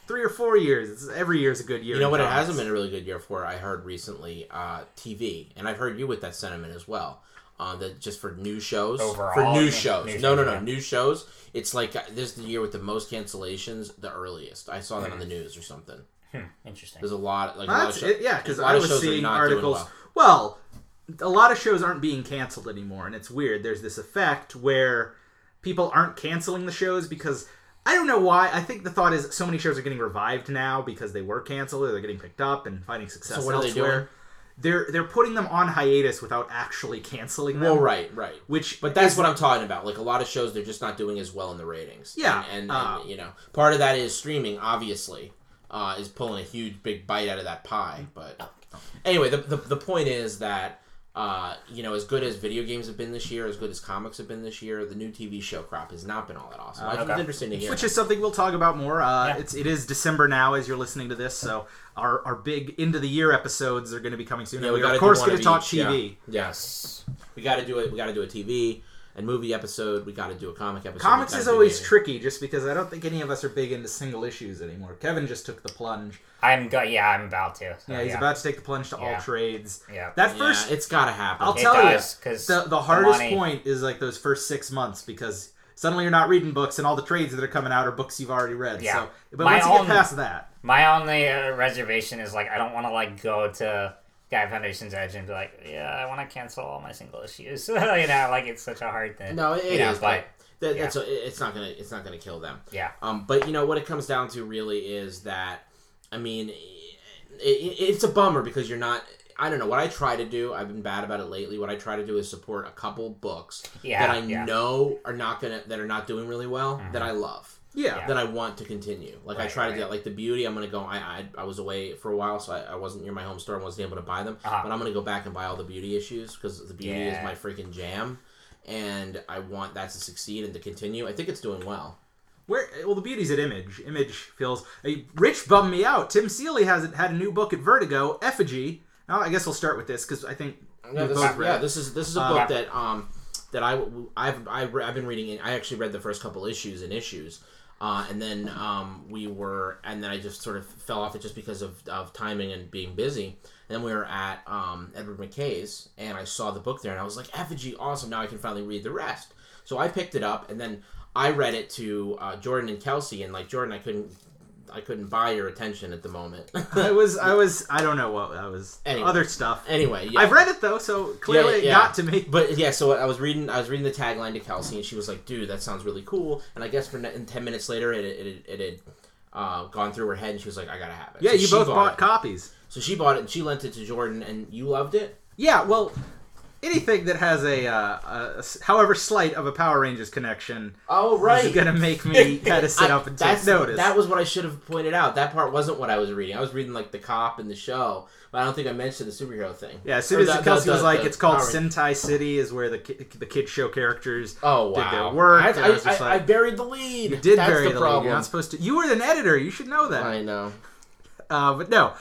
three or four years. It's, every year is a good year. You know in what? It hasn't been a really good year for. I heard recently uh, TV, and I've heard you with that sentiment as well. Uh, that just for new shows, Overall, for new new- shows. new no, no, no, yeah. new shows. It's like uh, this is the year with the most cancellations, the earliest. I saw that on the Hmm. news or something. Interesting. There's a lot, like a lot of That's shows. it, yeah, because I was shows seeing articles. well. Well, a lot of shows aren't being canceled anymore, and it's weird. There's this effect where people aren't canceling the shows because I don't know why. I think the thought is so many shows are getting revived now because they were canceled or they're getting picked up and finding success So what are they elsewhere. doing? They're they're putting them on hiatus without actually canceling them. Well, right, right. Which, But that's is- what I'm talking about. Like a lot of shows, they're just not doing as well in the ratings. Yeah, and, and, uh, and, you know, part of that is streaming. Obviously, uh, is pulling a huge big bite out of that pie. But anyway, the the, the point is that. Uh, you know, as good as video games have been this year, as good as comics have been this year, the new TV show crop has not been all that awesome. Uh, okay. interesting to hear. which is something we'll talk about more. Uh, Yeah. It's it is December now as you're listening to this, so our our big end of the year episodes are going to be coming soon. Yeah, we gotta of course going to talk each, yeah. TV. yes, we got to do it. We got to do a TV and movie episode. We got to do a comic episode. Comics is always gaming. tricky, just because I don't think any of us are big into single issues anymore. Kevin just took the plunge. I'm go. Yeah, I'm about to. So, Yeah, he's about to take the plunge to all trades. Yeah. That Yeah, first, it's got to happen. I'll It tell does, you, 'cause the the the hardest money- point is like those first six months because suddenly you're not reading books and all the trades that are coming out are books you've already read. Yeah. So, but My once you own- get past that, My only uh, reservation is like I don't want to like go to Guy Foundation's Edge and be like, yeah, I want to cancel all my single issues. (laughs) you know, like it's such a hard thing. No, it is, know, but but that, that's a, it's not gonna it's not gonna kill them. yeah, Um, but you know what it comes down to really is that I mean, it, it, it's a bummer because you're not. I don't know what I try to do. I've been bad about it lately. What I try to do is support a couple books Yeah, that I yeah. know are not gonna that are not doing really well that I love. Yeah, Yeah. That I want to continue. Like I Right, try to right. do that. Like the beauty, I'm gonna go. I I, I was away for a while, so I, I wasn't near my home store and wasn't able to buy them. Uh-huh. But I'm gonna go back and buy all the beauty issues because the beauty is my freaking jam, and I want that to succeed and to continue. I think it's doing well. Where well, the beauty's at Image. Image feels. Hey, Rich bummed me out. Tim Seeley has had a new book at Vertigo, Effigy. Now, I guess we'll start with this because I think Yeah, this, both is, read. yeah, this is this is a Uh, book that um that I I've I've, I've been reading. I actually read the first couple issues and issues, uh, and then um we were and then I just sort of fell off it just because of, of timing and being busy. And then we were at um, Edward McKay's, and I saw the book there, and I was like, "Effigy, awesome! Now I can finally read the rest." So I picked it up, and then I read it to uh, Jordan and Kelsey, and like Jordan, I couldn't I couldn't buy your attention at the moment. (laughs) I was, I was, I don't know what I was. Anyway. Other stuff. anyway, yeah. I've read it though, so clearly it yeah. got to me. But yeah, so I was reading, I was reading the tagline to Kelsey, and she was like, "Dude, that sounds really cool." And I guess for ne- ten minutes later, it it, it, had uh, gone through her head, and she was like, "I gotta have it." Yeah, So you both bought it. copies. So she bought it, and she lent it to Jordan, and you loved it. Yeah, well, anything that has a, uh, a however slight of a Power Rangers connection Oh is gonna make me (laughs) kind of sit I- up and take notice. That was what I should have pointed out. That part wasn't what I was reading. I was reading like the cop and the show, but I don't think I mentioned the superhero thing. yeah, as soon as the- Kelsey the- was like, the "It's called. Sentai City," is where the ki- the kid show characters. Oh did wow! their work, I, I I, like- I buried the lead. You did That's bury the the, lead. You're not supposed to. You were an editor. You should know that. I know. Uh, but no,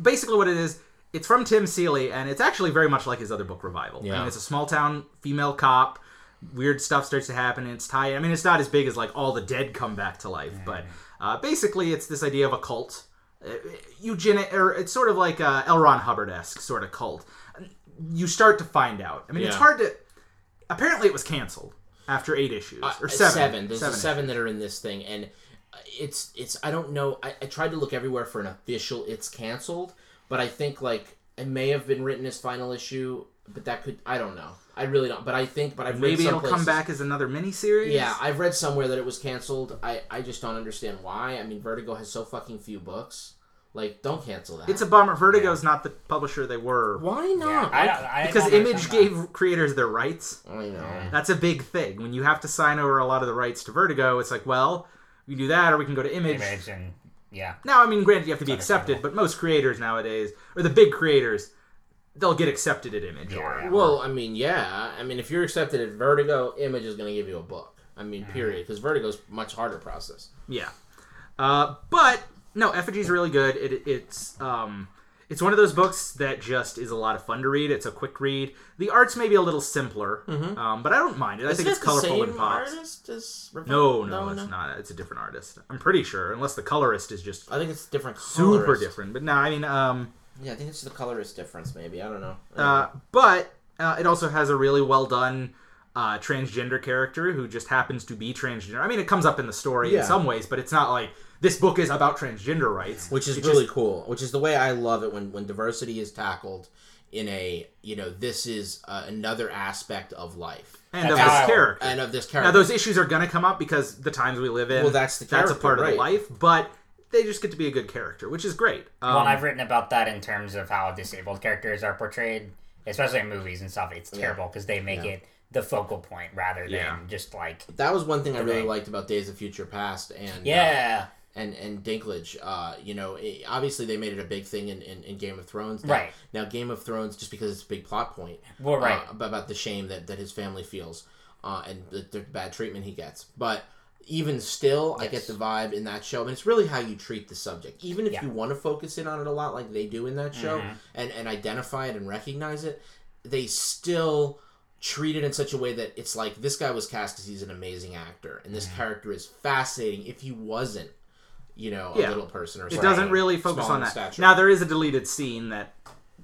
basically what it is, it's from Tim Seeley, and it's actually very much like his other book, Revival. I Yeah. mean, it's a small town female cop. Weird stuff starts to happen. And it's tied. I mean, it's not as big as like all the dead come back to life, but uh, basically, it's this idea of a cult. Uh, eugenic, or it's sort of like a L. Ron Hubbard esque sort of cult. You start to find out. I mean, it's hard to. Apparently, it was canceled after eight issues or Uh, seven. There's seven. that are in this thing, and uh, it's it's. I don't know. I, I tried to look everywhere for an official. It's canceled, but I think like it may have been written as final issue, but that could. I don't know. I really don't. But I think. But I've Maybe some it'll come back as another miniseries. Yeah, I've read somewhere that it was canceled. I I just don't understand why. I mean, Vertigo has so fucking few books. Like, don't cancel that. It's a bummer. Vertigo's not the publisher they were. why Yeah, not? I, I Because don't Image understand gave creators their rights. I know. That's a big thing. When you have to sign over a lot of the rights to Vertigo, it's like, well, we can do that, or we can go to. Image. Image and yeah, Now, I mean, granted, you have to be accepted, but most creators nowadays, or the big creators, they'll get accepted at Image. Yeah, or, yeah. Well, I mean, yeah. I mean, if you're accepted at Vertigo, Image is going to give you a book. I mean, Mm-hmm. period. Because Vertigo's much harder process. yeah. Uh, but no, Effigy's really good. It, it's um, it's one of those books that just is a lot of fun to read. It's a quick read. The art's maybe a little simpler, um, but I don't mind it. I Isn't think it's it the colorful same and pops. artist as Revo- No, no, it's not. It's a different artist. I'm pretty sure, unless the colorist is just I think it's different. super different. But no, I mean, um, Yeah, I think it's the colorist difference. Maybe I don't know. uh, but uh, it also has a really well done uh, transgender character who just happens to be transgender. I mean, it comes up in the story Yeah. in some ways, but it's not like this book is about transgender rights, which is It's really just- cool. Which is the way I love it when when diversity is tackled in a you know this is uh, another aspect of life and of this character. and of this character. Now, those issues are going to come up because the times we live in. Well, that's the that's a character, part of right. the life, but they just get to be a good character, which is great. Um, Well, I've written about that in terms of how disabled characters are portrayed, especially in movies and stuff. It's terrible because they make Yeah. it the focal point rather than Yeah. just like that was one thing I really Right. liked about Days of Future Past and uh, yeah, and and Dinklage. Uh, you know, it, obviously they made it a big thing in, in, in Game of Thrones. Now, Right. now, Game of Thrones, just because it's a big plot point, well, right. uh, about, the shame that, that his family feels uh, and the, the bad treatment he gets. But even still, I get the vibe in that show, and it's really how you treat the subject. Even if Yeah. you want to focus in on it a lot, like they do in that show, Mhm. and and identify it and recognize it, they still treat it in such a way that it's like this guy was cast because he's an amazing actor, and this Mm-hmm. character is fascinating. If he wasn't, you know, a Yeah. little person or something. it doesn't really focus Small on that. stature. Now there is a deleted scene that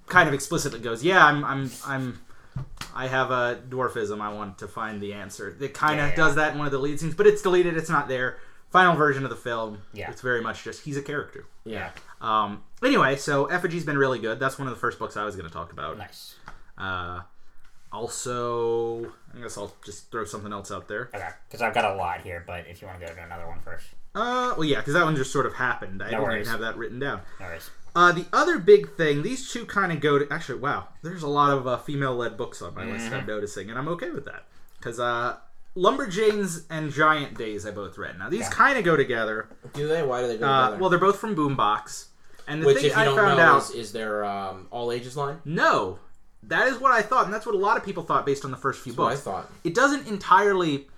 kind of explicitly goes, "Yeah, I'm, I'm, I'm, I have a dwarfism. I want to find the answer." It kind of Yeah, yeah. does that in one of the lead scenes, but it's deleted. It's not there. Final version of the film. Yeah. It's very much just he's a character. Yeah. Um, anyway, so Effigy's been really good. That's one of the first books I was going to talk about. Nice. Uh, also, I guess I'll just throw something else out there. Okay, because I've got a lot here, but if you want to go to another one first, Uh, well, yeah, because that one just sort of happened. I No didn't even have that written down. no worries. Uh, the other big thing, these two kind of go to. Actually, wow, there's a lot of uh, female-led books on my list. Mm-hmm. I'm noticing, and I'm okay with that because uh, Lumberjanes and Giant Days I both read. Now these Yeah. kind of go together. Do they? Why do they go Uh, together? well, they're both from Boombox, and the Which, thing if you I don't found know, out, is, is their um, all ages line. no, that is what I thought, and that's what a lot of people thought based on the first few That's what I books. thought. it doesn't entirely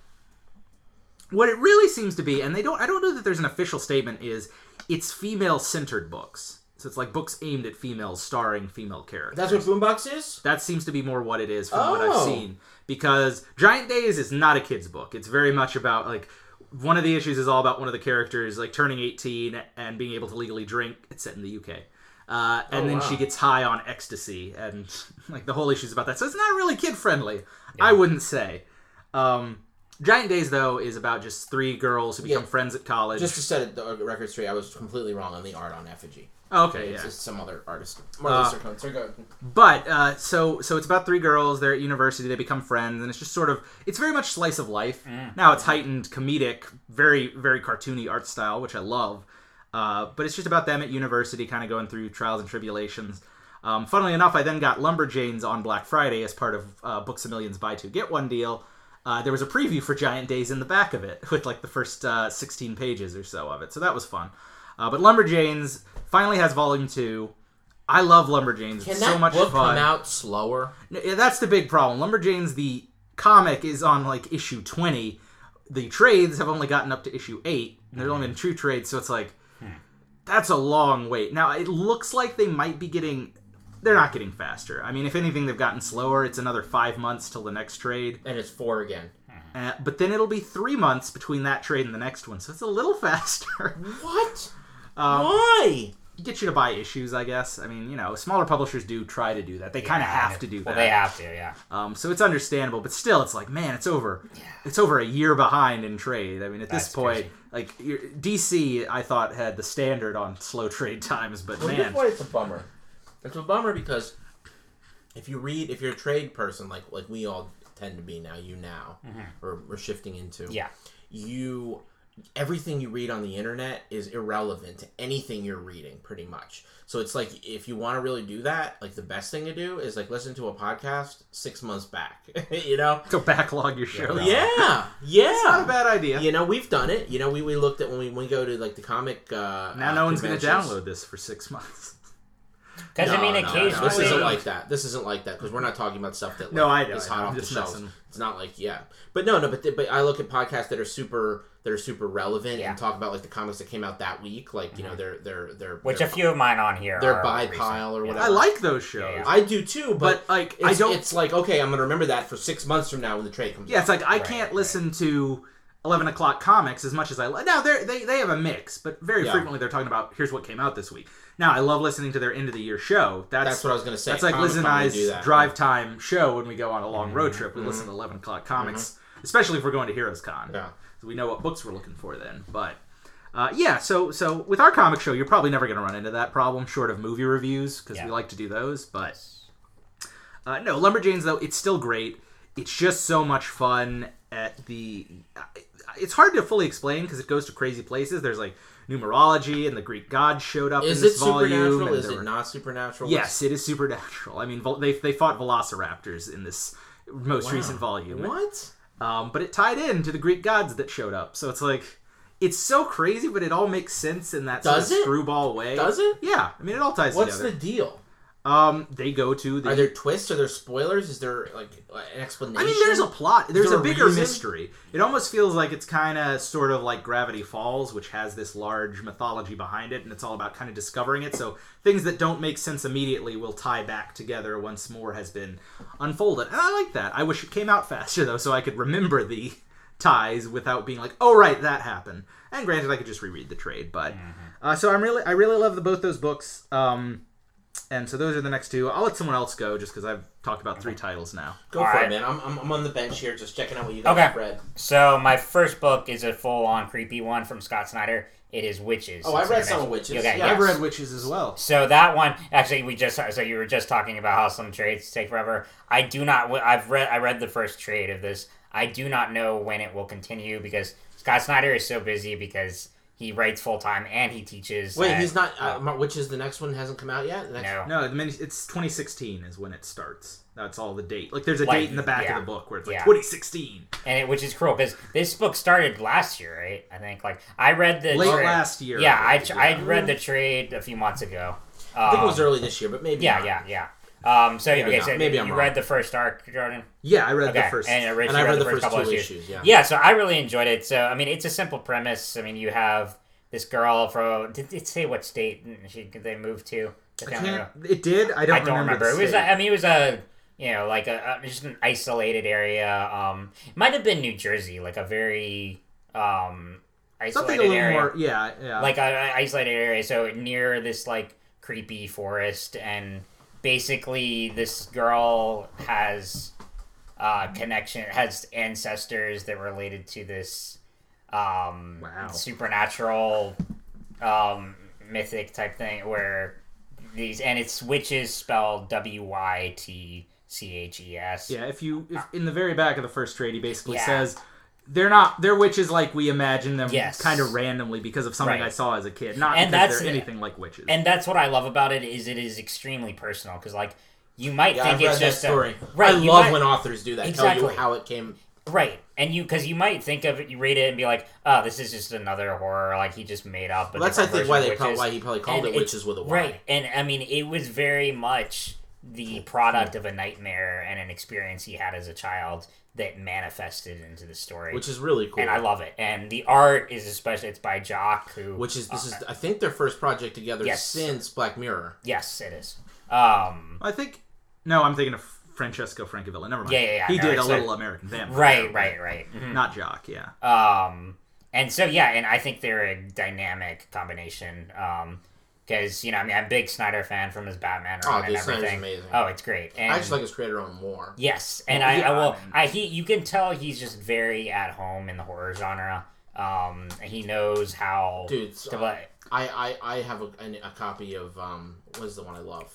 what it really seems to be and they don't i don't know that there's an official statement is it's female centered books. So it's like books aimed at females starring female characters. That's what Boombox is. that seems to be more what it is from what i've Oh. seen. Because giant days is not a kid's book. It's very much about like one of the issues is all about one of the characters like turning 18 and being able to legally drink. It's set in the uk uh, and Oh, then wow. she gets high on ecstasy and (laughs) like the whole issue is about that. So it's not really kid friendly i wouldn't say. Um, giant days though is about just three girls who become Yeah. friends at college Just to set it, the record straight, I was completely wrong on the art on Effigy. okay It's yeah just some other artist. Uh. But uh, so so it's about three girls. They're at university. They become friends, and it's just sort of it's very much slice of life. Now it's heightened comedic, very very cartoony art style, which I love. Uh, but it's just about them at university, kind of going through trials and tribulations. Um, funnily enough, I then got Lumberjanes on Black Friday as part of uh, Books a Millions Buy Two Get One deal. Uh, there was a preview for Giant Days in the back of it (laughs) with like the first uh, 16 pages or so of it, so that was fun. Uh, but Lumberjanes finally has volume two. I love Lumberjanes. Can it's that so much book fun. come out slower? Yeah, that's the big problem. Lumberjanes, the comic, is on like issue 20. The trades have only gotten up to issue 8. And there's only been two trades, so it's like, that's a long wait. Now, it looks like they might be getting. They're not getting faster. I mean, if anything, they've gotten slower. It's another five months till the next trade. And it's four again. Uh, but then it'll be three months between that trade and the next one, so it's a little (laughs) faster. What? Um, Why? Get you to buy issues, I guess. I mean, you know, smaller publishers do try to do that. They kind of have to do Well, that. they have to, yeah. Um, so it's understandable, but still, it's like, man, it's over. Yeah. It's over a year behind in trade. I mean, at this point, crazy. like DC, I thought had the standard on slow trade times, but Well, man, this point, it's a bummer. It's a bummer because if you read, if you're a trade person like like we all tend to be now, you now, or we're shifting into, Mm-hmm. Yeah. you everything you read on the internet is irrelevant to anything you're reading pretty much so it's like if you want to really do that like the best thing to do is like listen to a podcast six months back (laughs) you know go backlog your show. yeah yeah It's not a bad idea. you know we've done it you know we, we looked at when we, when we go to like the comic uh now uh, no one's going to download this for six months. Because I No, mean, no, no, occasionally this isn't like that. This isn't like that because we're not talking about stuff that like, No, I know, is I know. hot I'm off the just shelves. messing. It's not like yeah, but no, no, but but I look at podcasts that are super that are super relevant Yeah. and talk about like the comics that came out that week, like you know mm-hmm. they're they're they're which they're, a few of mine on here they're by pile or Yeah. whatever. I like those shows. Yeah, yeah. I do too, but, But, like, it's, I don't- It's like okay, I'm gonna remember that for six months from now when the trade comes. Yeah, out. it's like I Right, can't right. listen to eleven o'clock comics as much as I like. Now they they they have a mix, but very Yeah. frequently they're talking about here's what came out this week. Now I love listening to their end of the year show. That's That's what I was gonna say. That's like Liz and I's drive time show when we go on a long Mm-hmm. road trip. We listen to eleven o'clock comics, especially if we're going to Heroes Con. Yeah. so we know what books we're looking for then. But uh, yeah, so so with our comic show, you're probably never going to run into that problem, short of movie reviews because Yeah. we like to do those. But uh, no, Lumberjanes though it's still great. It's just so much fun. At the, it's hard to fully explain because it goes to crazy places. There's like numerology and the Greek gods showed up Is in it this volume. supernatural? Is it were- not supernatural? Yes, it is supernatural. I mean, they they fought velociraptors in this most Wow. recent volume. What? Um, but it tied in to the Greek gods that showed up. So it's like it's so crazy, but it all makes sense in that Does sort it? screwball way. Does it? Yeah. I mean, it all ties What's together. What's the deal? Um, they go to the. Are there twists? Are there spoilers? Is there like an explanation? I mean, there's a plot. There's there a a bigger mystery. It almost feels like it's kind of sort of like Gravity Falls, which has this large mythology behind it, and it's all about kind of discovering it. So things that don't make sense immediately will tie back together once more has been unfolded. And I like that. I wish it came out faster though, so I could remember the ties without being like, oh right, that happened. And granted, I could just reread the trade, but uh, so I'm really, I really love the, both those books. Um, and so those are the next two. I'll let someone else go just because I've talked about three titles now. Go All for right. it, man. I'm, I'm, I'm on the bench here, just checking out what you guys Okay. have read. So my first book is a full-on creepy one from Scott Snyder. It is Wytches. Oh, I It's read some of Wytches. Okay, Yeah, I've read Wytches as well. So that one, actually, we just so you were just talking about how some trades take forever. I do not. I've read. I read the first trade of this. I do not know when it will continue because Scott Snyder is so busy because he writes full time and he teaches. Wait, at- he's not. Uh, Mar- which is the next one? Hasn't come out yet. The next- no. No, the mini, it's 2016 is when it starts. That's all the date. Like there's a Like, date in the back yeah. of the book where it's like Yeah. 2016. and it, which is cruel because this book started last year, right? I think like I read the Late trade- last year. Yeah, I, believe, I read the trade a few months ago. I think it Um, was early this year, but maybe. Yeah, not. yeah, yeah. Um, so Maybe okay, not. so Maybe I'm you wrong. read the first arc, Jordan. Yeah, I read Okay, the first. and Rich, And I read the first first couple two issues. issues. Yeah. Yeah, so I really enjoyed it. So I mean, it's a simple premise. I mean, you have this girl from. Did it say what state she they moved to? I can't it did. I don't, I don't remember. the It was. I mean, it was a you know like a, a just an isolated area. Um, might have been New Jersey, like a very um isolated something a little area more. Yeah, yeah. like a, a isolated area so near this like creepy forest and basically this girl has uh connection has ancestors that related to this um Wow. supernatural um mythic type thing where these and it's Wytches spelled w-y-t-c-h-e-s yeah. If you if in the very back of the first trade, he basically Yeah. says. They're not. They're witches like we imagine them, Yes. kind of randomly because of something Right. I saw as a kid. Not And because that's- they're anything like witches. and that's what I love about it is it is extremely personal because like you might Yeah, think I've it's read that just story. a right. I you love might- when authors do that. Tell Exactly. you how it came. Right, and you because you might think of it, you read it and be like, "Oh, this is just another horror like he just made up." A Well, that's I think why they of pro- why he probably called And it witches with a Y. Right, and I mean, it was very much the product of a nightmare and an experience he had as a child that manifested into the story, which is really cool. and I love it. And the art is especially it's by Jock, who Which is this is I think their first project together Yes. since Black Mirror. yes, it is. Um, I think. No, I'm thinking of Francesco Francavilla. Never mind. Yeah, yeah, yeah. He No, did a little like- American Vampire. right, right, right. (laughs) Mhm. Not Jock. Yeah. Um, and so yeah, and I think they're a dynamic combination. Um, because you know, I mean, I'm a big Snyder fan from his Batman Oh, run dude, and Snyder's everything. amazing. Oh, it's great. And I just like his creator own more. yes, and Well, I, yeah, I will. I mean- I he you can tell he's just very at home in the horror genre. Um, he knows how Dude, to so- play. I, I, I have a, a, a copy of um what is the one I love,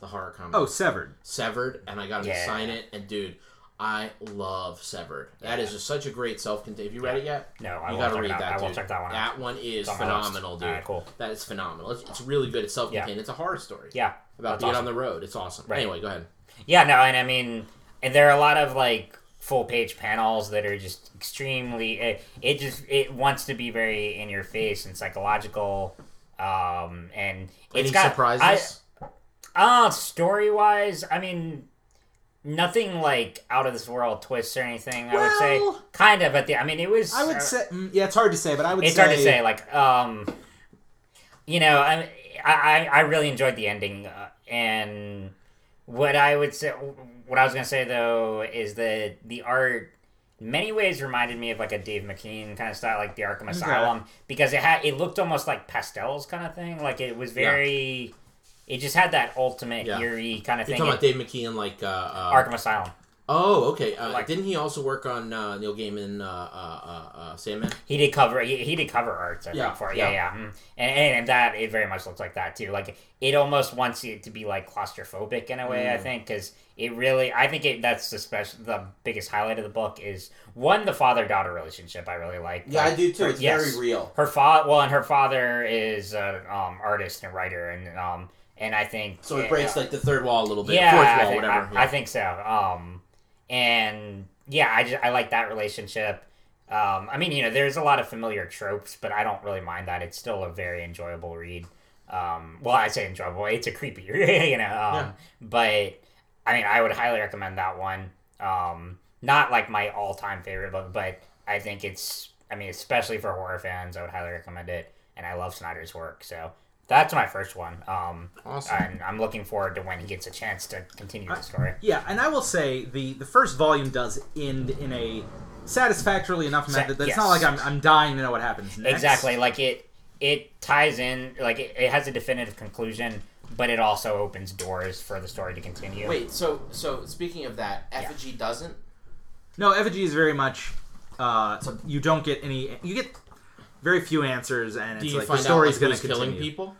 the horror comic. Oh, Severed. Severed, and I got him to sign it. And dude, I love Severed. That is just such a great self-contained. Have you read it yet? No, I you gotta read that. I will check that one out. That one is phenomenal, dude. Cool. That is phenomenal. It's, it's really good. It's self-contained. It's a horror story Yeah, about that's being awesome. on the road. It's awesome. Right. Anyway, go ahead. Yeah, no, and I mean, and there are a lot of like full page panels that are just extremely. It, it just it wants to be very in your face and psychological. Um, and Any it's got surprises? I, Uh story wise, I mean nothing like out of this world twists or anything, I would say. Kind of at the I mean it was I would uh, say, mm, yeah, it's hard to say, but I would say it's say hard to say like um you know I, I i really enjoyed the ending uh, and what i would say what i was gonna say though is that the art many ways reminded me of like a dave mckean kind of style like the arkham asylum because it had it looked almost like pastels kind of thing like it was very it just had that ultimate Yeah. eerie kind of thing. You're talking about Dave McKean, like uh, uh, arkham asylum Oh, okay. Uh, Like- didn't he also work on uh, Neil Gaiman, uh, uh, uh, uh, Sandman? He did cover. He, he did cover arts. I Yeah, think for it. Yeah, yeah. yeah. mm. And, and and that it very much looks like that too. Like it almost wants it to be like claustrophobic in a way. Mm. I think because it really. I think it that's the special. The biggest highlight of the book is one the father daughter relationship. I really like. Yeah, Like, I do too. her- It's yes. very real. Her father. Well, and her father is an um, artist and writer, and um, and I think So it breaks uh, like the third wall a little bit, yeah, fourth I wall, think, whatever. I, yeah. I think so. Um, and yeah, I just I like that relationship. Um, I mean, you know, there's a lot of familiar tropes, but I don't really mind that. It's still a very enjoyable read. Um, well, I say enjoyable. It's a creepy, (laughs) you know. Um, Yeah. But I mean, I would highly recommend that one. Um, not like my all-time favorite book, but I think it's. I mean, especially for horror fans, I would highly recommend it. And I love Snyder's work, so that's my first one. Um, Awesome. and I'm looking forward to when he gets a chance to continue the story. Yeah, and I will say the the first volume does end in a satisfactorily enough Sa- method that it's yes. not like I'm, I'm dying to know what happens next. Exactly, like it it ties in, like it, it has a definitive conclusion, but it also opens doors for the story to continue. Wait, so so speaking of that, effigy doesn't. No, effigy is very much. Uh, so you don't get any. You get very few answers, and Do it's you like find the story's out going to who's killing continue. people?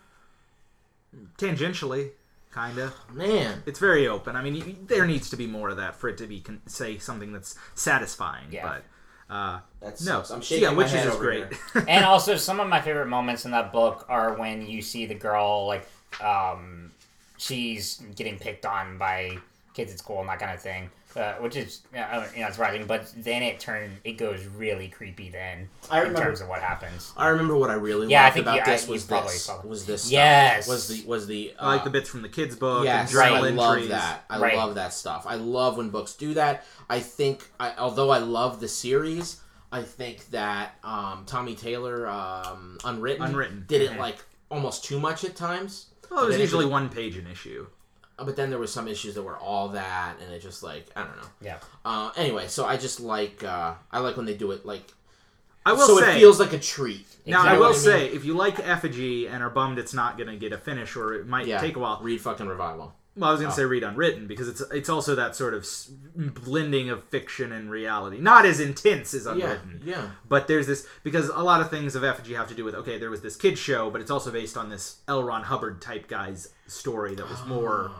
Tangentially, kind of. Man, It's very open. I mean, you, there needs to be more of that for it to be con- say something that's satisfying. Yeah. But uh, that no, sucks. I'm shaking yeah, my Wytches head is over great. here. (laughs) and also, some of my favorite moments in that book are when you see the girl, like, um, she's getting picked on by kids at school and that kind of thing. Uh, which is uh, you know surprising, but then it turn it goes really creepy. Then I in terms of what happens. I remember what I really Yeah, I liked think about you- this I- was probably this saw that. was this stuff. Yes. was the was the uh, I like the bits from the kids' book. Yes, and Right. I love entries. that. I Right. love that stuff. I love when books do that. I think, I, although I love the series, I think that um, Tommy Taylor, um, Unwritten, Unwritten. did it Mhm. like almost too much at times. Well, it was usually just- one page an issue. Uh, But then there was some issues that were all that, and it just like I don't know. Yeah, Uh, anyway, so I just like uh, I like when they do it like I will so say. it feels like a treat. now, Exactly. I will what I say, if you like effigy and are bummed it's not going to get a finish or it might yeah, take a while, Read fucking revival. Well, I was going Oh. to say read unwritten because it's it's also that sort of blending of fiction and reality. Not as intense as Yeah, unwritten, yeah. but there's this because a lot of things of effigy have to do with okay, there was this kid show, but it's also based on this L. Ron Hubbard type guy's story that was more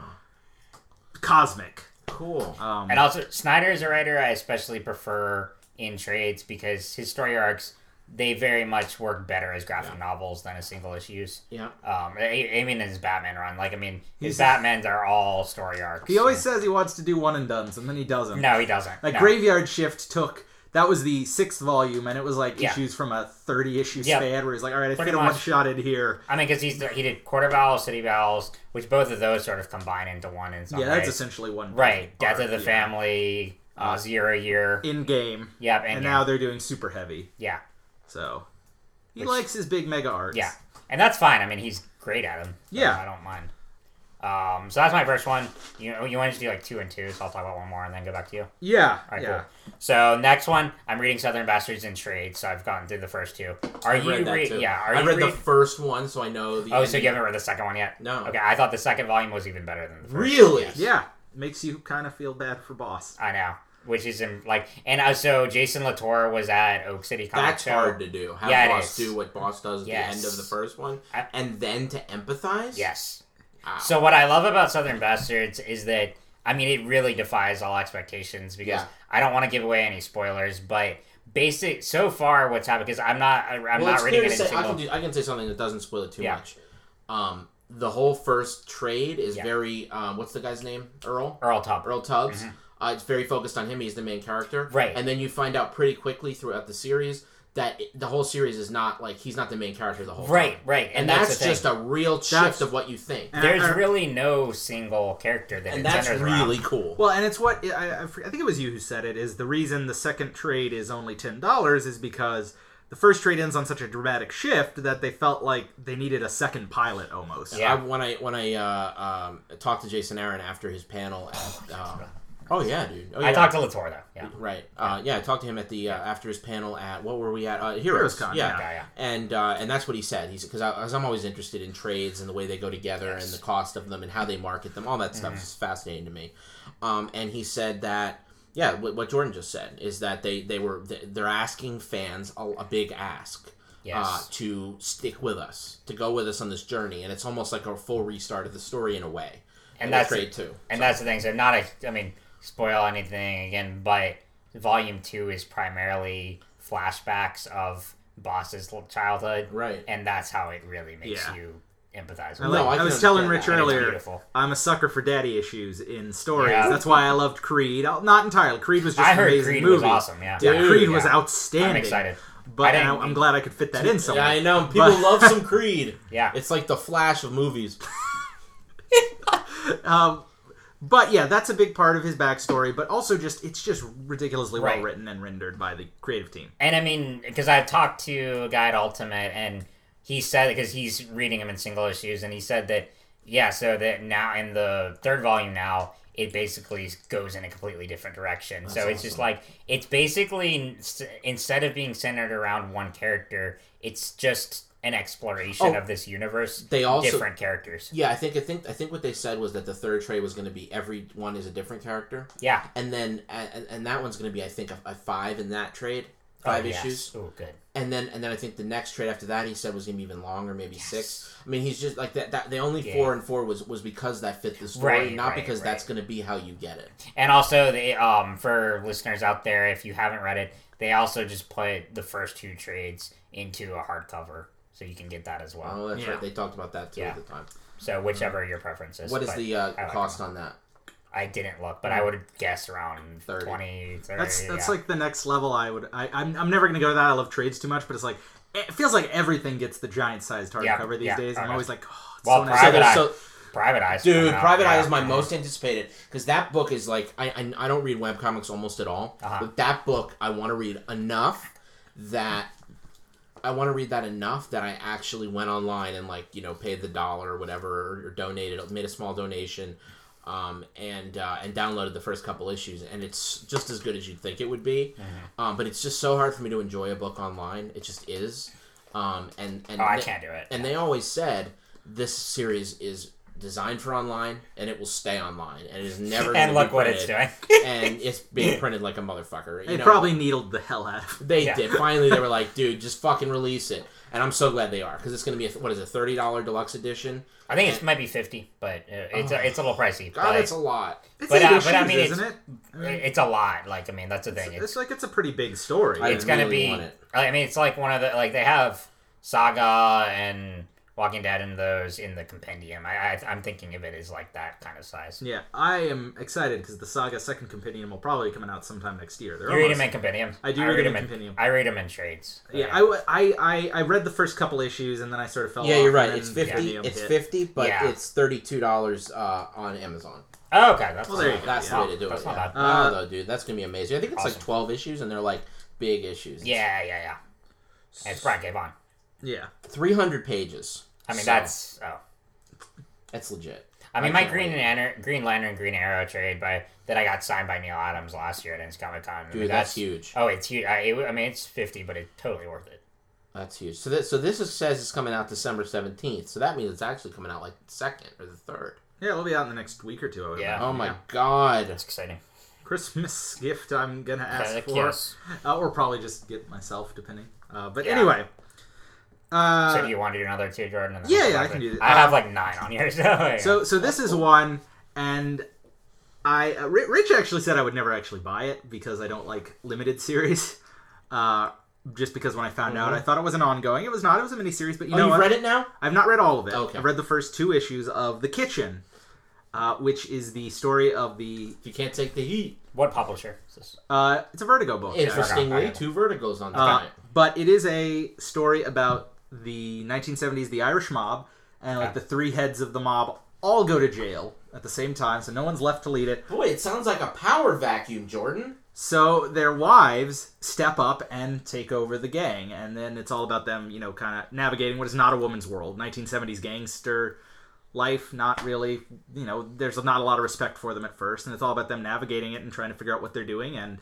cosmic. Cool. Um, and also Snyder is a writer I especially prefer in trades because his story arcs they very much work better as graphic novels than as single issues. yeah. Um, I, I mean, his Batman run, like I mean, his He's- Batmans are all story arcs. he always says he wants to do one and done's, and then he doesn't. no, he doesn't. Like no. Graveyard Shift took that was the sixth volume, and it was like Yeah. issues from a thirty issue Yep. span where he's like, all right, I Pretty fit a one shot in here. I mean, because he's he did Court of Owls, city vowels, which both of those sort of combine into one in some Yeah, that's ways. essentially one. right. Death of the yeah. Family, uh, Zero Year. Endgame, Yep, and, and now they're doing Superheavy. yeah, So he Which- likes his big mega arcs. yeah, and that's fine. I mean, he's great at them. so Yeah. I don't mind. Um, so that's my first one. You know, you want to do like two and two, so I'll talk about one more and then go back to you. yeah, All right, yeah. cool. So next one, I'm reading Southern Bastards in trade. So I've gotten through the first two. Are I've you read re- Yeah, are I you read read- the first one, so I know the. Oh, so you haven't read the second one yet? No. Okay, I thought the second volume was even better than the first. Really? Yes. Yeah, makes you kind of feel bad for boss. I know. Which is in, like, and uh, so Jason Latour was at Oak City Comic That's Show. hard to do. Have Yeah, it boss is. do what boss does at Yes. the end of the first one, I- and then to empathize. Yes. Wow. So what I love about Southern Bastards is that I mean it really defies all expectations because Yeah. I don't want to give away any spoilers, but basic so far what's happened because I'm not I'm well, not reading it say, I can, do, I can say something that doesn't spoil it too Yeah. much. Um, the whole first trade is Yeah. very. Um, what's the guy's name? Earl. Earl Tubb. Earl Tubbs. Uh, it's very focused on him. He's the main character. Mm-hmm. Right. And then you find out pretty quickly throughout the series that the whole series is not like he's not the main character the whole Right, time. right, and, and that's that's, just a real shift That's- of what you think, There's I- really no single character that and that's really around. cool. Well, and it's what I, I, think it was you who said it. Is the reason the second trade is only ten dollars is because the first trade ends on such a dramatic shift that they felt like they needed a second pilot almost. Yeah. I, when I when I uh, um, talked to Jason Aaron after his panel, at, uh, oh yeah, dude. Oh, yeah. I talked to Latour though. Yeah. Right. Uh, yeah, I talked to him at the uh, after his panel at what were we at? Uh, Heroes. Heroes Con, yeah. yeah, yeah. And uh, and that's what he said. He's because I'm always interested in trades and the way they go together Yes. and the cost of them and how they market them. All that stuff Mm-hmm. is fascinating to me. Um, and he said that yeah, what, what Jordan just said is that they they were they're asking fans a, a big ask. Uh, to stick with us, to go with us on this journey, and it's almost like a full restart of the story in a way. And the that's trade too. And that's the thing. So not a, I mean, spoil anything again, but volume two is primarily flashbacks of Boss's childhood, Right. And that's how it really makes Yeah. you empathize. I, with like- No, I I was telling Rich that. Earlier. I'm a sucker for daddy issues in stories. Yeah. That's why I loved Creed. Uh, Not entirely. Creed was just I an amazing Creed movie. was awesome. Yeah, Yeah, Dude, Creed was outstanding. I'm excited. But I I didn't- am glad I could fit that in somewhere. Yeah, I know. People But- love some (laughs) Creed. Yeah. It's like the Flash of movies. (laughs) Um, but yeah, that's a big part of his backstory. But also, just it's just ridiculously Right. well written and rendered by the creative team. And I mean, because I've talked to a guy at Ultimate, and he said because he's reading them in single issues, and he said that yeah, so that now in the third volume now it basically goes in a completely different direction. so it's just like it's basically instead of being centered around one character, it's just an exploration Oh, of this universe. they also- different characters. Yeah, I think I think I think what they said was that the third trade was going to be every one is a different character, Yeah, and then and, and that one's going to be I think a, a five in that trade, five oh, yes. issues, Oh, good. and then and then I think the next trade after that he said was going to be even longer, maybe six. I mean, he's just like that. That the only Yeah. four and four was was because that fit the story, Right, not right, because right. that's going to be how you get it. And also, they um for listeners out there, if you haven't read it, they also just put the first two trades into a hardcover, so you can get that as well. Oh, that's Yeah. right. They talked about that too Yeah. at the time. So whichever your preference is. What is the uh, like cost them. on that? I didn't look, but I would guess around 30. 20, 30. That's that's yeah. like the next level. I would. I, I'm I'm never gonna go to that. I love trades too much, but it's like it feels like everything gets the giant sized Yeah, hardcover these yeah, days. I'm always like, oh, it's Well, so nice. Private there's- so Private Eyes. Dude, out, Private Eye is my most anticipated because that book is like I, I I don't read webcomics almost at all, Uh-huh. but that book I want to read enough that I want to read that enough that I actually went online and like you know paid the dollar or whatever or, or donated made a small donation. Um, and uh, and downloaded the first couple issues, and it's just as good as you'd think it would be. Mm-hmm. Um, but it's just so hard for me to enjoy a book online. It just is. Um, and and Oh, I they- can't do it. and they always said this series is designed for online and it will stay online and it is never. and gonna look be what it's printed, doing. and (laughs) it's being printed like a motherfucker. You They know? probably needled the hell out of. it. They Yeah. did. Finally, they were (laughs) like, "Dude, just fucking release it." And I'm so glad they are because it's going to be a, what is it, thirty dollar deluxe edition? I think it might be 50, but uh, it's, a, it's a little pricey. God, but it's a lot. It's But, eight uh, but I mean, isn't it's- it? I mean, it's a lot. Like, I mean, that's the thing. it's, It's, like it's a pretty big story. I it's going to really be. want it. I mean, it's like one of the. Like, they have Saga and Walking Dead and those in the compendium. I, I, I'm thinking of it as like that kind of size. yeah, I am excited because the Saga second compendium will probably come out sometime next year. They're You read almost- them in compendium. I do read them in in compendium. I read them in trades. Yeah, I I I read the first couple issues and then I sort of fell Yeah, off. you're right. It's fifty. It's hit. fifty, but Yeah. it's thirty two dollars uh, on Amazon. Oh, okay. That's Well, there you bad. go. That's Yeah. the way to do That's it. not yeah. bad. I don't Uh, know, dude. That's gonna be amazing. I think it's Awesome. like twelve issues, and they're like big issues. Yeah, yeah, yeah. And it's Brian K. Yeah. three hundred pages. I mean, So, that's. Oh. that's legit. I mean, I my can't Green wait. Lantern, Green Lantern, Green Arrow trade by that I got signed by Neal Adams last year at NC Comic Con. I Dude, mean, that's huge. Oh, it's huge. I, it, I mean, it's fifty, but it's totally worth it. That's huge. So this, so this is, says it's coming out December seventeenth. So that means it's actually coming out like the second or the third. Yeah, it'll be out in the next week or two. I would Yeah. imagine. Oh my Yeah. god! that's exciting. Christmas gift I'm gonna ask for, uh, or probably just get myself, depending. Uh, but Yeah. anyway, uh, so do you want to do another two, Jordan? And then yeah, yeah, I can do that. I have like nine on here, (laughs) so yeah. so so this is one, and I uh, Rich actually said I would never actually buy it because I don't like limited series. (laughs) Uh, just because when I found out, I thought it was an ongoing. It was not. It was a miniseries. But you oh, know you've what? read it now? I've not read all of it. Okay. I've read the first two issues of The Kitchen, uh, which is the story of the. If you can't take the heat. what publisher is this? Uh, it's a Vertigo book. Interestingly, Okay. two Vertigos on the Uh, planet. but it is a story about the 1970s, the Irish mob, and like the three heads of the mob all go to jail at the same time, so no one's left to lead it. Boy, it sounds like a power vacuum, Jordan. So their wives step up and take over the gang, and then it's all about them, you know, kind of navigating what is not a woman's world. 1970s gangster life, not really, you know, there's not a lot of respect for them at first, and it's all about them navigating it and trying to figure out what they're doing. And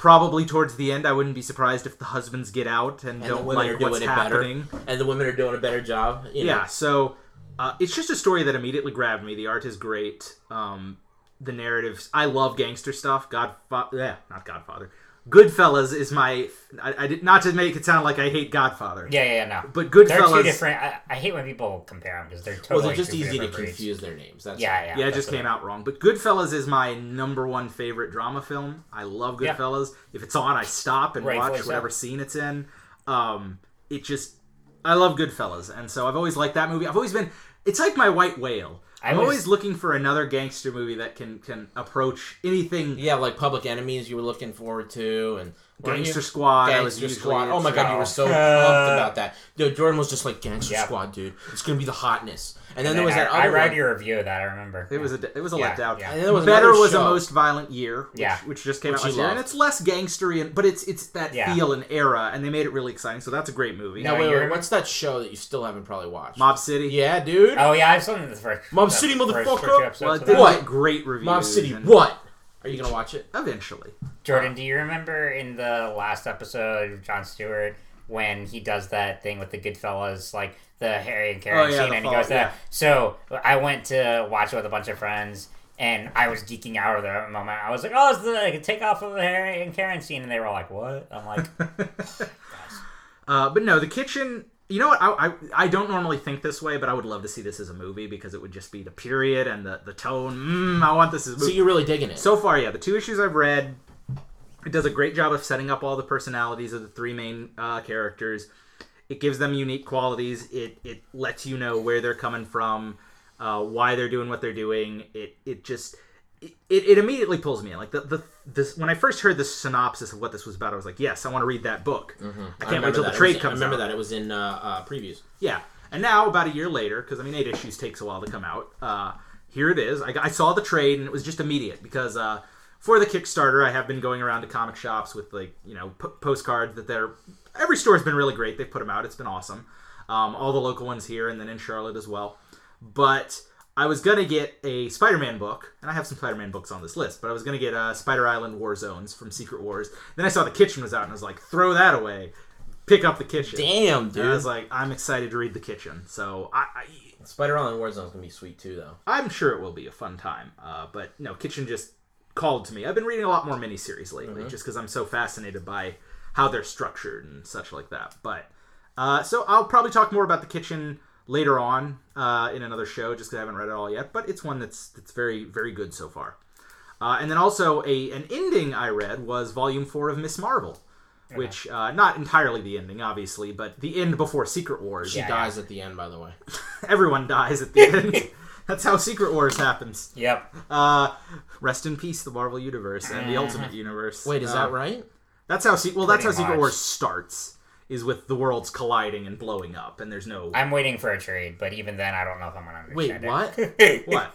probably towards the end, I wouldn't be surprised if the husbands get out and, And don't like doing what's it happening. better. And the women are doing a better job. You know. Yeah, so uh, it's just a story that immediately grabbed me. The art is great. Um, the narratives. I love gangster stuff. Godfather. Yeah, not Godfather. Goodfellas is my. I, I did not to make it sound like I hate Godfather. Yeah, yeah, no. But Goodfellas. They're Goodfellas. two different. I, I hate when people compare them because they're totally. Well, they're just easy to different breeds. confuse their names. That's Yeah, yeah. Yeah, it just what came out wrong. But Goodfellas is my number one favorite drama film. I love Yeah. Goodfellas. If it's on, I stop and Rightfully watch so. whatever scene it's in. Um, it just, I love Goodfellas, and so I've always liked that movie. I've always been. It's like my white whale. I'm was- always looking for another gangster movie that can can approach anything. Yeah, like Public Enemies, you were looking forward to, and Gangster? Squad. I was Gangster Squad. Oh my god, you were so Uh, pumped about that. Dude, Jordan was just like Gangster Yeah. Squad, dude. It's gonna be the hotness. And then And there was then that I, I other read one. your review of that. I remember. It was a it was a Yeah, letdown. yeah. And then there was Better another was a show. most violent year, which, Yeah. which just came Which out last year, and loved. it's less gangstery, and but it's it's that Yeah. feel and era, and they made it really exciting. So that's a great movie. Now, No, wait, wait, you're- what's that show that you still haven't probably watched? Mob City. Yeah, dude. Oh yeah, I've seen the first. Mob the City, first- motherfucker! first two episodes Well, it of did. What? get great reviews. Mob City. and- What? Are you gonna watch it? Eventually. Jordan, do you remember in the last episode of Jon Stewart when he does that thing with the Goodfellas, like the Harry and Karen Oh, yeah, scene, and he fall- goes there? So I went to watch it with a bunch of friends. And I was geeking out at the moment. I was like, "Oh, it's the like, takeoff of the Harry and Karen scene," and they were like, "What?" I'm like, (laughs) Uh, but no, the kitchen. You know what? I, I I don't normally think this way, but I would love to see this as a movie because it would just be the period and the the tone. Mm, I want this as a movie. So you're really digging it? So far, yeah, the two issues I've read, it does a great job of setting up all the personalities of the three main uh, characters. It gives them unique qualities. It it lets you know where they're coming from, uh, why they're doing what they're doing. It it just it, it immediately pulls me in. Like the, the this when I first heard the synopsis of what this was about, I was like, yes, I want to read that book. I can't wait remember till the that. It trade was- comes I remember out. that it was in uh, uh, previews. Yeah, and now about a year later, because I mean, eight issues takes a while to come out. Uh, here it is. I, I saw the trade, and it was just immediate because uh, for the Kickstarter, I have been going around to comic shops with like you know p- postcards that they're. Every store has been really great. They've put them out. It's been awesome. Um, all the local ones here, and then in Charlotte as well. But I was gonna get a Spider-Man book, and I have some Spider-Man books on this list. But I was gonna get uh, Spider Island War Zones from Secret Wars. Then I saw the Kitchen was out, and I was like, throw that away. Pick up the Kitchen. Damn, And dude. I was like, I'm excited to read the kitchen. So I, I Spider Island War Zones gonna be sweet too, though. I'm sure it will be a fun time. Uh, but no, kitchen just called to me. I've been reading a lot more miniseries lately, just because I'm so fascinated by how they're structured and such like that. But uh, so I'll probably talk more about the kitchen later on uh, in another show, just because I haven't read it all yet. But it's one that's that's very very good so far. Uh, and then also a an ending I read was Volume Four of Ms. Marvel. Which uh, not entirely the ending, obviously, but the end before Secret Wars. She Yeah. dies at the end, by the way. (laughs) Everyone dies at the end. (laughs) That's how Secret Wars happens. "Yep." Uh, rest in peace, the Marvel Universe and the Ultimate Universe. Wait, is Uh, that right? That's how. Se- well, that's how Pretty Secret. Wars starts. Is with the worlds colliding and blowing up, and there's no I'm waiting for a trade, but even then, I don't know if I'm gonna Wait, understand what? it. (laughs) what.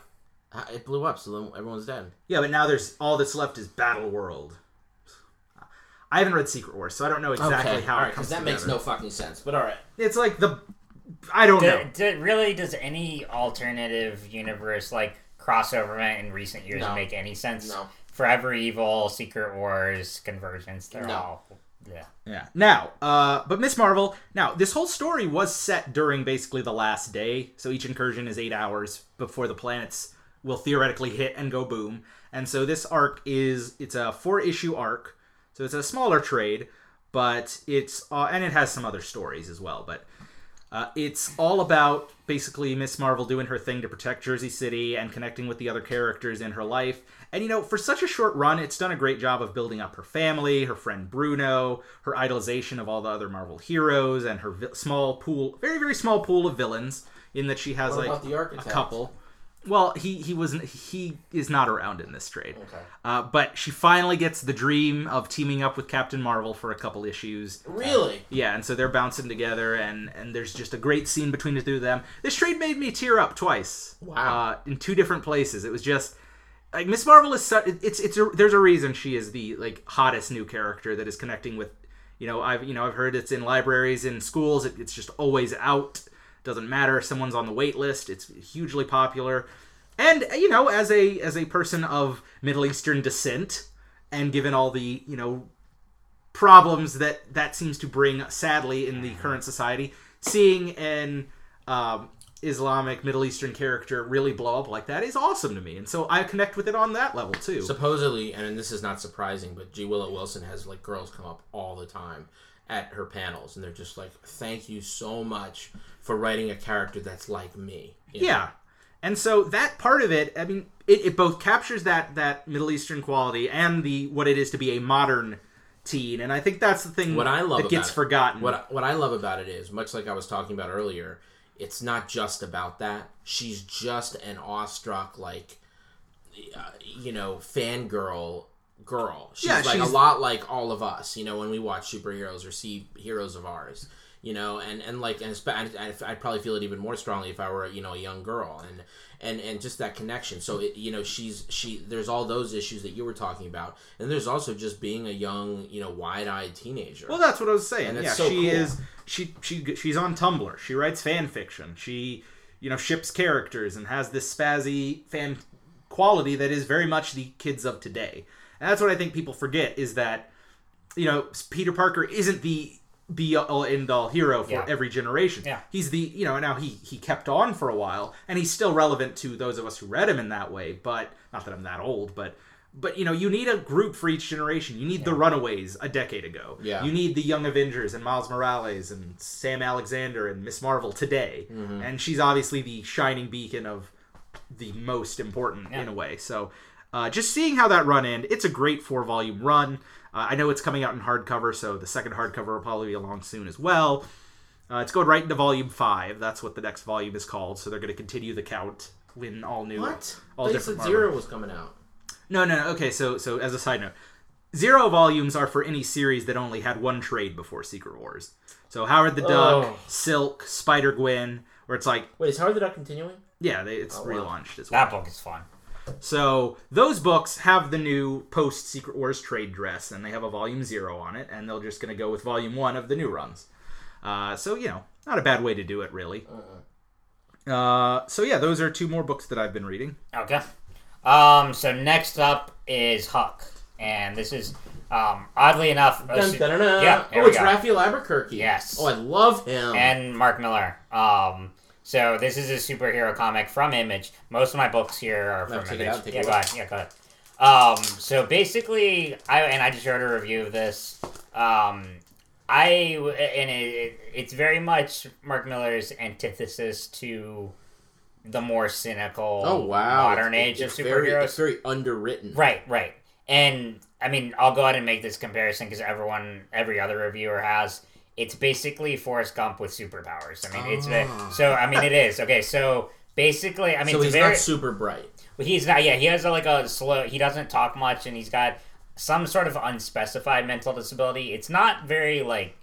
Uh, It blew up, so then everyone's dead. Yeah, but now there's all that's left is Battle World. I haven't read Secret Wars, so I don't know exactly okay, how all it comes because that makes no fucking sense. But all right, It's like the. I don't know. Do, do, really, does any alternative universe like crossover event in recent years No. make any sense? No. Forever Evil, Secret Wars, Convergence, they're No. all. Yeah. Yeah. Now, uh, but Ms. Marvel. Now, this whole story was set during basically the last day, so each incursion is eight hours before the planets will theoretically hit and go boom. And so this arc is it's a four issue arc, so it's a smaller trade, but it's uh, and it has some other stories as well, but. Uh, it's all about basically Ms. Marvel doing her thing to protect Jersey City and connecting with the other characters in her life. And you know, for such a short run, it's done a great job of building up her family, her friend Bruno, her idolization of all the other Marvel heroes, and her vi- small pool, very very small pool of villains. In that she has What like a couple. Well, he he was he is not around in this trade. Okay. Uh, but she finally gets the dream of teaming up with Captain Marvel for a couple issues. Really? Yeah, and so they're bouncing together, and and there's just a great scene between the two of them. This trade made me tear up twice. Wow. Uh, in two different places. It was just like Ms. Marvel is such. It's it's a, there's a reason she is the like hottest new character that is connecting with. You know, I've you know I've heard it's in libraries, in schools. It, it's just always out. Doesn't matter. if Someone's on the wait list. It's hugely popular. And you know, as a as a person of Middle Eastern descent, and given all the you know problems that that seems to bring sadly in the current society seeing an um, islamic middle eastern character really blow up like that is awesome to me and so i connect with it on that level too Supposedly, and this is not surprising, but G. Willow Wilson has like girls come up all the time at her panels, and they're just like, "Thank you so much for writing a character that's like me." You know? yeah and so that part of it i mean it, it both captures that that middle eastern quality and the what it is to be a modern teen and i think that's the thing What I love that gets it- forgotten What I- what I love about it is, much like I was talking about earlier, it's not just about that. She's just an awestruck, like, uh, you know, fangirl girl. She's Yeah, like she's- a lot like all of us, you know, when we watch superheroes or see heroes of ours. You know, and, and like, and I'd, I'd probably feel it even more strongly if I were, you know, a young girl, and and and just that connection. So it, you know, she's she. There's all those issues that you were talking about, and there's also just being a young, you know, wide-eyed teenager. Well, that's what I was saying. Yeah, so she cool. is. She she she's on Tumblr. She writes fan fiction. She you know ships characters and has this spazzy fan quality that is very much the kids of today. And that's what I think people forget is that you know Peter Parker isn't the be all end all hero for Yeah. every generation. Yeah. He's the you know now he he kept on for a while and he's still relevant to those of us who read him in that way. But not that I'm that old, but. But you know, you need a group for each generation. You need the Runaways a decade ago. Yeah. You need the Young Avengers and Miles Morales and Sam Alexander and Ms. Marvel today. And she's obviously the shining beacon of the most important in a way. So uh, just seeing how that run ended, it's a great four volume run. Uh, I know it's coming out in hardcover, so the second hardcover will probably be along soon as well. Uh, it's going right into volume five. That's what the next volume is called. So they're going to continue the count when all new, what? all They different. said Zero was coming out. no, no, no. Okay, so so as a side note, zero volumes are for any series that only had one trade before Secret Wars. So Howard the Duck, Oh. Silk, Spider Gwen, where it's like, Wait, is Howard the Duck continuing? yeah, they, it's Oh, wow. relaunched as well. That book is fun. So those books have the new post Secret Wars trade dress, and they have a volume zero on it, and they're just going to go with volume one of the new runs. Uh, so you know, not a bad way to do it, really. Uh, so yeah, those are two more books that I've been reading. Okay. Um. So next up is Huck, and this is um oddly enough. Dun, dun, dun, dun. Yeah. Oh, it's go. Rafael Albuquerque. Yes. Oh, I love him. and Mark Millar. Um. So this is a superhero comic from Image. Most of my books here are No, from it Image. out, take yeah, go ahead. Yeah, go ahead. Um. So basically, I and I just wrote a review of this. Um. I and it, it, it's very much Mark Millar's antithesis to the more cynical oh wow, modern It's- age it's of very, superheroes. it's very underwritten. Right, right. And I mean, I'll go ahead and make this comparison because everyone, every other reviewer has. It's basically Forrest Gump with superpowers. I mean, it's ve- Ah. so. I mean, it is okay. So basically, I mean, so he's very. not super bright. He's not. Yeah, he has a, like a slow. He doesn't talk much, and he's got some sort of unspecified mental disability. It's not very like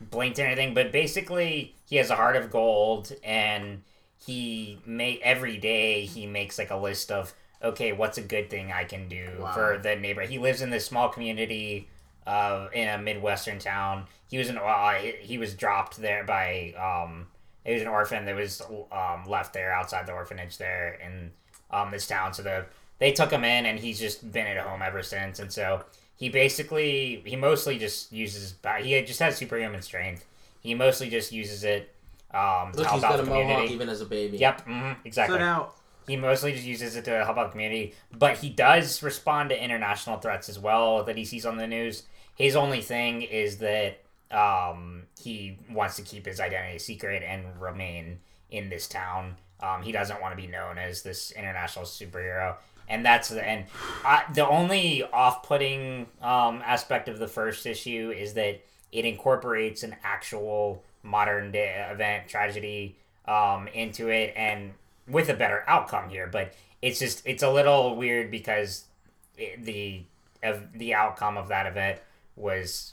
blatant or anything, but basically, he has a heart of gold, and he may every day he makes like a list of okay, what's a good thing I can do Wow. for the neighbor. He lives in this small community uh, in a midwestern town. He was an uh, he- he was dropped there by um, he was an orphan that was um, left there outside the orphanage there in um, this town. So the they took him in, and he's just been at home ever since. And so he basically he mostly just uses he just has superhuman strength. He mostly just uses it um, to Look, help he's out got the a mohawk community. even as a baby. Yep, hmm exactly. So now, He mostly just uses it to help out the community, but he does respond to international threats as well that he sees on the news. His only thing is that um, he wants to keep his identity secret and remain in this town. Um, he doesn't want to be known as this international superhero, and that's the and I, the only off-putting um, aspect of the first issue is that it incorporates an actual modern day event tragedy um, into it, and with a better outcome here. But it's just it's a little weird because it, the of the outcome of that event was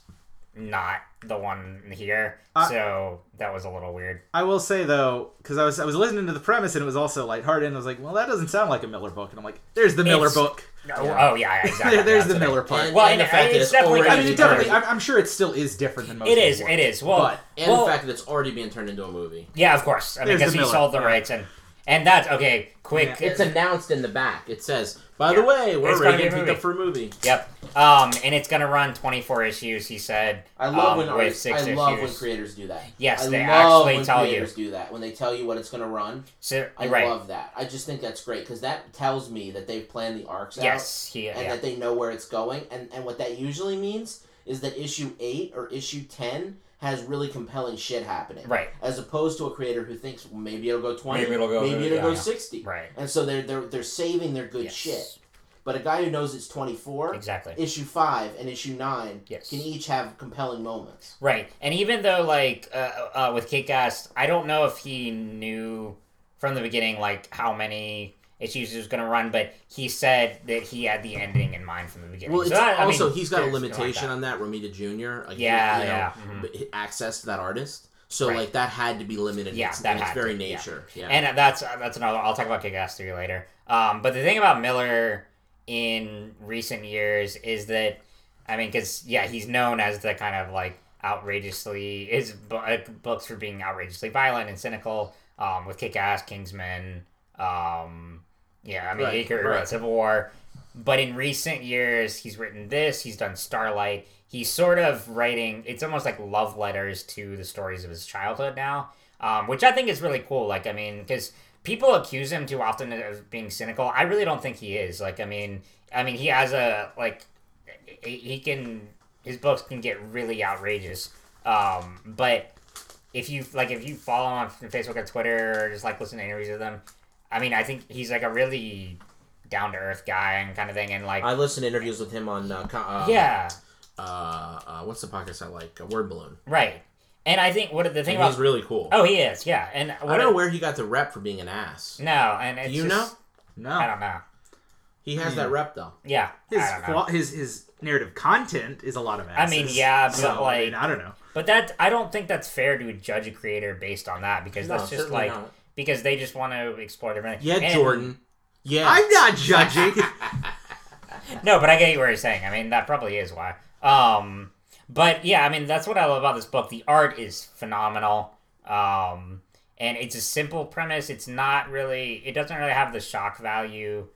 not the one here. Uh, so that was a little weird. I will say though, because I was I was listening to the premise and it was also lighthearted, and I was like, well, that doesn't sound like a Millar book, and I'm like, there's the Millar It's- book. Oh yeah, oh, yeah exactly. There- (laughs) there's the Millar part. And, Well, and and the fact that it's it's definitely already I mean, it definitely. I'm, I'm sure it still is different than most. It of is. his It work. is. Well, but and well, the fact that it's already being turned into a movie. yeah, of course. I mean, because he Millar. sold the Yeah. rights and and that's okay. Quick. It's announced in the back. It says, "By Yeah. the way, we're It's gonna ready be to pick movie. up for a movie." Yep. Um, and it's gonna run 24 issues. He said. I love um, when artists, six I love when creators do that. Yes, I they love actually when tell you. creators do that when they tell you what it's going to run. So I right. love that. I just think that's great because that tells me that they've planned the arcs out Yes. He. and Yeah. that they know where it's going. And and what that usually means is that issue eight or issue ten has really compelling shit happening. Right. As opposed to a creator who thinks well, maybe it'll go twenty, Maybe it'll go- maybe it'll yeah, go yeah. sixty. Right. And so they're they're they're saving their good Yes. shit. But a guy who knows it's twenty four, Exactly. issue five and issue nine Yes. can each have compelling moments. Right. And even though like uh, uh, with Kick-Ass, I don't know if he knew from the beginning like how many issues he was going to run, but he said that he had the ending in mind from the beginning. Well, it's So that- I also mean, he's got a limitation like on that. Romita Jr. Like, Yeah, you know, yeah, mhm. access to that artist. So Right. like that had to be limited. in Yeah, its, that in its very to, nature. Yeah. And that's that's another. I'll talk about Kick-Ass three later. Um, but the thing about Millar in recent years is that, I mean, because yeah, he's known as the kind of like outrageously his bu- uh, books for being outrageously violent and cynical. Um, with Kick-Ass, Kingsman. Um, yeah, I mean, Right, he could right. Civil War. But in recent years, he's written this. He's done Starlight. He's sort of writing. It's almost like love letters to the stories of his childhood now, um, which I think is really cool. Like, I mean, because people accuse him too often of being cynical. I really don't think he is. Like, I mean, I mean, he has a like, he can his books can get really outrageous. Um, but if you like, if you follow him on Facebook or Twitter, or just like listen to interviews with him, I mean, I think he's like a really down to earth guy and kind of thing, and like, I listened to interviews with him on uh, co- uh, yeah, Uh, uh, what's the podcast I like? A Word Balloon. right. And I think what the thing And about he's really cool. oh he is yeah, and what I don't know where he got the rep for being an ass. no, and it's Do you just- No, I don't know. He has that rep though. Yeah, his I don't know. his his narrative content is a lot of ass. I mean, yeah, but, so, I, like- mean, I don't know. But that I don't think that's fair to judge a creator based on that because No, that's just like not. Because they just want to explore different. Yeah, and- Jordan. Yeah. I'm not judging. (laughs) No, but I get what you're saying. I mean, that probably is why. Um, but yeah, I mean, that's what I love about this book. The art is phenomenal. Um, and it's a simple premise. It's not really. It doesn't really have the shock value.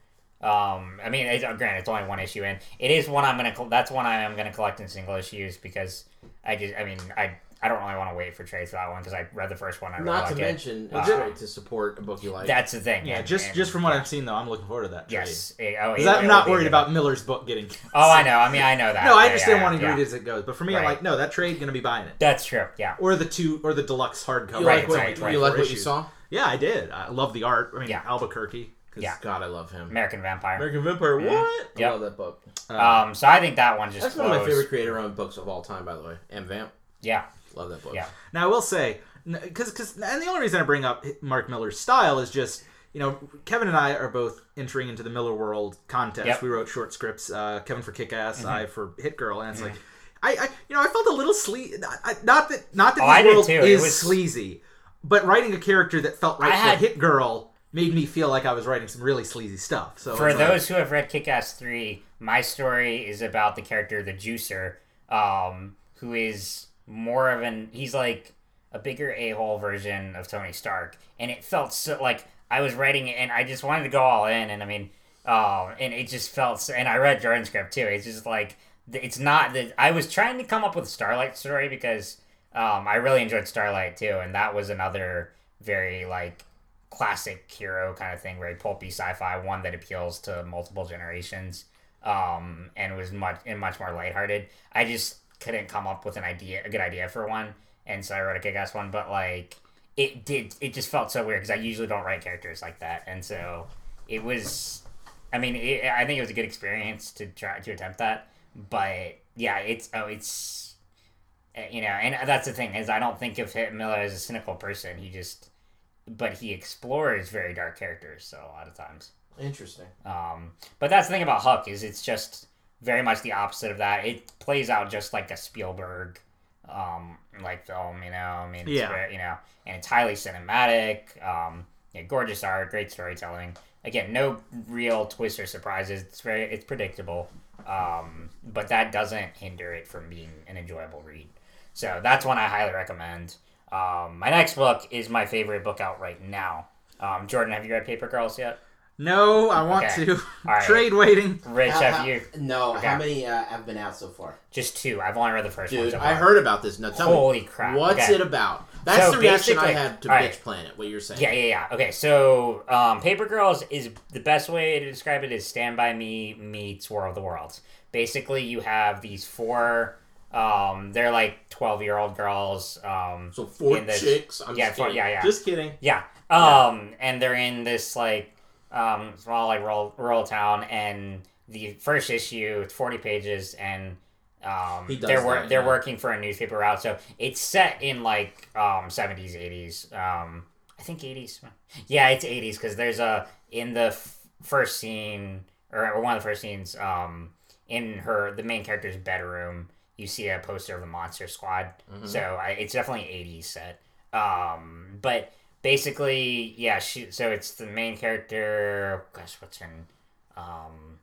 Um, I mean, it's, granted, it's only one issue in. It is one I'm gonna. col- That's one I am gonna collect in single issues because I just. I mean, I. I don't really want to wait for trades for that one because I read the first one. I really Not like to it. mention, it's Uh, great to support a book you like. That's the thing. yeah, and- just and- just from what I've seen though, I'm looking forward to that. Trade. Yes. It- oh, 'Cause it- I'm not worried about Millar's book getting. Oh, I know. I mean, I know that. No, I understand yeah, wanting to read it as it goes, but for me, I'm like, no, that trade gonna be buying it, That's true. Yeah. or the two, or the deluxe hardcover. you Right, like what, right, right. you like what you saw? Yeah, I did. I love the art. I mean, Yeah. Albuquerque. 'cause, Yeah. God, I love him. American Vampire. American Vampire. What? I Yep. love that book. uh, Um, so I think that one just That's one of my favorite creator-owned books of all time, by the way. And Vamp. Yeah. Love that book. Yeah. Now I will say, because because and the only reason I bring up Mark Millar's style is just you know Kevin and I are both entering into the Millarworld contest. Yep. Mm-hmm. We wrote short scripts. Uh, Kevin for Kick Ass, I for Hit Girl, and it's like. I, I, you know, I felt a little sleazy. Not that, not that Oh, his I world too. It is was- sleazy, but writing a character that felt right I for had- Hit Girl made me feel like I was writing some really sleazy stuff. So For it's like- those who have read Kick Ass 3, my story is about the character, the Juicer, um, who is more of an. He's like a bigger a hole version of Tony Stark. And it felt so. Like, I was writing it and I just wanted to go all in. And I mean, um, and it just felt. So, and I read Jordan's script too. It's just like. It's not that. I was trying to come up with a Starlight story because um, I really enjoyed Starlight too. And that was another very, like, classic hero kind of thing, very pulpy sci-fi, one that appeals to multiple generations, um, and was much and much more lighthearted. I just couldn't come up with an idea, a good idea for one, and so I wrote a kick-ass one. But like, it did, it just felt so weird because I usually don't write characters like that, and so it was. I mean, it, I think it was a good experience to try to attempt that, but yeah, it's oh, it's uh, you know, and that's the thing is I don't think of Hit Millar as a cynical person. He just but he explores very dark characters. So a lot of times. Interesting. Um, but that's the thing about Huck is it's just very much the opposite of that. It plays out just like a Spielberg um, like film, you know. I mean, it's Yeah. very, you know, and it's highly cinematic. Um, yeah, gorgeous art, great storytelling. Again, no real twists or surprises. It's very, it's predictable. Um, but that doesn't hinder it from being an enjoyable read. So that's one I highly recommend. Um, my next book is my favorite book out right now. Um, Jordan, have you read Paper Girls yet? No, I want Okay. to. right. Trade waiting. Rich, How- have you? No. Okay. How many uh, have been out so far? Just two. I've only read the first one. Dude, so I heard about this. Now tell Holy me, crap. what's Okay. it about? That's So the reaction I basically- had to all Bitch. Planet. What you're saying? Yeah, yeah, yeah. Okay, so um, Paper Girls is the best way to describe it is Stand By Me meets War of the Worlds. Basically, you have these four. Um, they're like twelve year old girls. Um, So four in this- chicks. I'm yeah, just four- yeah, yeah. Just kidding. Yeah. Um, and they're in this like um small like rural, rural town, and the first issue it's forty pages, and um they're wor- that, they're yeah. working for a newspaper route, so it's set in like um seventies, eighties. Um, I think eighties. Yeah, it's eighties because there's a in the f- first scene or, or one of the first scenes. Um, in her the main character's bedroom, you see a poster of the Monster Squad. Mm-hmm. So I, it's definitely 80s set. Um, but basically, yeah. She so it's the main character. Gosh, what's her? n- Um,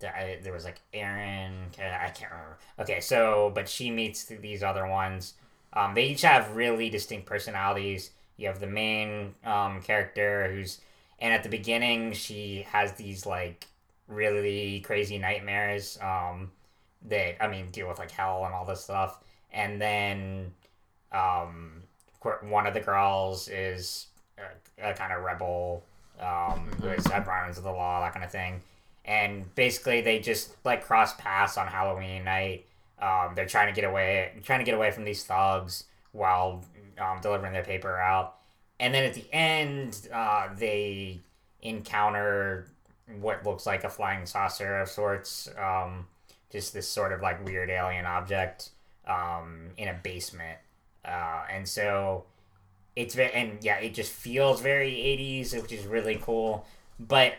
there, I, there was like Aaron. I can't remember. Okay, so but she meets these other ones. Um, they each have really distinct personalities. You have the main um, character who's, and at the beginning she has these like really crazy nightmares. Um, that I mean deal with like hell and all this stuff, and then um, one of the girls is a, a kind of rebel um, who is abhorrent of the law, that kind of thing. And basically, they just like cross paths on Halloween night. Um, they're trying to get away, trying to get away from these thugs while um, delivering their paper out. And then at the end, uh, they encounter what looks like a flying saucer of sorts. Um, just this sort of like weird alien object um, in a basement. Uh, and so it's very, and yeah, it just feels very 80s, which is really cool. But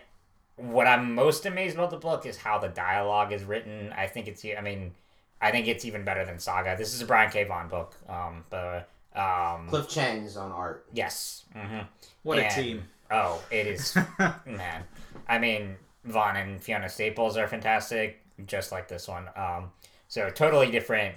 what I'm most amazed about the book is how the dialogue is written. I think it's, I mean, I think it's even better than Saga. This is a Brian K. Vaughan book. Um, but, um, Cliff Chiang's on art. yes. hmm What a team. Oh, it is, (laughs) man. I mean, Vaughan and Fiona Staples are fantastic, just like this one. Um, so totally different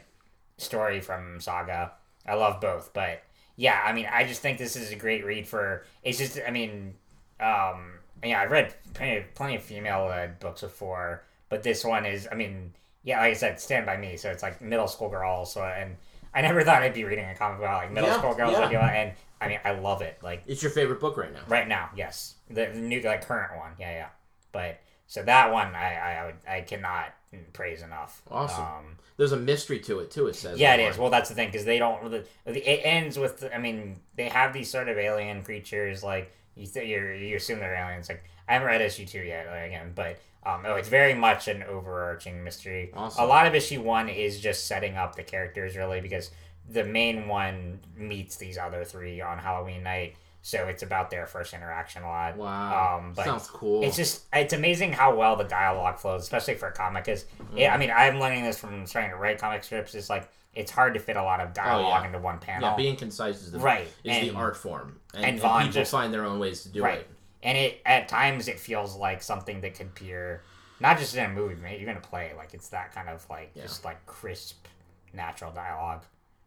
story from Saga. I love both, but yeah, I mean, I just think this is a great read for. It's just, I mean, um, yeah, I've read plenty of, plenty of female led books before, but this one is, I mean, yeah, like I said, Stand by Me, so it's like middle school girls. So and I never thought I'd be reading a comic about like middle Yeah, school girls, yeah. like, and I mean, I love it. Like It's your favorite book right now. Right now, yes, the, the new like current one, yeah, yeah. But so that one, I I, I would I cannot praise enough. Awesome. Um, There's a mystery to it too. It says. yeah, it is. Well, that's the thing because they don't. The, the, it ends with. I mean, they have these sort of alien creatures. Like you, th- you assume they're aliens. Like I haven't read issue two yet. Like, again, but um, oh, it's very much an overarching mystery. Awesome. A lot of issue one is just setting up the characters really because the main one meets these other three on Halloween night. So it's about their first interaction a lot. Wow. Um, but Sounds cool. it's just it's amazing how well the dialogue flows, especially for a comic. Because Mm-hmm. I mean, I'm learning this from trying to write comic strips. It's like it's hard to fit a lot of dialogue Oh, yeah. into one panel. yeah, being concise is the Right, is the art form, and, and and Vaughan people just- find their own ways to do right, it. and it at times it feels like something that could appear not just in a movie, but even a play. Like it's that kind of like Yeah. just like crisp, natural dialogue.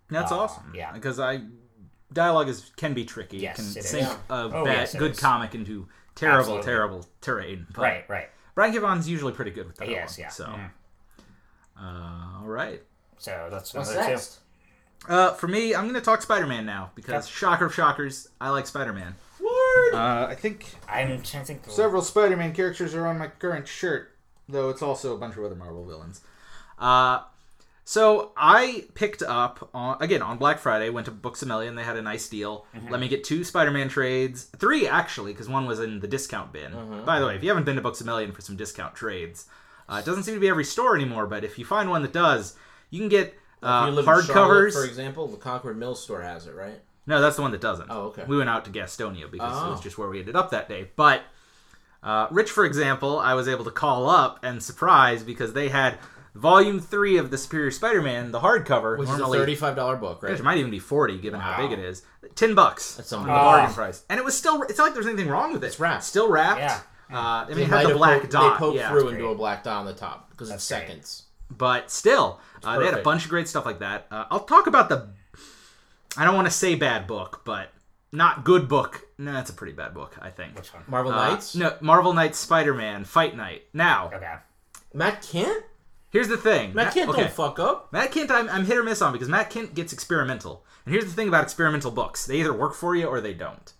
That's Um, awesome. yeah. Because I dialogue is can be tricky. Yes, it can it is. sink Yeah. a Oh, bad, yes, it good is. comic into terrible, Absolutely. terrible terrain. But Right, right. Brian K. Vaughan's usually pretty good with that. Yes, yeah. So, uh, all right. So that's What's another two. next? Uh, for me, I'm going to talk Spider-Man now because Okay. shocker of shockers, I like Spider-Man. Word. Uh, I think I'm trying to think. several Spider-Man characters are on my current shirt, though it's also a bunch of other Marvel villains. Uh, so I picked up on again on Black Friday. Went to Books a Million. They had a nice deal. Let me get two Spider-Man trades, three actually, because one was in the discount bin. By the way, if you haven't been to Books a Million for some discount trades, uh, it doesn't seem to be every store anymore. But if you find one that does, you can get uh, you live in Charlotte, hardcovers. for example, the Concord Mills store has it, right? No, that's the one that doesn't. Oh, okay. We went out to Gastonia because it was Oh. just where we ended up that day. But uh, Rich, for example, I was able to call up and surprise because they had volume three of the Superior Spider-Man, the hardcover. Which normally, is a thirty-five dollar book, right? It might even be forty, given how big it is. Ten bucks. That's the bargain price, and it was still. It's not like there's anything wrong with it. It's wrapped. Still wrapped. Yeah. Uh, I mean, They it had the black poked- dot. They poked yeah. through great. into a black dot on the top because it's great. seconds. but still, uh, they had a bunch of great stuff like that. Uh, I'll talk about the. I don't want to say bad book, but not good book. No, that's a pretty bad book, I think. Which one? Marvel Uh, Knights. no, Marvel Knights Spider-Man Fight Night. Now, Okay. Matt Kindt. Here's the thing. Matt Kindt okay. don't fuck up. Matt Kindt, I'm, I'm hit or miss on because Matt Kindt gets experimental. And here's the thing about experimental books: they either work for you or they don't.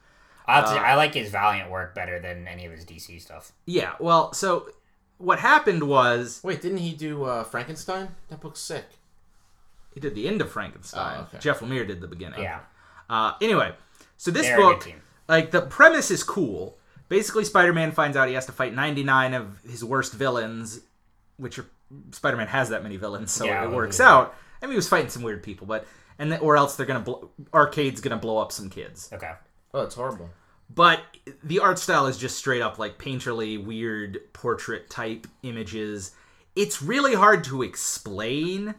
I'll Uh, t- I like his Valiant work better than any of his DC stuff. Yeah. Well, so what happened was Wait, didn't he do uh, Frankenstein? That book's sick. he did the end of Frankenstein. Oh, okay. Jeff Lemire did the beginning. Yeah. Uh, anyway, so this They're book, like the premise is cool. Basically, Spider-Man finds out he has to fight 99 of his worst villains, which are, Spider-Man has that many villains, so Yeah, it works yeah. out. I mean, he was fighting some weird people, but and then, or else they're gonna blow, arcade's gonna blow up some kids. Okay. Oh, it's horrible. But the art style is just straight up like painterly, weird portrait type images. It's really hard to explain,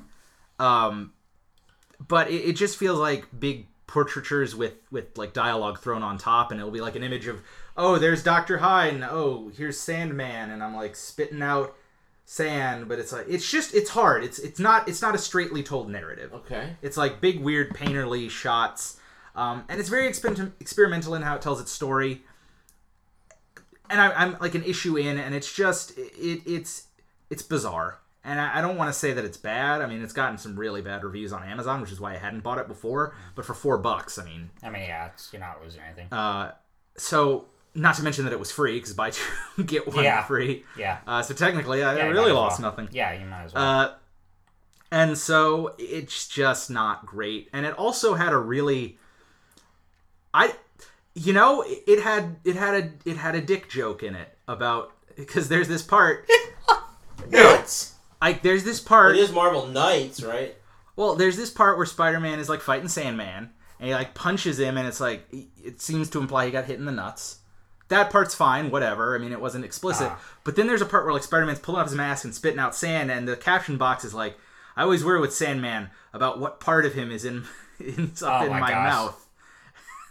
um, but it, it just feels like big portraitures with with like dialogue thrown on top, and it'll be like an image of oh, there's Doctor Hyde, and oh, here's Sandman, and I'm like spitting out sand, but it's like it's just it's hard. It's it's not it's not a straightly told narrative. Okay. It's like big, weird, painterly shots, um, and it's very exper- experimental in how it tells its story. And I, I'm like an issue in, and it's just it, it's it's bizarre, and I, I don't want to say that it's bad. I mean, it's gotten some really bad reviews on Amazon, which is why I hadn't bought it before. But for four bucks, I mean, I mean, yeah, it's, you're not losing anything. uh, so not to mention that it was free because buy two (laughs) get one Yeah. free. yeah. Uh, so technically, I, yeah I really lost well. nothing. Yeah, you might as well. Uh, and so it's just not great. And it also had a really, I, you know, it- it had it had a it had a dick joke in it about because there's this part (laughs) What? like there's this part It is Marvel Knights, right? well there's this part where Spider-Man is like fighting Sandman and he like punches him and it's like it seems to imply he got hit in the nuts. That part's fine, whatever. I mean, it wasn't explicit. Ah. But then there's a part where like Spider-Man's pulling off his mask and spitting out sand, and the caption box is like, "I always worry with Sandman about what part of him is in, (laughs) is up Oh in my my, mouth."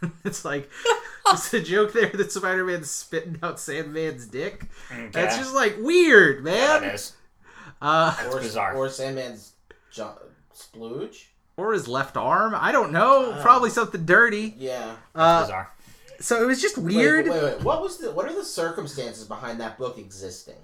(laughs) it's like (laughs) it's a joke there that Spider-Man's spitting out Sandman's dick. That's just like weird, That man. is. Uh, Or, bizarre. or Sandman's jo- splooge? or his left arm. I don't know. Probably something dirty. Yeah. Uh, Bizarre. So it was just weird. Wait, wait, What was the? What are the circumstances behind that book existing?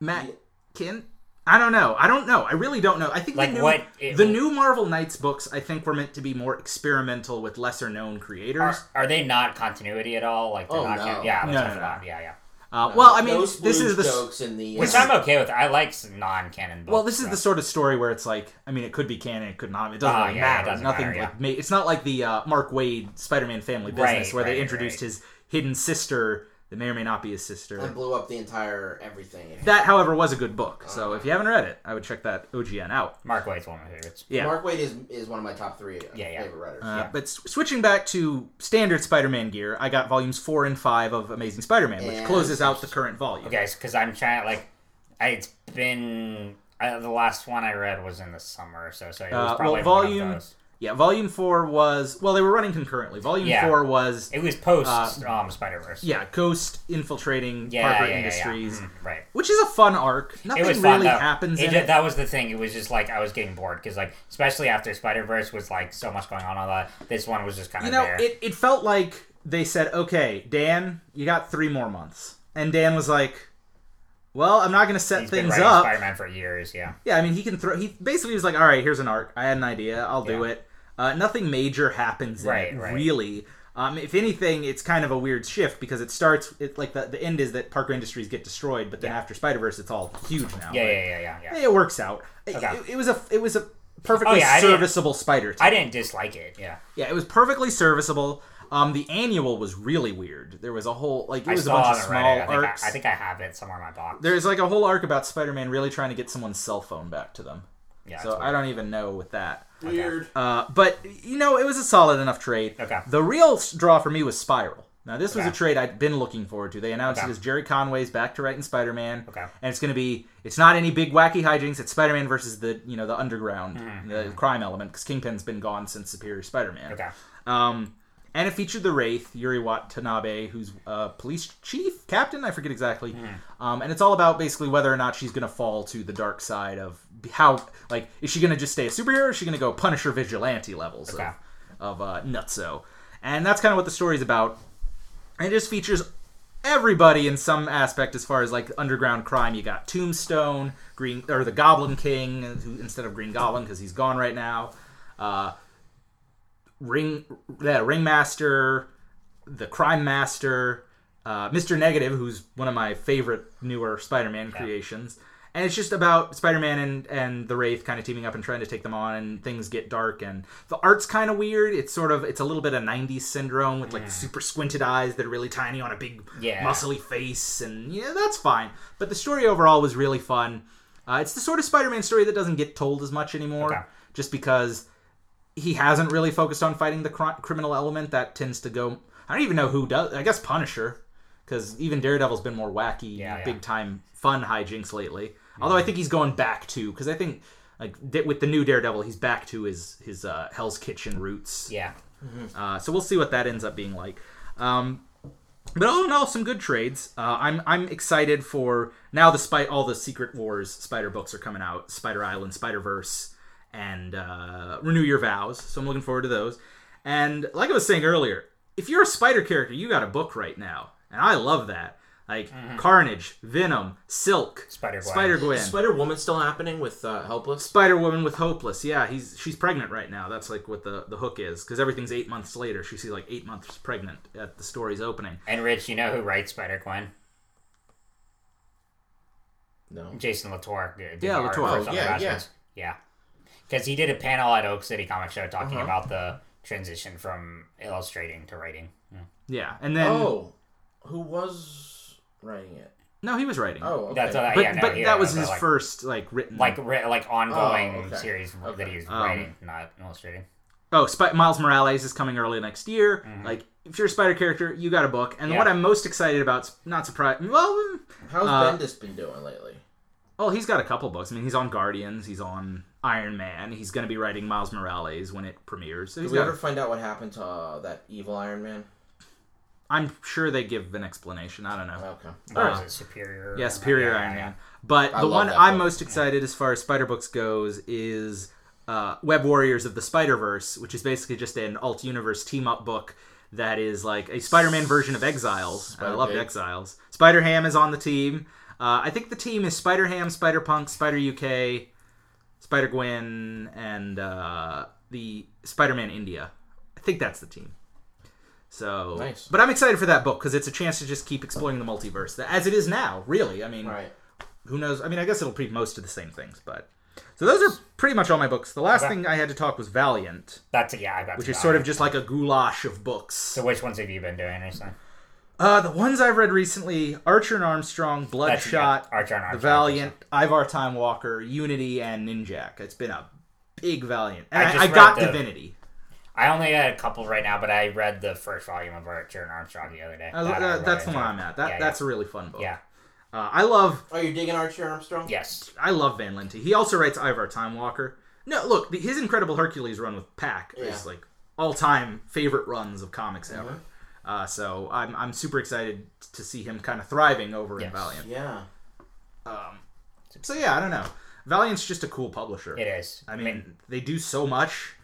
Matt Yeah. Kin. I don't know. I don't know. I really don't know. I think Like the new, what it- the new Marvel Knights books. I think were meant to be more experimental with lesser known creators. Are, are they not continuity at all? Like, they're Oh, not no. can- yeah, that's No, no, no. yeah, yeah. Uh, well, I mean, no this is the jokes in the. Which uh, I'm okay with. I like non-canon books. well, this is so. the sort of story where it's like, I mean, it could be canon, it could not. It doesn't Oh, really yeah, it matter. doesn't Nothing matter, yeah. like ma- it's not like the uh, Mark Waid Spider-Man Family Business Right, where they introduced right. his hidden sister that may or may not be his sister. and blew up the entire everything. That, however, was a good book. So if you haven't read it, I would check that OGN out. Mark Waid's one of my favorites. Yeah. Mark Waid is is one of my top three uh, Yeah, yeah. favorite writers. Uh, But s- switching back to standard Spider-Man gear, I got volumes four and five of Amazing Spider-Man, which And- closes out the current volume. Okay, because I'm trying like, I, it's been uh, the last one I read was in the summer, so so it was Uh, probably well, one of volume- those. Yeah, volume four was well, they were running concurrently. Volume Yeah. four was It was post Uh, um, Spider Verse. yeah, Ghost infiltrating yeah, Parker yeah, yeah, Industries, Yeah, Mhm, right. which is a fun arc. Nothing It was fun. really though. happens It in it. That was the thing. It was just like I was getting bored because like especially after Spider Verse was like so much going on. All that this one was just kind of you know, there. it, it felt like they said, "Okay, Dan, you got three more months," and Dan was like, "Well, I'm not going to set He's things up." Spider Man for years. Yeah. Yeah, I mean, he can throw. He basically was like, "All right, here's an arc. I had an idea. I'll do it." Uh, nothing major happens in Right, it, right. really. Um, if anything, it's kind of a weird shift because it starts. It like the, the end is that Parker Industries get destroyed, but then Yeah. after Spider Verse, it's all huge now. Yeah, yeah, yeah, yeah, yeah. It works out. It- Okay. It, it was a it was a perfectly Oh, yeah, serviceable Spider. I didn't dislike it. Yeah. Yeah, it was perfectly serviceable. Um, the annual was really weird. There was a whole like it I was a bunch of small. I think arcs. I, I think I have it somewhere in my box. There's like a whole arc about Spider-Man really trying to get someone's cell phone back to them. Yeah, so I don't even know with that. Weird. Uh, but you know, it was a solid enough trade. Okay. The real s- draw for me was Spiral. Now, this was a Okay. trade I'd been looking forward to. They announced Okay. it as Gerry Conway's back to writing Spider-Man, Okay. and it's going to be. It's not any big wacky hijinks. It's Spider-Man versus the you know the underground, the crime element because Kingpin's been gone since Superior Spider-Man. Mm-hmm. Okay. Um, and it featured the Wraith, Yuri Watanabe, who's a police chief, captain, I forget exactly. Mm-hmm. Um, and it's all about basically whether or not she's going to fall to the dark side of how, like, is she going to just stay a superhero or is she going to go Punisher vigilante levels Okay. of, of uh, nutso? And that's kind of what the story's about. And it just features everybody in some aspect as far as like underground crime. You got Tombstone, Green or the Goblin King, who, instead of Green Goblin because he's gone right now. Uh, Ring, yeah, Ringmaster, the Crime Master, uh, Mister Negative, who's one of my favorite newer Spider-Man creations. And it's just about Spider-Man and, and the Wraith kind of teaming up and trying to take them on, and things get dark, and the art's kind of weird. It's sort of it's a little bit of '90s syndrome with like super squinted eyes that are really tiny on a big Yeah. muscly face, and yeah, that's fine. But the story overall was really fun. Uh, it's the sort of Spider-Man story that doesn't get told as much anymore, Okay. just because he hasn't really focused on fighting the cri- criminal element. That tends to go. I don't even know who does. I guess Punisher, because even Daredevil's been more wacky, Yeah, yeah. big time fun hijinks lately. Although I think he's going back to because I think like with the new Daredevil, he's back to his his uh, Hell's Kitchen roots. Yeah. Uh, so we'll see what that ends up being like. Um, but all in all, some good trades. Uh, I'm I'm excited for now. The spite all the Secret Wars Spider books are coming out. Spider Island, Spider Verse, and uh, Renew Your Vows. So I'm looking forward to those. And like I was saying earlier, if you're a Spider character, you got a book right now, and I love that. Like Carnage, Venom, Silk, Spider-Gwen. Spider Gwen, Spider Woman still happening with uh, Helpless? Spider Woman with Hopeless. Yeah, he's she's pregnant right now. That's like what the the hook is because everything's eight months later. She's like eight months pregnant at the story's opening. And Rich, you know who writes Spider Gwen? No. Jason Latour. did Yeah, the art Latour. for Oh, Summer yeah, yeah, because he did a panel at Oak City Comic Show talking Uh-huh. about the transition from illustrating to writing. Yeah. Yeah, and then Oh, who was writing it? no, he was writing. Oh, okay. That's what, but yeah, no, but yeah, that was his like, first like written like ri- like ongoing Oh, okay. series that Okay. he's Um, writing, not illustrating. Oh, Sp- Miles Morales is coming early next year. Like, if you're a Spider character, you got a book. And Yeah. what I'm most excited about, not surprised. Well, How's Uh, Bendis been doing lately? oh, he's got a couple books. I mean, he's on Guardians. He's on Iron Man. He's going to be writing Miles Morales when it premieres. So Did we got- ever find out what happened to uh, that evil Iron Man? I'm sure they give an explanation. I don't know. Okay. Or uh, is it Superior? Yeah, Superior Yeah, Iron yeah. Man. But I the one I'm book. most excited as far as Spider Books goes is uh, Web Warriors of the Spider Verse, which is basically just an alt universe team up book that is like a Spider Man version of Exiles. And I loved Exiles. Spider Ham is on the team. Uh, I think the team is Spider Ham, Spider Punk, Spider UK, Spider Gwen, and uh, the Spider Man India. I think that's the team. So, Nice. but I'm excited for that book because it's a chance to just keep exploring the multiverse as it is now. Really, I mean, Right. who knows? I mean, I guess it'll be most of the same things, but so those are pretty much all my books. The last Okay. thing I had to talk was Valiant, That's it. Yeah, I got which is sort of just like a goulash of books. So which ones have you been doing recently? Uh, the ones I've read recently: Archer and Armstrong, Bloodshot, yeah, Archer and The Armstrong. Valiant, Ivar Time Walker, Unity, and Ninjak. It's been a big Valiant, and I I, I got the- Divinity. I only had a couple right now, but I read the first volume of Archer and Armstrong the other day. Uh, That I uh, that's the one. I'm at. That Yeah, that's a really fun book. yeah. Uh, I love Oh, you're digging Archer Armstrong? Yes. I love Van Lente. He also writes Ivar Time Walker. No, look, the, his Incredible Hercules run with Pak is like all time favorite runs of comics ever. Uh, so I'm I'm super excited to see him kind of thriving over in Valiant. Yeah. Um, so yeah, I don't know. Valiant's just a cool publisher. It is. I mean, they do so much,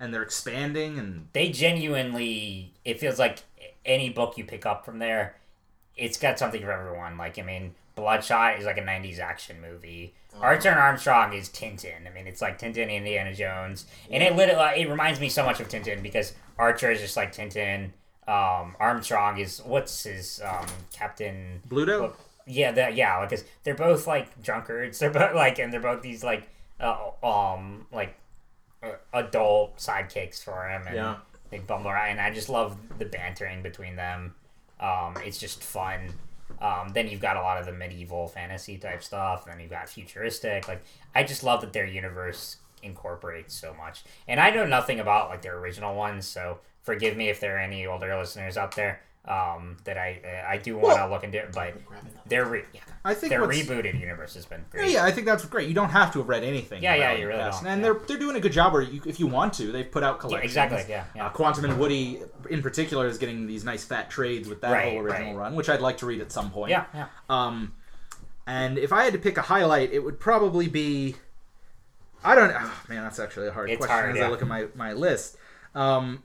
and they're expanding, and they genuinely it feels like any book you pick up from there it's got something for everyone. Like i mean bloodshot is like a 90s action movie. Archer and armstrong is tintin. I mean it's like tintin and indiana jones. And it literally it reminds me so much of tintin because archer is just like tintin. Um, armstrong is what's his um, captain Bluto. yeah, that yeah, like 'cause they're both like drunkards. They're both like, and they're both these like, uh, um, like adult sidekicks for him, and Yeah. they bumble around. And I just love the bantering between them. Um, it's just fun. Um, then you've got a lot of the medieval fantasy type stuff. Then you've got futuristic. Like I just love that their universe incorporates so much. And I know nothing about like their original ones, so forgive me if there are any older listeners out there um, that I I do want to Well- look into. But their re- yeah, I think their what's- rebooted universe has been great. yeah, I think that's great. You don't have to have read anything. Yeah, yeah, you really yes. don't, And yeah. they're they're doing a good job. Where you, if you want to, they've put out Yeah, collections. exactly. Yeah, yeah. Uh, Quantum and Woody, in particular, is getting these nice fat trades with that Right, whole original right. run, which I'd like to read at some point. yeah, yeah. Um, and if I had to pick a highlight, it would probably be. I don't. Oh, man, that's actually a hard It's question hard, as yeah. I look at my my list. Um,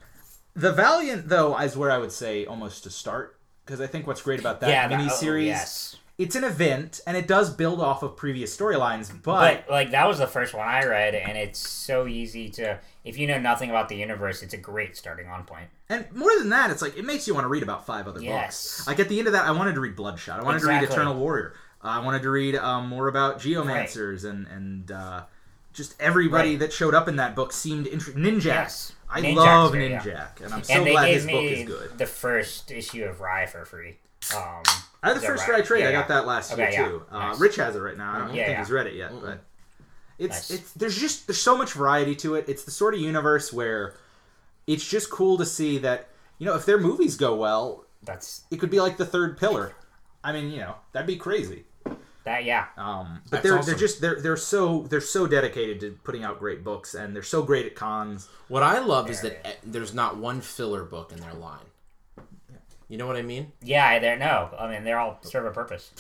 the Valiant, though, is where I would say almost to start because I think what's great about that yeah, that- oh, miniseries, yes. it's an event and it does build off of previous storylines, but But like that was the first one I read, and it's so easy to. If you know nothing about the universe, it's a great starting on point. And more than that, it's like it makes you want to read about five other Yes. books. Like at the end of that, I wanted to read Bloodshot. I wanted to read Eternal Warrior. Uh, I wanted to read um, more about geomancers and and uh, just everybody Right. that showed up in that book seemed interesting. Ninjak. Yes. I love great, yeah. Ninjak, and I'm so and glad his book is good. the first issue of Rai for free. Um, I had the first? Rai trade. Yeah, I got that last Okay, year too. Uh, Nice. Rich has it right now. I don't think he's read it yet, but it's Nice. it's there's just there's so much variety to it. It's the sort of universe where it's just cool to see that you know if their movies go well, That's it could be like the third pillar. I mean, you know, that'd be crazy. That. Yeah, Um, but That's they're awesome. they're just they're they're so they're so dedicated to putting out great books, and they're so great at cons. What I love is Yeah, that there's not one filler book in their line. You know what I mean? yeah. They're no. I mean, they're all serve a purpose.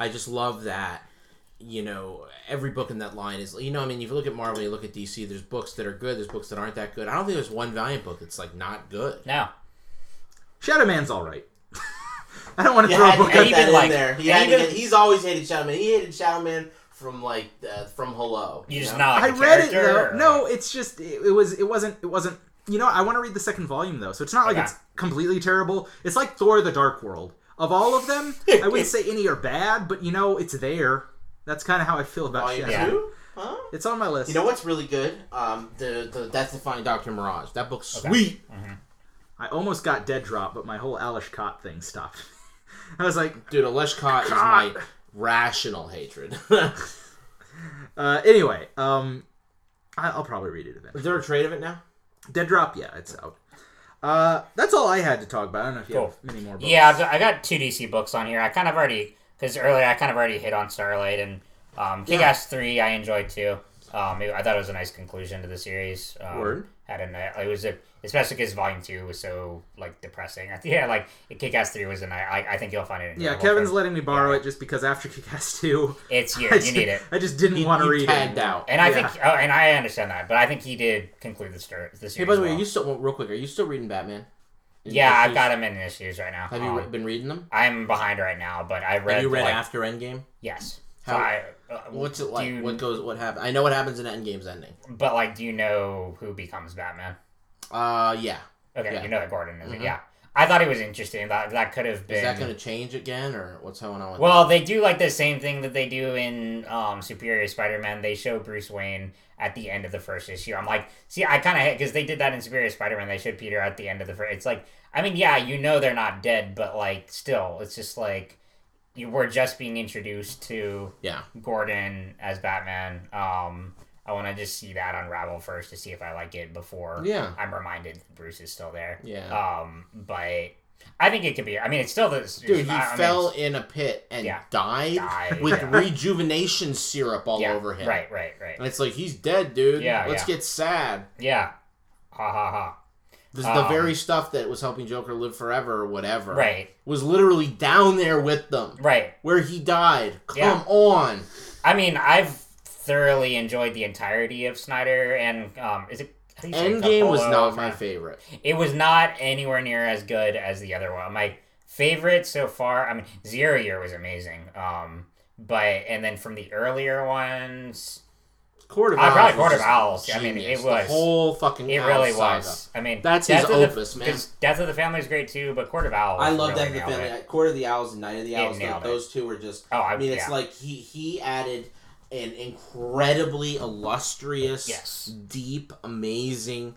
I just love that. You know, every book in that line is. You know, I mean, if you look at Marvel, you look at DC. There's books that are good. There's books that aren't that good. I don't think there's one Valiant book that's like not good. No, Shadow Man's all right. I don't want to You throw a had to book at even that in like- there. He had even- get- he's always hated Shadow Man. He hated Shadow Man from like uh, from Hello. you just know? not. I Like the read it though. or- No, it's just it, it was it wasn't it wasn't. You know, I want to read the second volume though, so it's not like Okay. it's completely terrible. It's like Thor: The Dark World. Of all of them, I wouldn't say any are bad, but you know, it's there. That's kind of how I feel about Volume Shadow. two? Huh? It's on my list. You know what's really good? Um, the the Death Defying Doctor Mirage. That book's Okay. sweet. I almost got Dead Drop, but my whole Alish Cott thing stopped. (laughs) I was like, Dude, Ales Kot is my rational hatred. (laughs) uh, anyway, um, I- I'll probably read it is eventually. there a trade of it now? Dead Drop, yeah, it's out. Uh, that's all I had to talk about. I don't know if you Cool. have many more. Books. Yeah, I've got- I got two DC books on here. I kind of already because earlier I kind of already hit on Starlight and um, Kick Ass Three. I enjoyed too. Um, it- I thought it was a nice conclusion to the series. Um, Word. Had a it was a especially because Volume Two was so like depressing. (laughs) Yeah, like Kick Ass Three was a ni- I, I think you'll find it. Yeah, Kevin's for- letting me borrow Yeah. it just because after Kick-Ass 2, (laughs) It's you. I You just, need it. I just didn't You- want to read it. out. And I Yeah. think, oh, and I understand that, but I think he did conclude the story. The series Hey, by the way, well. are you still well, real quick? Are you still reading Batman? In yeah, I've got him in issues right now. Have you Um, re- been reading them? I'm behind right now, but I read. Have you read like, after Endgame? Yes. How- so I, uh, What's it like? you- What goes? What happens? I know what happens in Endgame's ending. But like, do you know who becomes Batman? Uh, yeah. Okay, Yeah. you know that Gordon is. Mhm. Yeah, I thought it was interesting. That that could have been. Is that going to change again, or what's going on Well, they do like the same thing that they do in um, Superior Spider-Man. They show Bruce Wayne at the end of the first issue. I'm like, see, I kind of because they did that in Superior Spider-Man. They showed Peter at the end of the first. It's like, I mean, yeah, you know they're not dead, but like, still, it's just like you were just being introduced to Yeah. Gordon as Batman. Um, I want to just see that unravel first to see if I like it before Yeah. I'm reminded Bruce is still there. Yeah. Um, but I think it could be. I mean, it's still this. Dude, he I- I mean, fell in a pit and Yeah. died, Died, with yeah. (laughs) rejuvenation syrup all yeah, over him. Right, right, right. And it's like he's dead, dude. Yeah, Let's get sad. Yeah. Ha ha ha. This, the Um, very stuff that was helping Joker live forever or whatever Right, was literally down there with them right. where he died. Come on. I mean, I've thoroughly enjoyed the entirety of Snyder and um, is it? how do you Endgame was not my favorite. It was not anywhere near as good as the other one. My favorite so far. I mean, Zero Year was amazing. Um, but and then from the earlier ones, Court of Uh, Owls. probably was Court of just Owls. I mean, it was- the whole fucking. it Owl really saga. was. I mean, That's his Death of the- opus, man. 'cause Death of the Family is great too, but Court of Owls. I love really Death of the Family. it. Court of the Owls and Night of the Owls. like, those two were just. Oh, I, I mean, it's yeah. like he he added an incredibly illustrious, Yes. deep, amazing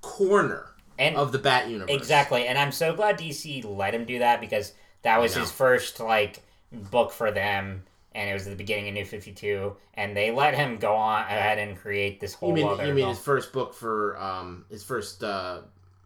corner and of the Bat universe. Exactly, and I'm so glad DC let him do that because That was his first like book for them, and it was the beginning of New Fifty Two, and they let him go on ahead and create this whole You mean other. you mean his first book for um his first uh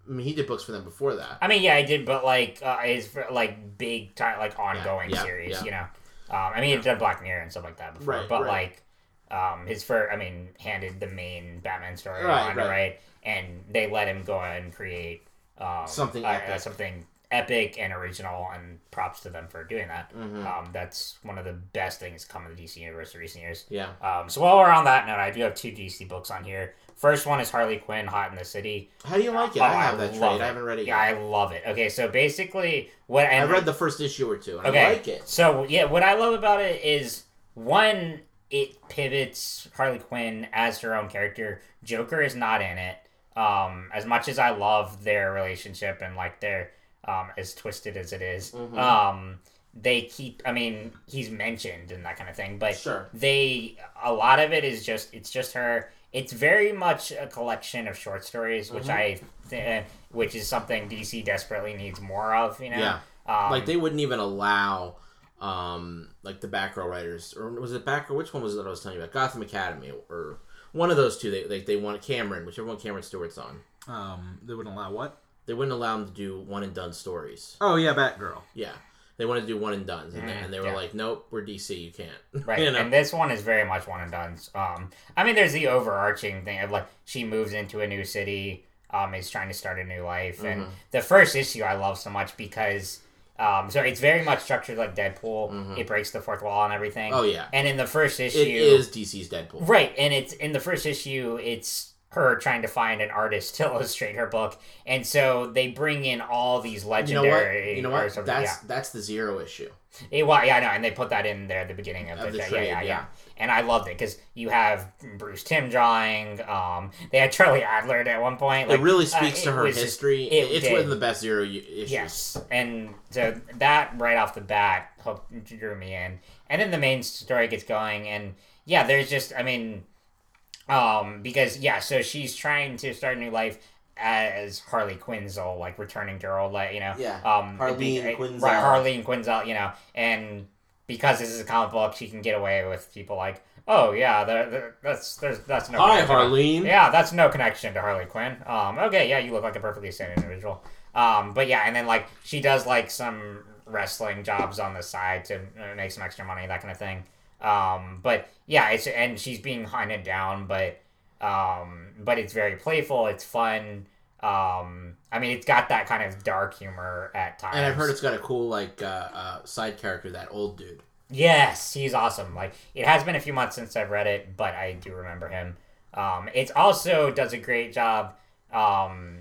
I mean he did books for them before that. I mean, yeah, I did, but like uh, his like big time, like ongoing yeah, series, yeah. you know. Um, I mean, he'd done Black Mirror and stuff like that before, Right, but right. like um, his first, I mean, handed the main Batman story Right, on, right. right. And they let him go ahead and create um, Something uh, epic. uh, something epic and original, and props to them for doing that. Mhm. Um, that's one of the best things come in the DC universe in recent years. Yeah. Um, so while we're on that note, I do have two DC books on here. First one is Harley Quinn, Hot in the City. How do you like it? Oh, I have that love trade. it. I haven't read it Yeah. I love it. Okay, so basically, what I and read the first issue or two. And Okay, I like it. so yeah, what I love about it is one, it pivots Harley Quinn as her own character. Joker is not in it. Um, as much as I love their relationship and like their um, as twisted as it is, Mhm. um, they keep. I mean, he's mentioned and that kind of thing, but Sure. they a lot of it is just it's just her it's very much a collection of short stories which Mhm. i th- which is something dc desperately needs more of you know Yeah. um, like they wouldn't even allow um like the back row writers or was it back row which one was it I was telling you about Gotham Academy or one of those two they they, they want Cameron whichever one Cameron Stewart's on Um, they wouldn't allow what? they wouldn't allow them to do one and done stories Oh yeah, Batgirl. yeah they wanted to do one and done and, they, Mm, and they were yeah. like nope we're DC you can't (laughs) right you know and this one is very much one and done um i mean there's the overarching thing of like she moves into a new city um is trying to start a new life and Mhm. the first issue i love so much because um so it's very much structured like deadpool Mhm. it breaks the fourth wall and everything oh yeah and in the first issue it is DC's Deadpool Right, and it's in the first issue. It's her trying to find an artist (laughs) to illustrate her book, and so they bring in all these you know what legendary. you know what that's yeah. that's the zero issue Eh, well, yeah, I know, and they put that in there at the beginning of, Of the, the yeah, trade, yeah, yeah, yeah. And I loved it because you have Bruce Timm drawing. Um, they had (laughs) Charlie Adlard at one point. Like, it really uh, speaks to her just- history it it's did. one of the best zero issues Yes, and so that right off the bat hooked, drew me in, and then the main story gets going, and yeah, there's just, I mean, um, because yeah, so she's trying to start a new life as Harley Quinzel, like returning to her old life, you know, Yeah. um, Harleen be- Quinzel. right? Harleen Quinzel, you know, and because this is a comic book, she can get away with people like, oh yeah, there, that's there's that's no hi connection. Harleen Yeah, that's no connection to Harley Quinn. Um, okay, yeah, you look like a perfectly sane individual. Um, but yeah, and then like she does like some wrestling jobs on the side to uh, make some extra money, that kind of thing. Um, but yeah, it's and she's being hunted down, but um, but it's very playful. It's fun. Um, I mean, it's got that kind of dark humor at times. and I've heard it's got a cool like uh, uh, side character that old dude Yes, he's awesome. Like it has been a few months since I've read it, but I do remember him. Um, it also does a great job. Um,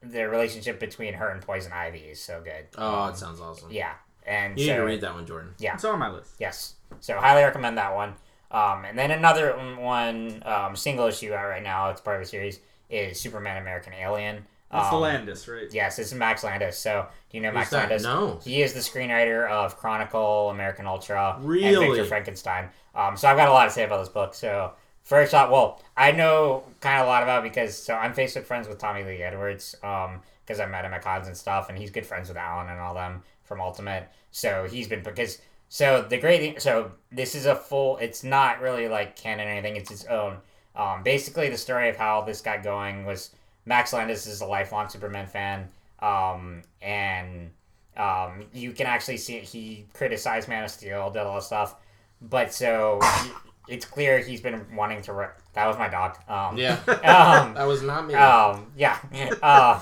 the relationship between her and Poison Ivy is so good. oh Um, it sounds awesome yeah, and you so, need to read that one Jordan Yeah. It's on my list. Yes, so highly recommend that one. Um, and then another one um, single issue out right now. It's part of a series. Is Superman American Alien. That's the Um, Landis, right? Yes, it's Max Landis. So do you know Who's Max that? Landis? no He is the screenwriter of Chronicle, American Ultra, and Victor Frankenstein. Um, so I've got a lot to say about this book. So first off, well, I know kind of a lot about it because so I'm Facebook friends with Tommy Lee Edwards because I met him at cons and stuff, and he's good friends with Alan and all them from Ultimate. So he's been because so the great thing. So this is a full. It's not really like canon or anything. It's its own. Um, basically, the story of how this got going was Max Landis is a lifelong Superman fan, um, and um, you can actually see he criticized Man of Steel, did all this stuff, but so he- it's clear he's been wanting to. Re- that was my dog. Um, yeah (laughs) Um, (laughs) that was not me um, yeah. (laughs) Uh,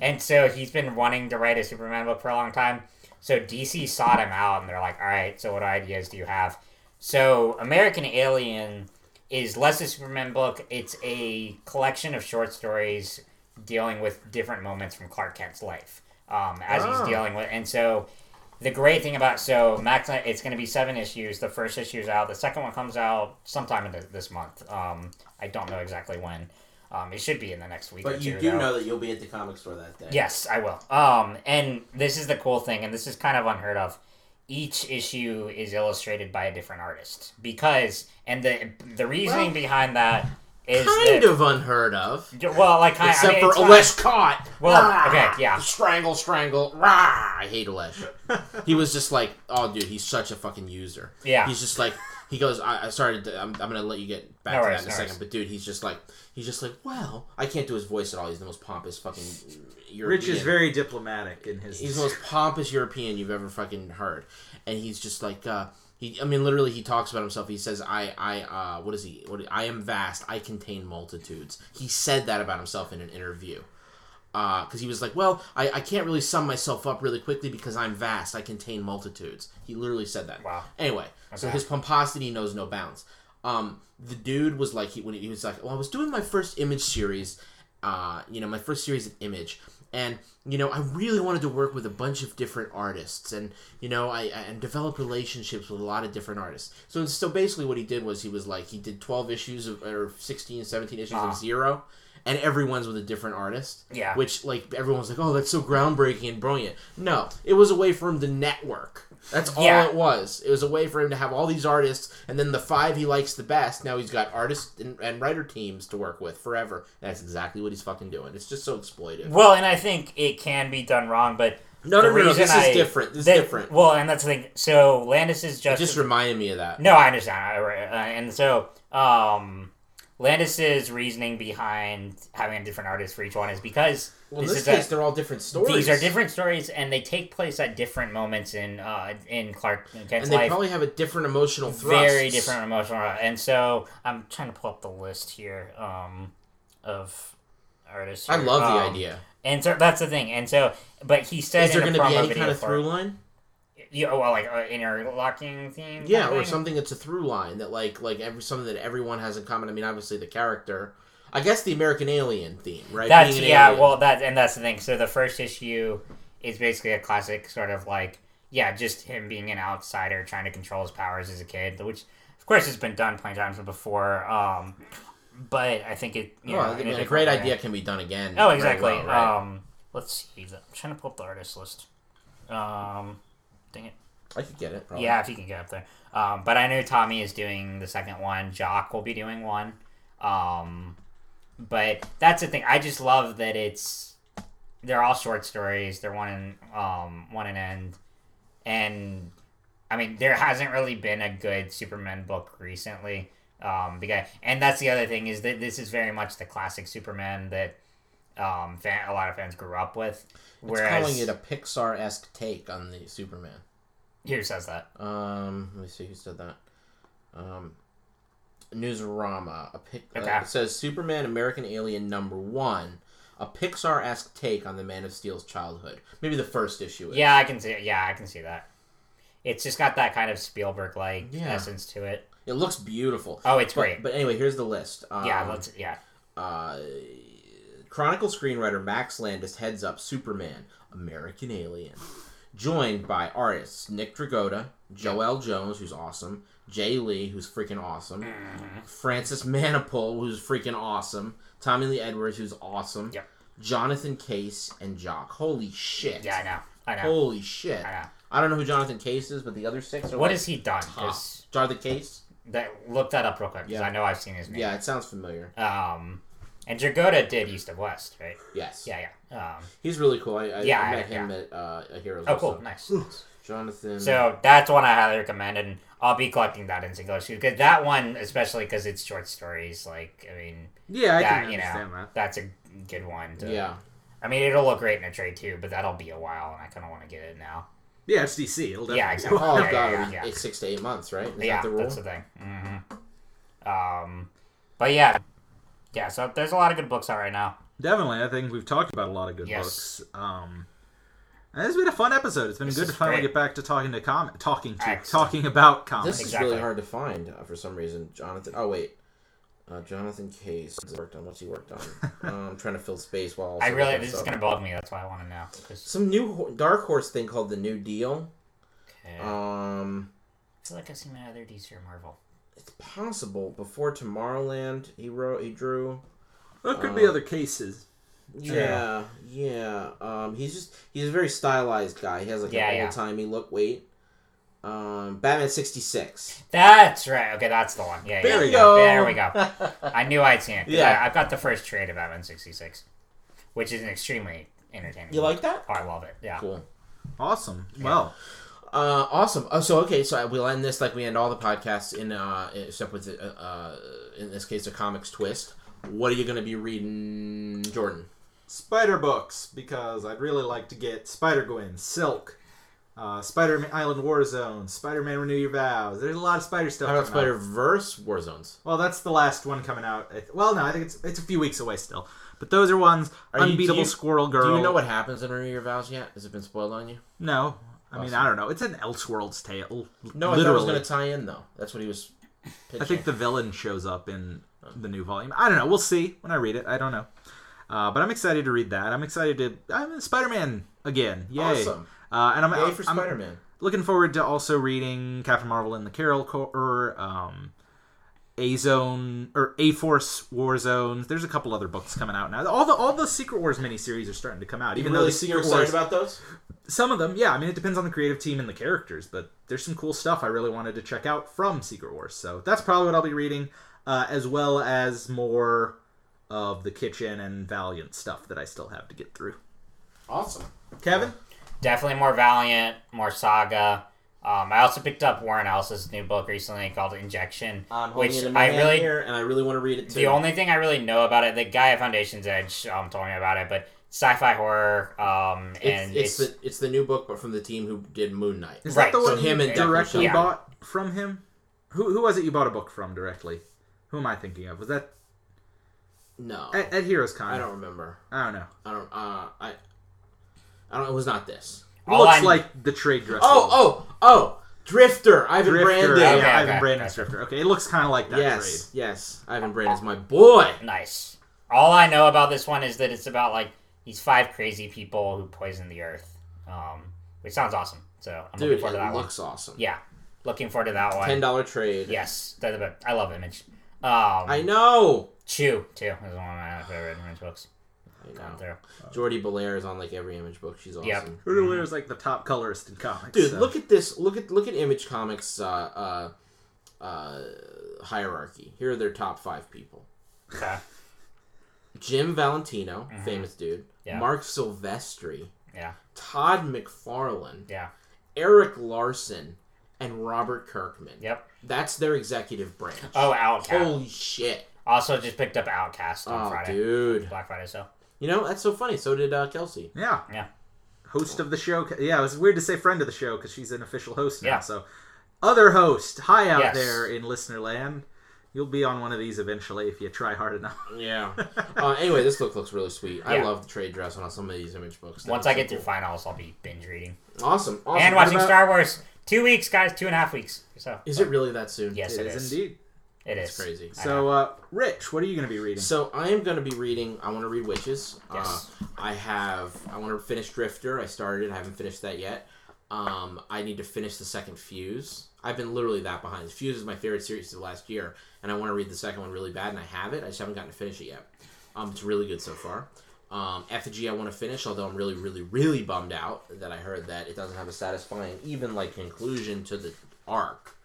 and so he's been wanting to write a Superman book for a long time. So DC sought him out, and they're like, "All right, so what ideas do you have?" So American Alien is less a Superman book. It's a collection of short stories dealing with different moments from Clark Kent's life um, as Ah. he's dealing with. And so the great thing about so Max, it's going to be seven issues. The first issue is out. The second one comes out sometime in the, this month. Um, I don't know exactly when. Um, it should be in the next week. or but you two, do though. know that you'll be at the comic store that day Yes, I will. Um, and this is the cool thing, and this is kind of unheard of. Each issue is illustrated by a different artist because, and the the reasoning Well, behind that is kind that, of unheard of well, like kind except I mean, for Ales Kot Well, Rah! okay, yeah. strangle strangle Rah! I hate Alesh (laughs) he was just like, "Oh, dude, he's such a fucking user." Yeah. He's just like, he goes, "I, I started. To, I'm, I'm gonna let you get back No to worries, that in a no second, worries. but dude, he's just like, he's just like, well, I can't do his voice at all. He's the most pompous fucking European. Rich is very diplomatic in his. He's the most pompous European you've ever fucking heard, and he's just like, uh, he. I mean, literally, he talks about himself. He says, "I, I, uh, what is he? What? I am vast. I contain multitudes." He said that about himself in an interview. Because he was like, well, I, I can't really sum myself up really quickly because I'm vast. I contain multitudes. He literally said that. Wow. Anyway, so his pomposity knows no bounds. Um, the dude was like, he, when he was like, well, I was doing my first image series, uh, you know, my first series at Image, and you know, I really wanted to work with a bunch of different artists, and you know, I, I and develop relationships with a lot of different artists. So, so basically, what he did was he was like, he did twelve issues of or 16, 17 issues Ah. of Zero. And everyone's with a different artist. Yeah. Which, like, everyone's like, oh, that's so groundbreaking and brilliant. No, it was a way for him to network. That's all Yeah. it was. It was a way for him to have all these artists, and then the five he likes the best. Now he's got artist and, and writer teams to work with forever. That's exactly what he's fucking doing. It's just so exploitive. Well, and I think it can be done wrong, but No, no, no, no. reason This I- is different. This is different. Well, and that's the thing. So Landis is It just just reminded me of that. No, I understand. I, uh, and so, um, Landis's reasoning behind having a different artist for each one is because Well, in this this is a- case, they're all different stories. these are different stories and they take place at different moments in uh, in Clark Kent's and they life. probably have a different emotional thrust. Very different emotional. And so I'm trying to pull up the list here um, of artists. I here. love the Um, idea. And so that's the thing. And so, but he said Is there going to be any kind of through line? Yeah, well, like uh, interlocking theme. Yeah, or thing? something that's a through line that like like every something that everyone has in common. I mean, obviously the character. I guess the American Alien theme, right? That's yeah. alien. Well, that and that's the thing. So the first issue is basically a classic sort of like yeah, just him being an outsider trying to control his powers as a kid, which of course has been done plenty of times before. Um, but I think it you Well, know I mean, a great way. idea can be done again. Oh, exactly. well, right? Um, let's see. I'm trying to pull up the artist list. Um, dang it. I could get it. Probably. Yeah, if you can get up there. Um, but I know Tommy is doing the second one. Jock will be doing one. Um, but that's the thing. I just love that it's they're all short stories. They're one in um one and end, and I mean there hasn't really been a good Superman book recently. Um, because and that's the other thing is that this is very much the classic Superman that um fan, a lot of fans grew up with. It's Whereas calling it a Pixar esque take on the Superman. who says that? Um, let me see who said that. Um, Newsarama. A pic- uh, it says Superman American Alien number one, a Pixar esque take on the Man of Steel's childhood. Maybe the first issue. Is. Yeah, I can see. Yeah, I can see that. It's just got that kind of Spielberg like Yeah. essence to it. it looks beautiful. Oh, it's But, great. but anyway, here's the list. Um, yeah, let's. Yeah, uh, Chronicle screenwriter Max Landis heads up Superman, American Alien, joined by artists Nick Dragotta, Joëlle Jones, who's awesome, Jae Lee, who's freaking awesome, Mm-hmm. Francis Manapul, who's freaking awesome, Tommy Lee Edwards, who's awesome, Yep. Jonathan Case, and Jock. Holy shit! yeah, I know. I know. Holy shit! I know. I don't know who Jonathan Case is, but the other six are What like has he done? Jonathan Case? that look that up real quick because Yeah. I know I've seen his name. Yeah, it sounds familiar. Um, and Dragotta did East of West, right? Yes. Yeah, yeah. Um, He's really cool. I, I, Yeah, I- met him yeah. at uh, a Heroes. oh, cool, nice. Jonathan. So that's one I highly recommend, and I'll be collecting that in single issue because that one, especially because it's short stories. Like, I mean, Yeah, I that can you understand know, that. that's a good one. To, yeah. I mean, it'll look great in a trade too, but that'll be a while, and I kind of want to get it now. Yeah, it's DC. It'll definitely Yeah, exactly. Oh Yeah, god, yeah, yeah. it's six to eight months, right? Is yeah, that the rule? that's the thing. hmm Um, but yeah, yeah. So there's a lot of good books out right now. Definitely, I think we've talked about a lot of good Yes. books. Um, and it's been a fun episode. It's been This good to finally great. get back to talking to com- talking to Excellent. talking about comics. This Exactly. is really hard to find uh, for some reason. Jonathan. Oh wait, uh, Jonathan Case worked on what's he worked on? I'm (laughs) trying to fill space while. I also really looking this is gonna bug me. That's why I want to know. 'cause- Some new Dark Horse thing called the New Deal. okay. Um, I feel like I've seen my other DC or Marvel. it's possible before Tomorrowland. He wrote. He drew. There could be Uh, other cases. Yeah, yeah. Um, he's just he's a very stylized guy. He has like Yeah, an old timey look. Wait, um, Batman sixty six. That's right. Okay, that's the one. Yeah, There yeah. we go. There we go. (laughs) I knew I'd seen it. 'cause Yeah. I, have got the first trade of Batman sixty six, which is an extremely entertaining. You book. like that? Oh, I love it. Yeah. Cool. Awesome. Well, Uh, awesome. Oh, so okay, so we'll end this like we end all the podcasts in uh, except with uh, uh, in this case a comics twist. What are you going to be reading, Jordan? Spider books because I'd really like to get Spider Gwen, Silk, uh, Spider Man Island Warzone, Spider Man Renew Your Vows. There's a lot of Spider stuff. How about Spider. Verse Warzones? Well, that's the last one coming out. Well, no, I think it's it's a few weeks away still. But those are ones. Are you- Unbeatable you- Squirrel Girl. Do you know what happens in Renew Your Vows yet? Has it been spoiled on you? No. I mean, Awesome. I don't know. It's an Elseworlds tale. No, I thought it was going to tie in though. That's what he was. Pitching. I think the villain shows up in the new volume. I don't know. We'll see when I read it. I don't know. Uh, but I'm excited to read that. I'm excited to. I'm Spider-Man again. Yay! Awesome. Uh, and I'm, Yay for Spider Man. looking forward to also reading Captain Marvel and the Carol Corps, um, A Zone or A Force War Zones. There's a couple other books coming out now. All the all the Secret Wars miniseries are starting to come out. Even You though the Secret excited Wars, about those? some of them, yeah. I mean, it depends on the creative team and the characters, but there's some cool stuff I really wanted to check out from Secret Wars. So that's probably what I'll be reading, uh, as well as more of the kitchen and Valiant stuff that I still have to get through. Awesome. Kevin, Definitely more Valiant, more Saga. Um, I also picked up Warren Ellis's new book recently called Injection, I'm which in I really here, and I really want to read it too. The only thing I really know about it, the guy at Foundation's Edge um, told me about it, but sci-fi horror, um, and it's, it's, it's the it's the new book, but from the team who did Moon Knight. is Right, that the so one him and Declan directly Shalvey. bought from him? Who who was it you bought a book from directly? Who am I thinking of? Was that No, at, at Heroes Con? I don't remember. I don't know. I don't. Uh, I. I don't. It was not this. All Looks I- like the trade dress. Oh, oh, oh! Drifter, Ivan Drifter. Brandon. Yeah, Okay, Ivan okay, Brandon's gotcha. Drifter. Okay, it looks kind of like that yes, yes. Ivan Brandon's my boy. nice. All I know about this one is that it's about like these five crazy people who poison the earth, um, which sounds awesome. So I'm Dude, looking forward to it that one. looks awesome. Yeah, looking forward to that one. Ten dollar trade. Yes, they're the. I love Image. Um, I know. Chew too is one of my favorite Image books. I Gone know. through. Jordie Bellaire is on like every image book. She's awesome. Yep. trade. Rudy Blair's like the top colorist in comics. Dude, so- look at this. Look at look at Image Comics uh, uh, uh, hierarchy. Here are their top five people: Okay. Jim Valentino, famous dude. Mm-hmm. Yeah. Marc Silvestri, Yeah. Todd McFarlane, Yeah. Erik Larsen, and Robert Kirkman. Yep. That's their executive branch. Oh, Outcast. Holy shit! Also, just picked up Outcast on Oh, Friday. dude. Black Friday, so. You know that's so funny. So did uh, Kelsey. Yeah. Yeah. Host of the show. Yeah, it was weird to say friend of the show because she's an official host now. Yeah. So, other host, hi out Yes. there in listener land. You'll be on one of these eventually if you try hard enough. Yeah. (laughs) uh, anyway, this book looks really sweet. I love the trade dress on some of these image books. That Once was I so get through finals, I'll be binge reading. Awesome. awesome. and watching about- Star Wars. Two weeks, guys. Two and a half weeks. So. Is it really that soon? Yes, it is, indeed. It That's crazy. So, uh, Rich, what are you going to be reading? So I am going to be reading. I want to read Wytches. Yes. Uh, I have. I want to finish Drifter. I started. I haven't finished that yet. Um, I need to finish the second Fuse. I've been literally that behind. Fuse is my favorite series of the last year, and I want to read the second one really bad, and I have it. I just haven't gotten to finish it yet. Um, it's really good so far. Um, Effigy I want to finish, although I'm really, really, really bummed out that I heard that it doesn't have a satisfying, even like conclusion to the arc.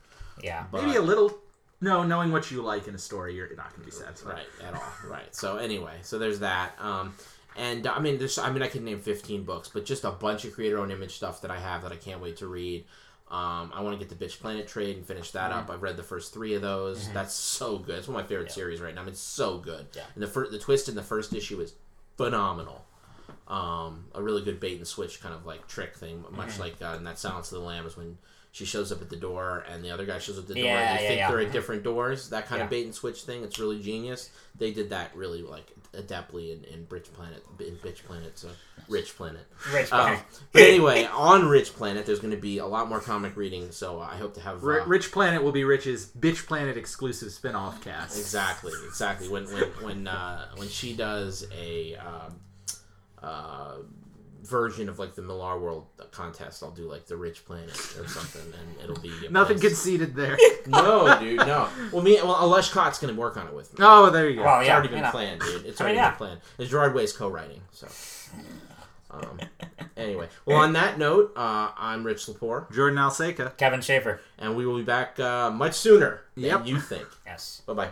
Yeah. But, Maybe a little. No, knowing what you like in a story, you're not going to be satisfied. right at all right so anyway so there's that um and i mean there's i mean i could name 15 books but just a bunch of creator owned image stuff that i have that i can't wait to read um, I want to get the Bitch Planet trade and finish that up. I've read the first three of those. That's so good. It's one of my favorite series right now. I mean, it's so good. Yeah. And the fir- the twist in the first issue is phenomenal. Um, a really good bait and switch kind of like trick thing, much like uh, in that Silence of the Lambs when she shows up at the door and the other guy shows up at the door Yeah, and they yeah, think yeah. they're at different doors. That kind Yeah. of bait and switch thing. It's really genius. They did that really like adeptly in, in Bitch Planet, in Bitch Planet, so Rich Planet. Rich Um, but anyway, on Rich Planet, there's going to be a lot more comic reading. So I hope to have R- uh, Rich Planet will be Rich's Bitch Planet exclusive spin off cast. Exactly, exactly. When when when uh, when she does a um, uh, version of like the Millarworld contest, I'll do like the Rich Planet or something, and it'll be (laughs) Nothing place- conceded there. (laughs) No, dude, no. (laughs) Well, me, well, Ales Kot's gonna work on it with me. oh, there you go. Well, It's yeah, already been know. planned, dude. It's I already mean, yeah. been planned. It's Gerard Way's co-writing. So, um, anyway, well, on that note, uh, I'm Rich Lepore, Jordan Alsaqa. Kevin Schaefer. and we will be back uh, much sooner than you think. Yes. Bye bye.